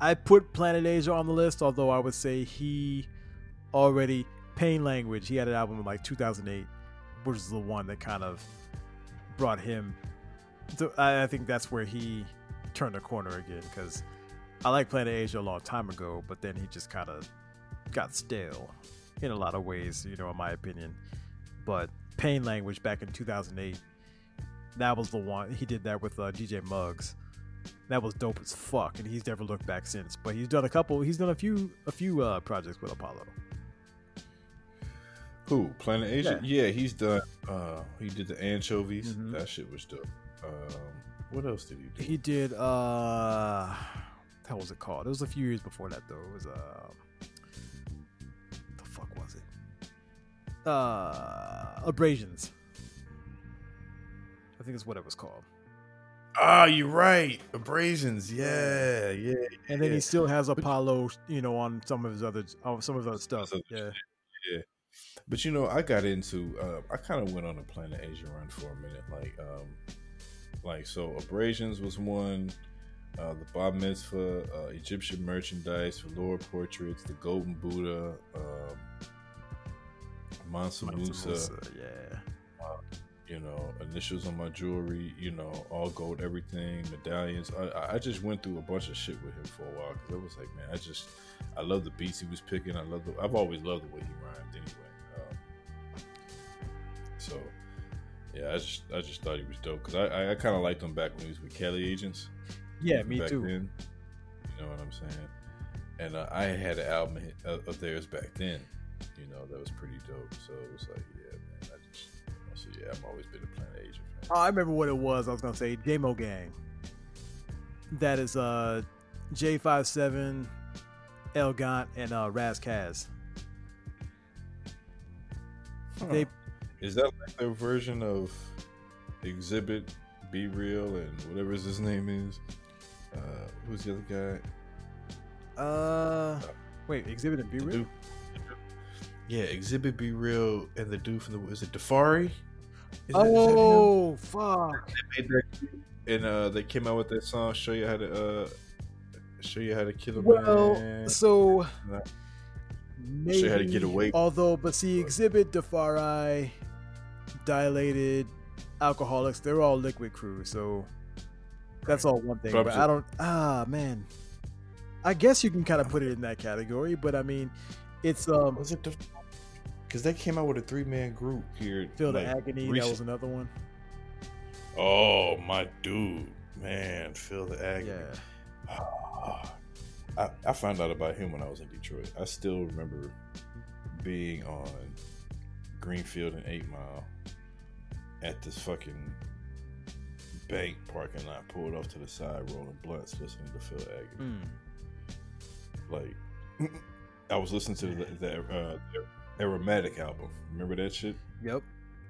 I put Planet Asia on the list, although I would say he already Pain Language, he had an album in like 2008, which is the one that kind of brought him to, I, I think that's where he turned the corner again because I like Planet Asia a long time ago, but then he just kind of got stale in a lot of ways, you know, in my opinion. But Pain Language back in 2008, that was the one he did that with uh, DJ Muggs. That was dope as fuck, and he's never looked back since. But he's done a couple. He's done a few a few uh, projects with Apollo. Who? Planet Asia? Yeah, he's done. Uh, he did the anchovies. Mhm. That shit was dope. Um, what else did he do? He did. uh How was it called? It was a few years before that though. It was uh, the fuck was it? Uh, Abrasions. I think it's what it was called. Ah, you're right. Abrasions. Yeah, yeah. And then yeah. he still has Apollo, you know, on some of his other, on some of his other stuff. Yeah, Yeah. But you know, I got into. Uh, I kind of went on a Planet Asia run for a minute. Like, um, like so, abrasions was one. Uh, the Bob Mitzvah, uh, Egyptian merchandise, velour portraits, the Golden Buddha, um, Mansa Musa, Musa, yeah. you know, initials on my jewelry, you know, all gold, everything, medallions. I, I just went through a bunch of shit with him for a while because I was like, man, I just, I love the beats he was picking. I love the, I've always loved the way he rhymed anyway. Um, so, yeah, I just, I just thought he was dope because I, I, I kind of liked him back when he was with Cali Agents. Yeah, me too. Then, you know what I'm saying? And uh, I had an album of of theirs back then. You know that was pretty dope. So it was like, yeah, man. I just, so yeah, I've always been a Planet Asia fan. Oh, I remember what it was. I was gonna say JMO Gang. That is uh J57, El Gant, and uh Ras Kass. They is that like their version of Xzibit, Be Real, and whatever his name is? Uh, who's the other guy? uh wait, Xzibit and Be The Real? dude- Yeah, Xzibit, Be Real, and the dude from the is it Defari? Is that- is that? Oh fuck. They made that- and uh, they came out with that song. Show you how to uh, show you how to kill a Well, man. so Nah. maybe Show you how to get away. Although, but see, Xzibit, Defari, Dilated, Alkaholiks, they're all Likwit Crew, so that's all one thing. But I'm But I don't. Ah, man. I guess you can kind of put it in that category, but I mean, it's um. Was it? Def- because they came out with a three man group here. Feel the like, agony. That was another one. Oh my dude, man, Phil the Agony. Yeah. [sighs] I, I found out about him when I was in Detroit. I still remember being on Greenfield and Eight Mile at this fucking bank parking lot, pulled off to the side, rolling blunts, listening to Phil Agony. Mm. Like, [laughs] I was listening to the, the uh, the Aromatic album. Remember that shit? Yep.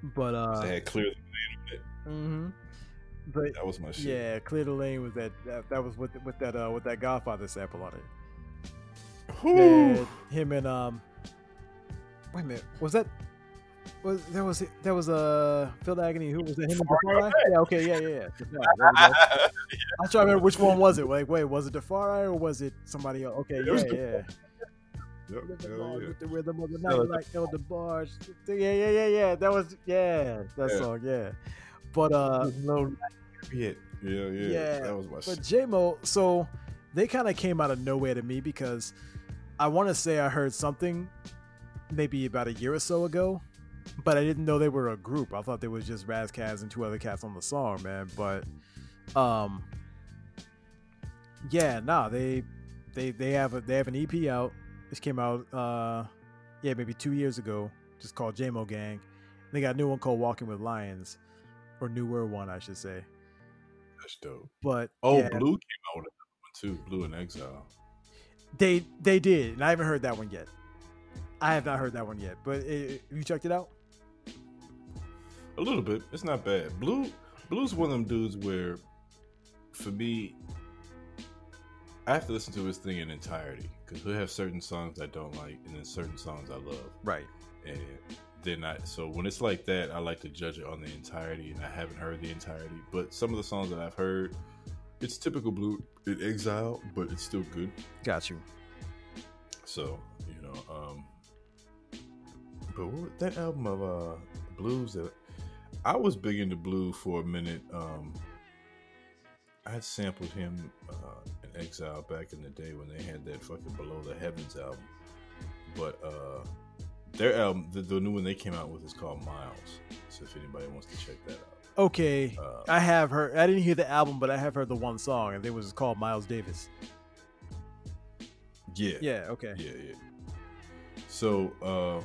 But uh. they had Clear the Lane on it. hmm But That was my shit. yeah, Clear the Lane was that. That, that was with with that uh with that Godfather sample on it. And him and um. Wait a minute. Was that? Was there was that was uh Phil Agony? Who was that? Him and Defari? Yeah. Okay. Yeah. Yeah. yeah. Defari, there. [laughs] I trying to remember which one was it. Like, wait, was it Defari or was it somebody else? Okay, It yeah, yeah. Yep, With the, bars, yeah. with the rhythm of the night, like Elder Bars. Yeah, yeah, yeah, yeah. That was yeah, that Yeah. song, yeah. But uh, no. Yeah, yeah, Yeah, That was my but shit. J-Mo, so they kind of came out of nowhere to me because I want to say I heard something maybe about a year or so ago, but I didn't know they were a group. I thought they was just Ras Kass and two other cats on the song, man. But um, yeah, nah, they they they have a they have an EP out. This came out uh, yeah, maybe two years ago, just called J-Mo Gang. They got a new one called Walking with Lions, or newer one, I should say. That's dope. But Oh, yeah, Blu came out with another one too. Blu in Exile. They they did, and I haven't heard that one yet. I have not heard that one yet. But uh, you checked it out? A little bit. It's not bad. Blu Blu's one of them dudes where, for me, I have to listen to his thing in entirety because he'll have certain songs I don't like and then certain songs I love, Right. and then I. So when it's like that, I like to judge it on the entirety, and I haven't heard the entirety. But some of the songs that I've heard, it's typical Blu in Exile, but it's still good. Got you. So you know, um, but what, that album of uh blues that I was big into blue for a minute. Um, I had sampled him uh, in Exile back in the day when they had that fucking Below the Heavens album. But uh, their album, the, the new one they came out with, is called Miles. So if anybody wants to check that out, Okay. uh, I have heard. I didn't hear the album, but I have heard the one song, and it was called Miles Davis. yeah, Yeah. Okay. Yeah, yeah. So, uh,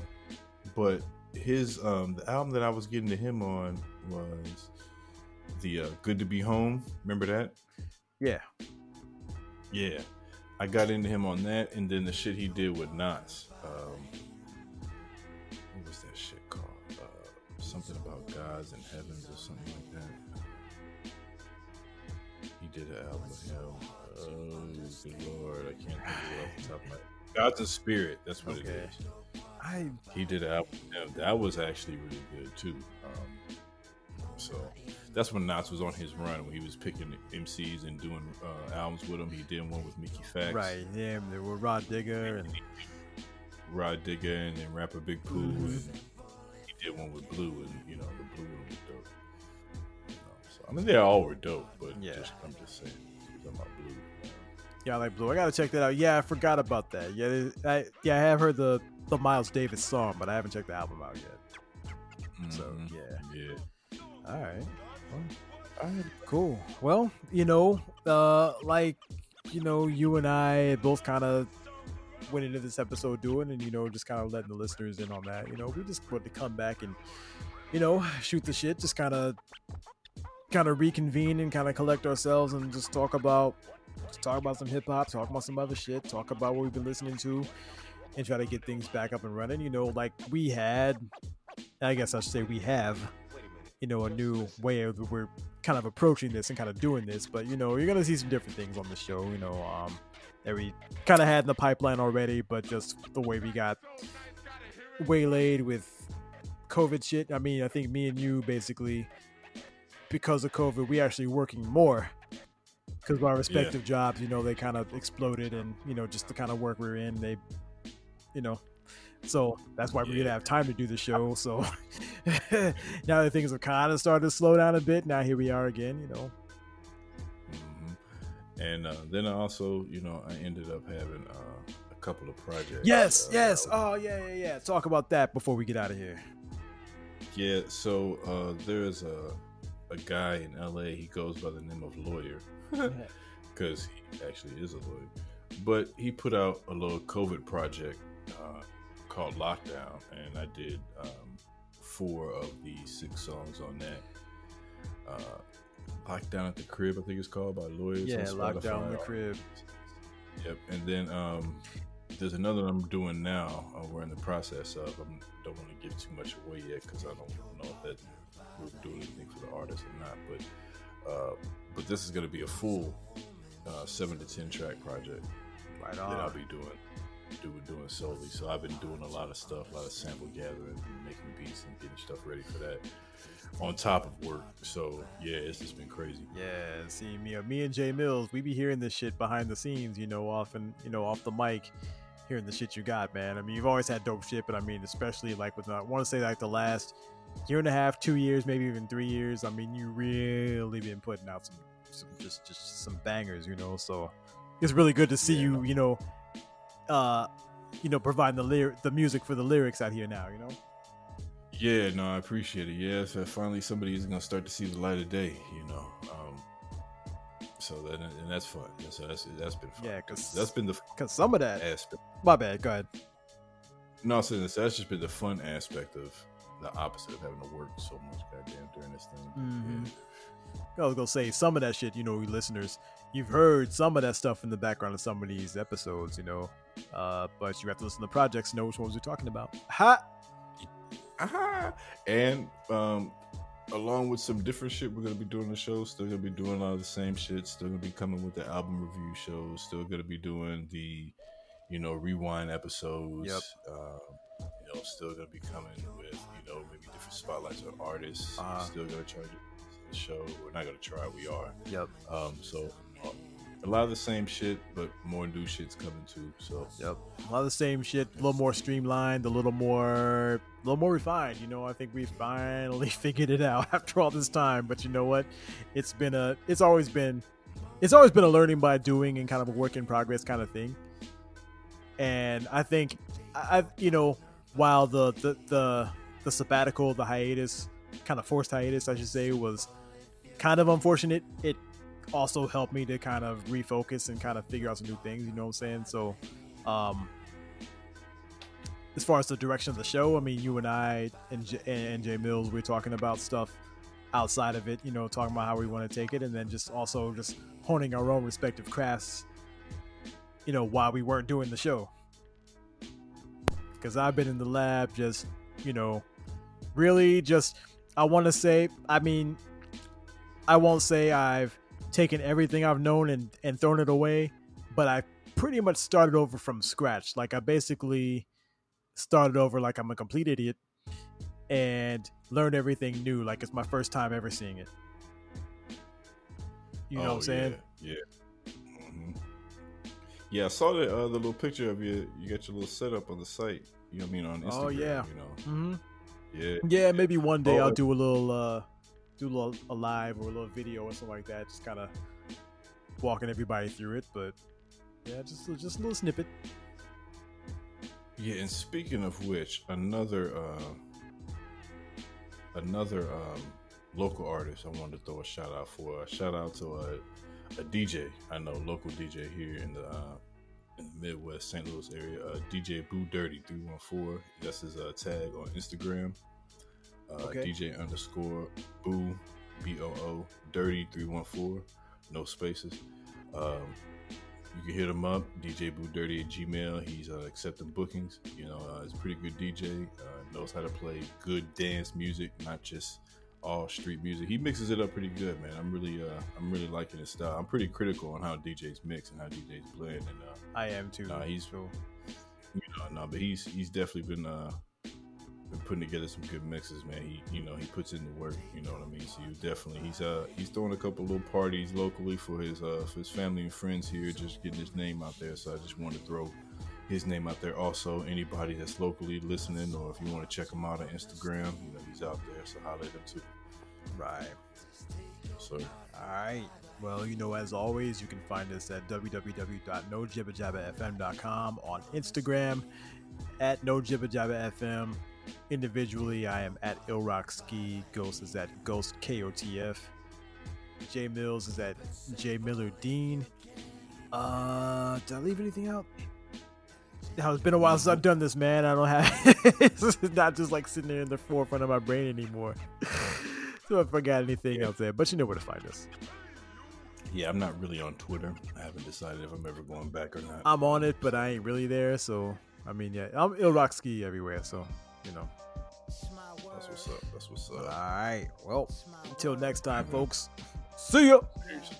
but his um the album that I was getting to him on was the uh, Good to Be Home. Remember that? Yeah. Yeah. I got into him on that, and then the shit he did with Nottz. Um, what was that shit called? Uh, something about gods and heavens or something like that. He did an album with him. Oh, good lord, I can't think of it off the top of my Gods and Spirit. That's what Okay. it is. I He did an album. with him. That was actually really good too. Um, so that's when Nottz was on his run when he was picking MCs and doing uh, albums with him. He did one with Mickey Factz, right. Yeah. There were Rod Digger and Rod Digger, and then rapper Big Pooh. Mhm. And he did one with Blu, and you know the Blu one was dope. You know, so I mean they all were dope, but Yeah. just, I'm just saying, we're talking about Blu. yeah, I like Blu. I gotta check that out. Yeah, I forgot about that. Yeah, I yeah I have heard the the Miles Davis song, but I haven't checked the album out yet. So mhm. yeah. yeah. All right. I Cool. Well, you know, uh, like, you know, you and I both kind of went into this episode doing, and you know, just kind of letting the listeners in on that. You know, we just want to come back and, you know, shoot the shit, just kind of, kind of reconvene and kind of collect ourselves and just talk about, just talk about some hip hop, talk about some other shit, talk about what we've been listening to, and try to get things back up and running. You know, like we had, I guess I should say we have you know a new way of we're kind of approaching this and kind of doing this but you know you're gonna see some different things on the show you know um that we kind of had in the pipeline already but just the way we got waylaid with covid shit i mean i think me and you basically because of covid we actually working more because of our respective jobs you know they kind of exploded and you know just the kind of work we're in they you know so that's why we didn't have time to do the show. [laughs] So [laughs] now that things have kind of started to slow down a bit, now here we are again. You know, hmm And uh, then I also, you know, I ended up having uh, a couple of projects. Yes, uh, yes. Oh, yeah, yeah, yeah. Talk about that before we get out of here. Yeah, so uh, there's a a guy in LA. He goes by the name of Lawyer [laughs] because he actually is a lawyer. But he put out a little COVID project uh, called Lockdown, and I did um, four of the six songs on that. Uh, Lockdown at the Crib, I think it's called by Lawyers. Yeah, lockdown in the crib. Yep, and then um, there's another one I'm doing now. Uh, we're in the process of. I don't want to give too much away yet because I don't know if that will do anything for the artist or not. But uh, but this is going to be a full uh, seven to ten track project Right that I'll be doing doing doing solely. So I've been doing a lot of stuff, a lot of sample gathering, making beats, and getting stuff ready for that. On top of work, so yeah, it's just been crazy. Yeah, see me, uh, me and Jay Mills, we be hearing this shit behind the scenes, you know, often, you know, off the mic, hearing the shit you got, man. I mean, you've always had dope shit, but I mean, especially like with, I want to say like the last year and a half, two years, maybe even three years. I mean, you really been putting out some, some just, just some bangers, you know. So it's really good to see Yeah. you, you know, uh, you know, providing the lyric, the music for the lyrics out here now, you know. Yeah, no, I appreciate it. Yeah, so finally somebody is gonna start to see the light of day, you know. Um, so that and that's fun. That's that's, that's been fun. Yeah, 'cause- that's been the Cause some of that, aspect. my bad. Go ahead. No, this, that's just been the fun aspect of the opposite of having to work so much, goddamn, during this thing. Mhm. I was gonna say some of that shit, you know, listeners, you've heard some of that stuff in the background of some of these episodes, you know. Uh, but you have to listen to projects know which ones we're talking about. Ha! Aha! And um, along with some different shit, we're gonna be doing the show. Still gonna be doing a lot of the same shit. Still gonna be coming with the album review shows. Still gonna be doing the, you know, rewind episodes. Yep. Um, you know, still gonna be coming with you know maybe different spotlights on artists. Uh-huh. Still gonna try to the show. We're not gonna try. We are. Yep. Um, so uh, a lot of the same shit, but more new shit's coming too. So Yep. A lot of the same shit, a little more streamlined, a little more, a little more refined. You know, I think we finally [laughs] figured it out [laughs] after all this time. But you know what? It's been a, it's always been, it's always been a learning by doing and kind of a work in progress kind of thing. And I think, I, you know, while the the the the sabbatical, the hiatus, kind of forced hiatus, I should say, was kind of unfortunate. It also helped me to kind of refocus and kind of figure out some new things. You know what I'm saying? So, um, as far as the direction of the show, I mean, you and I and J- and Jay Mills, we're talking about stuff outside of it. You know, talking about how we want to take it, and then just also just honing our own respective crafts. You know, while we weren't doing the show, because I've been in the lab, just you know, really just. I want to say, I mean, I won't say I've taken everything I've known and, and thrown it away, but I pretty much started over from scratch. Like I basically started over like I'm a complete idiot and learned everything new. Like it's my first time ever seeing it. You know what I'm Oh, saying? Yeah. Yeah. Mhm. Yeah, I saw the uh, the little picture of you. You got your little setup on the site. You know what I mean on Instagram. Oh, yeah. You know. hmm Yeah. Yeah, maybe one day Oh, I'll uh, do a little, uh, do a little a live or a little video or something like that. Just kind of walking everybody through it. But yeah, just just a little snippet. Yeah, and speaking of which, another uh, another um, local artist I wanted to throw a shout out for. A shout out to a, a DJ I know, local DJ here in the uh, in the Midwest St. Louis area. Uh, DJ Boo Dirty three one four. That's his uh, tag on Instagram. Uh, Okay. DJ underscore Boo B O O Dirty three one four. No spaces. Um, you can hit him up, DJ Boo Dirty at Gmail. He's uh, accepting bookings. You know, uh, he's a pretty good DJ. Uh, knows how to play good dance music, not just all street music. He mixes it up pretty good, man. I'm really, uh, I'm really liking his style. I'm pretty critical on how DJs mix and how DJs blend. And uh, I am too. Nah, he's- so. you know, no, but he's he's definitely been uh been putting together some good mixes, man. He you know he puts in the work. You know what I mean. So you definitely he's uh he's throwing a couple little parties locally for his uh for his family and friends here, just getting his name out there. So I just want to throw his name out there. Also, anybody that's locally listening, or if you want to check him out on Instagram, you know he's out there. So holler at him too. Right. So All right. Well, you know, as always, you can find us at www.nojibbajabbafm.com on Instagram at nojibbajabbafm. Individually, I am at ilrockski. Ghost is at Ghost KOTF. J Mills is at J Miller Dean. Uh, did I leave anything out? Now, it's been a while since I've done this, man. I don't have. [laughs] it's not just like sitting there in the forefront of my brain anymore. so I forgot anything else there, but you know where to find us. yeah, I'm not really on Twitter. I haven't decided if I'm ever going back or not. I'm on it, but I ain't really there. So I mean, yeah, I'm Ilrockski everywhere. So you know. That's what's up. That's what's up. right. Well, until next time, mm-hmm. folks. See ya. Yo.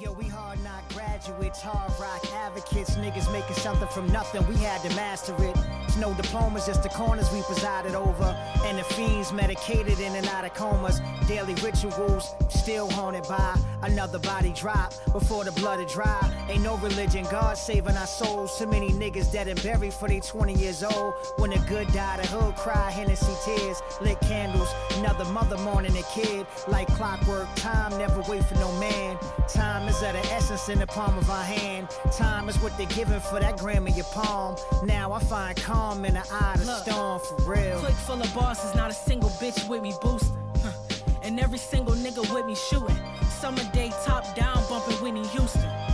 Yo, we hard knock graduates, hard rock advocates, niggas making something from nothing. We had to master it. It's no diplomas, just the corners we presided over. And the fiends medicated in and out of comas. Daily rituals, still haunted by another body drop before the blood is dry. Ain't no religion, God saving our souls. Too many niggas dead and buried for they 20 years old. When the good die, the hood cry, Hennessy tears, lit candles. Another mother mourning a kid. Like clockwork, time never wait for no man. Time is of the essence in the palm of our hand. Time is what they're giving for that gram in your palm. Now I find calm in the eye of the Look. storm for real. Click full of bosses, not a single bitch with me boosting. Huh. And every single nigga with me shooting. Summer day top down, bumping Whitney Houston.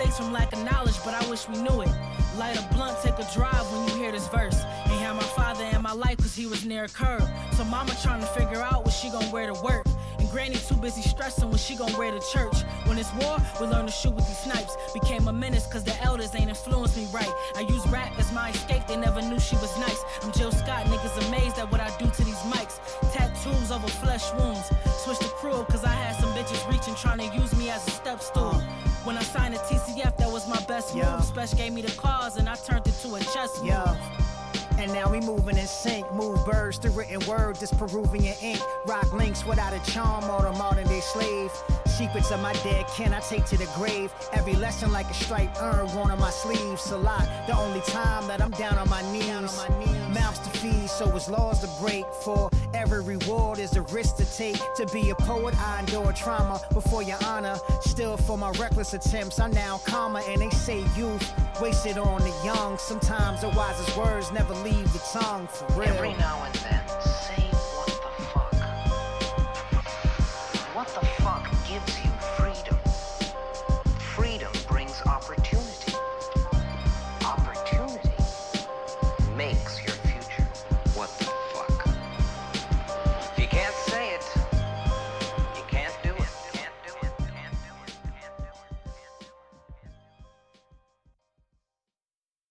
Mistakes from lack of knowledge, but I wish we knew it. Light a blunt, take a drive when you hear this verse. Ain't had my father in my life cause he was near a curb. So mama trying to figure out what she gon' wear to work. And granny too busy stressing what she gon' wear to church. When it's war, we learn to shoot with these snipes. Became a menace cause the elders ain't influenced me right. I use rap as my escape, they never knew she was nice. I'm Jill Scott, niggas amazed at what I do to these mics. Tattoos over flesh wounds. Switch the crew cause I had some bitches reaching trying to use me Yeah. Special gave me the cause and I turned it to a chess move. And now we moving in sync, move birds through written word, this Peruvian ink. Rock links without a charm or a modern day slave. Secrets of my dead kin I take to the grave. Every lesson like a striped urn worn on my sleeves. A lot, the only time that I'm down on my knees. Mouths to feed, so it's laws to break. For every reward is a risk to take. To be a poet, I endure trauma before your honor. Still for my reckless attempts, I'm now calmer. And they say youth wasted on the young. Sometimes the wisest words never leave the tongue. For real. Every now and then,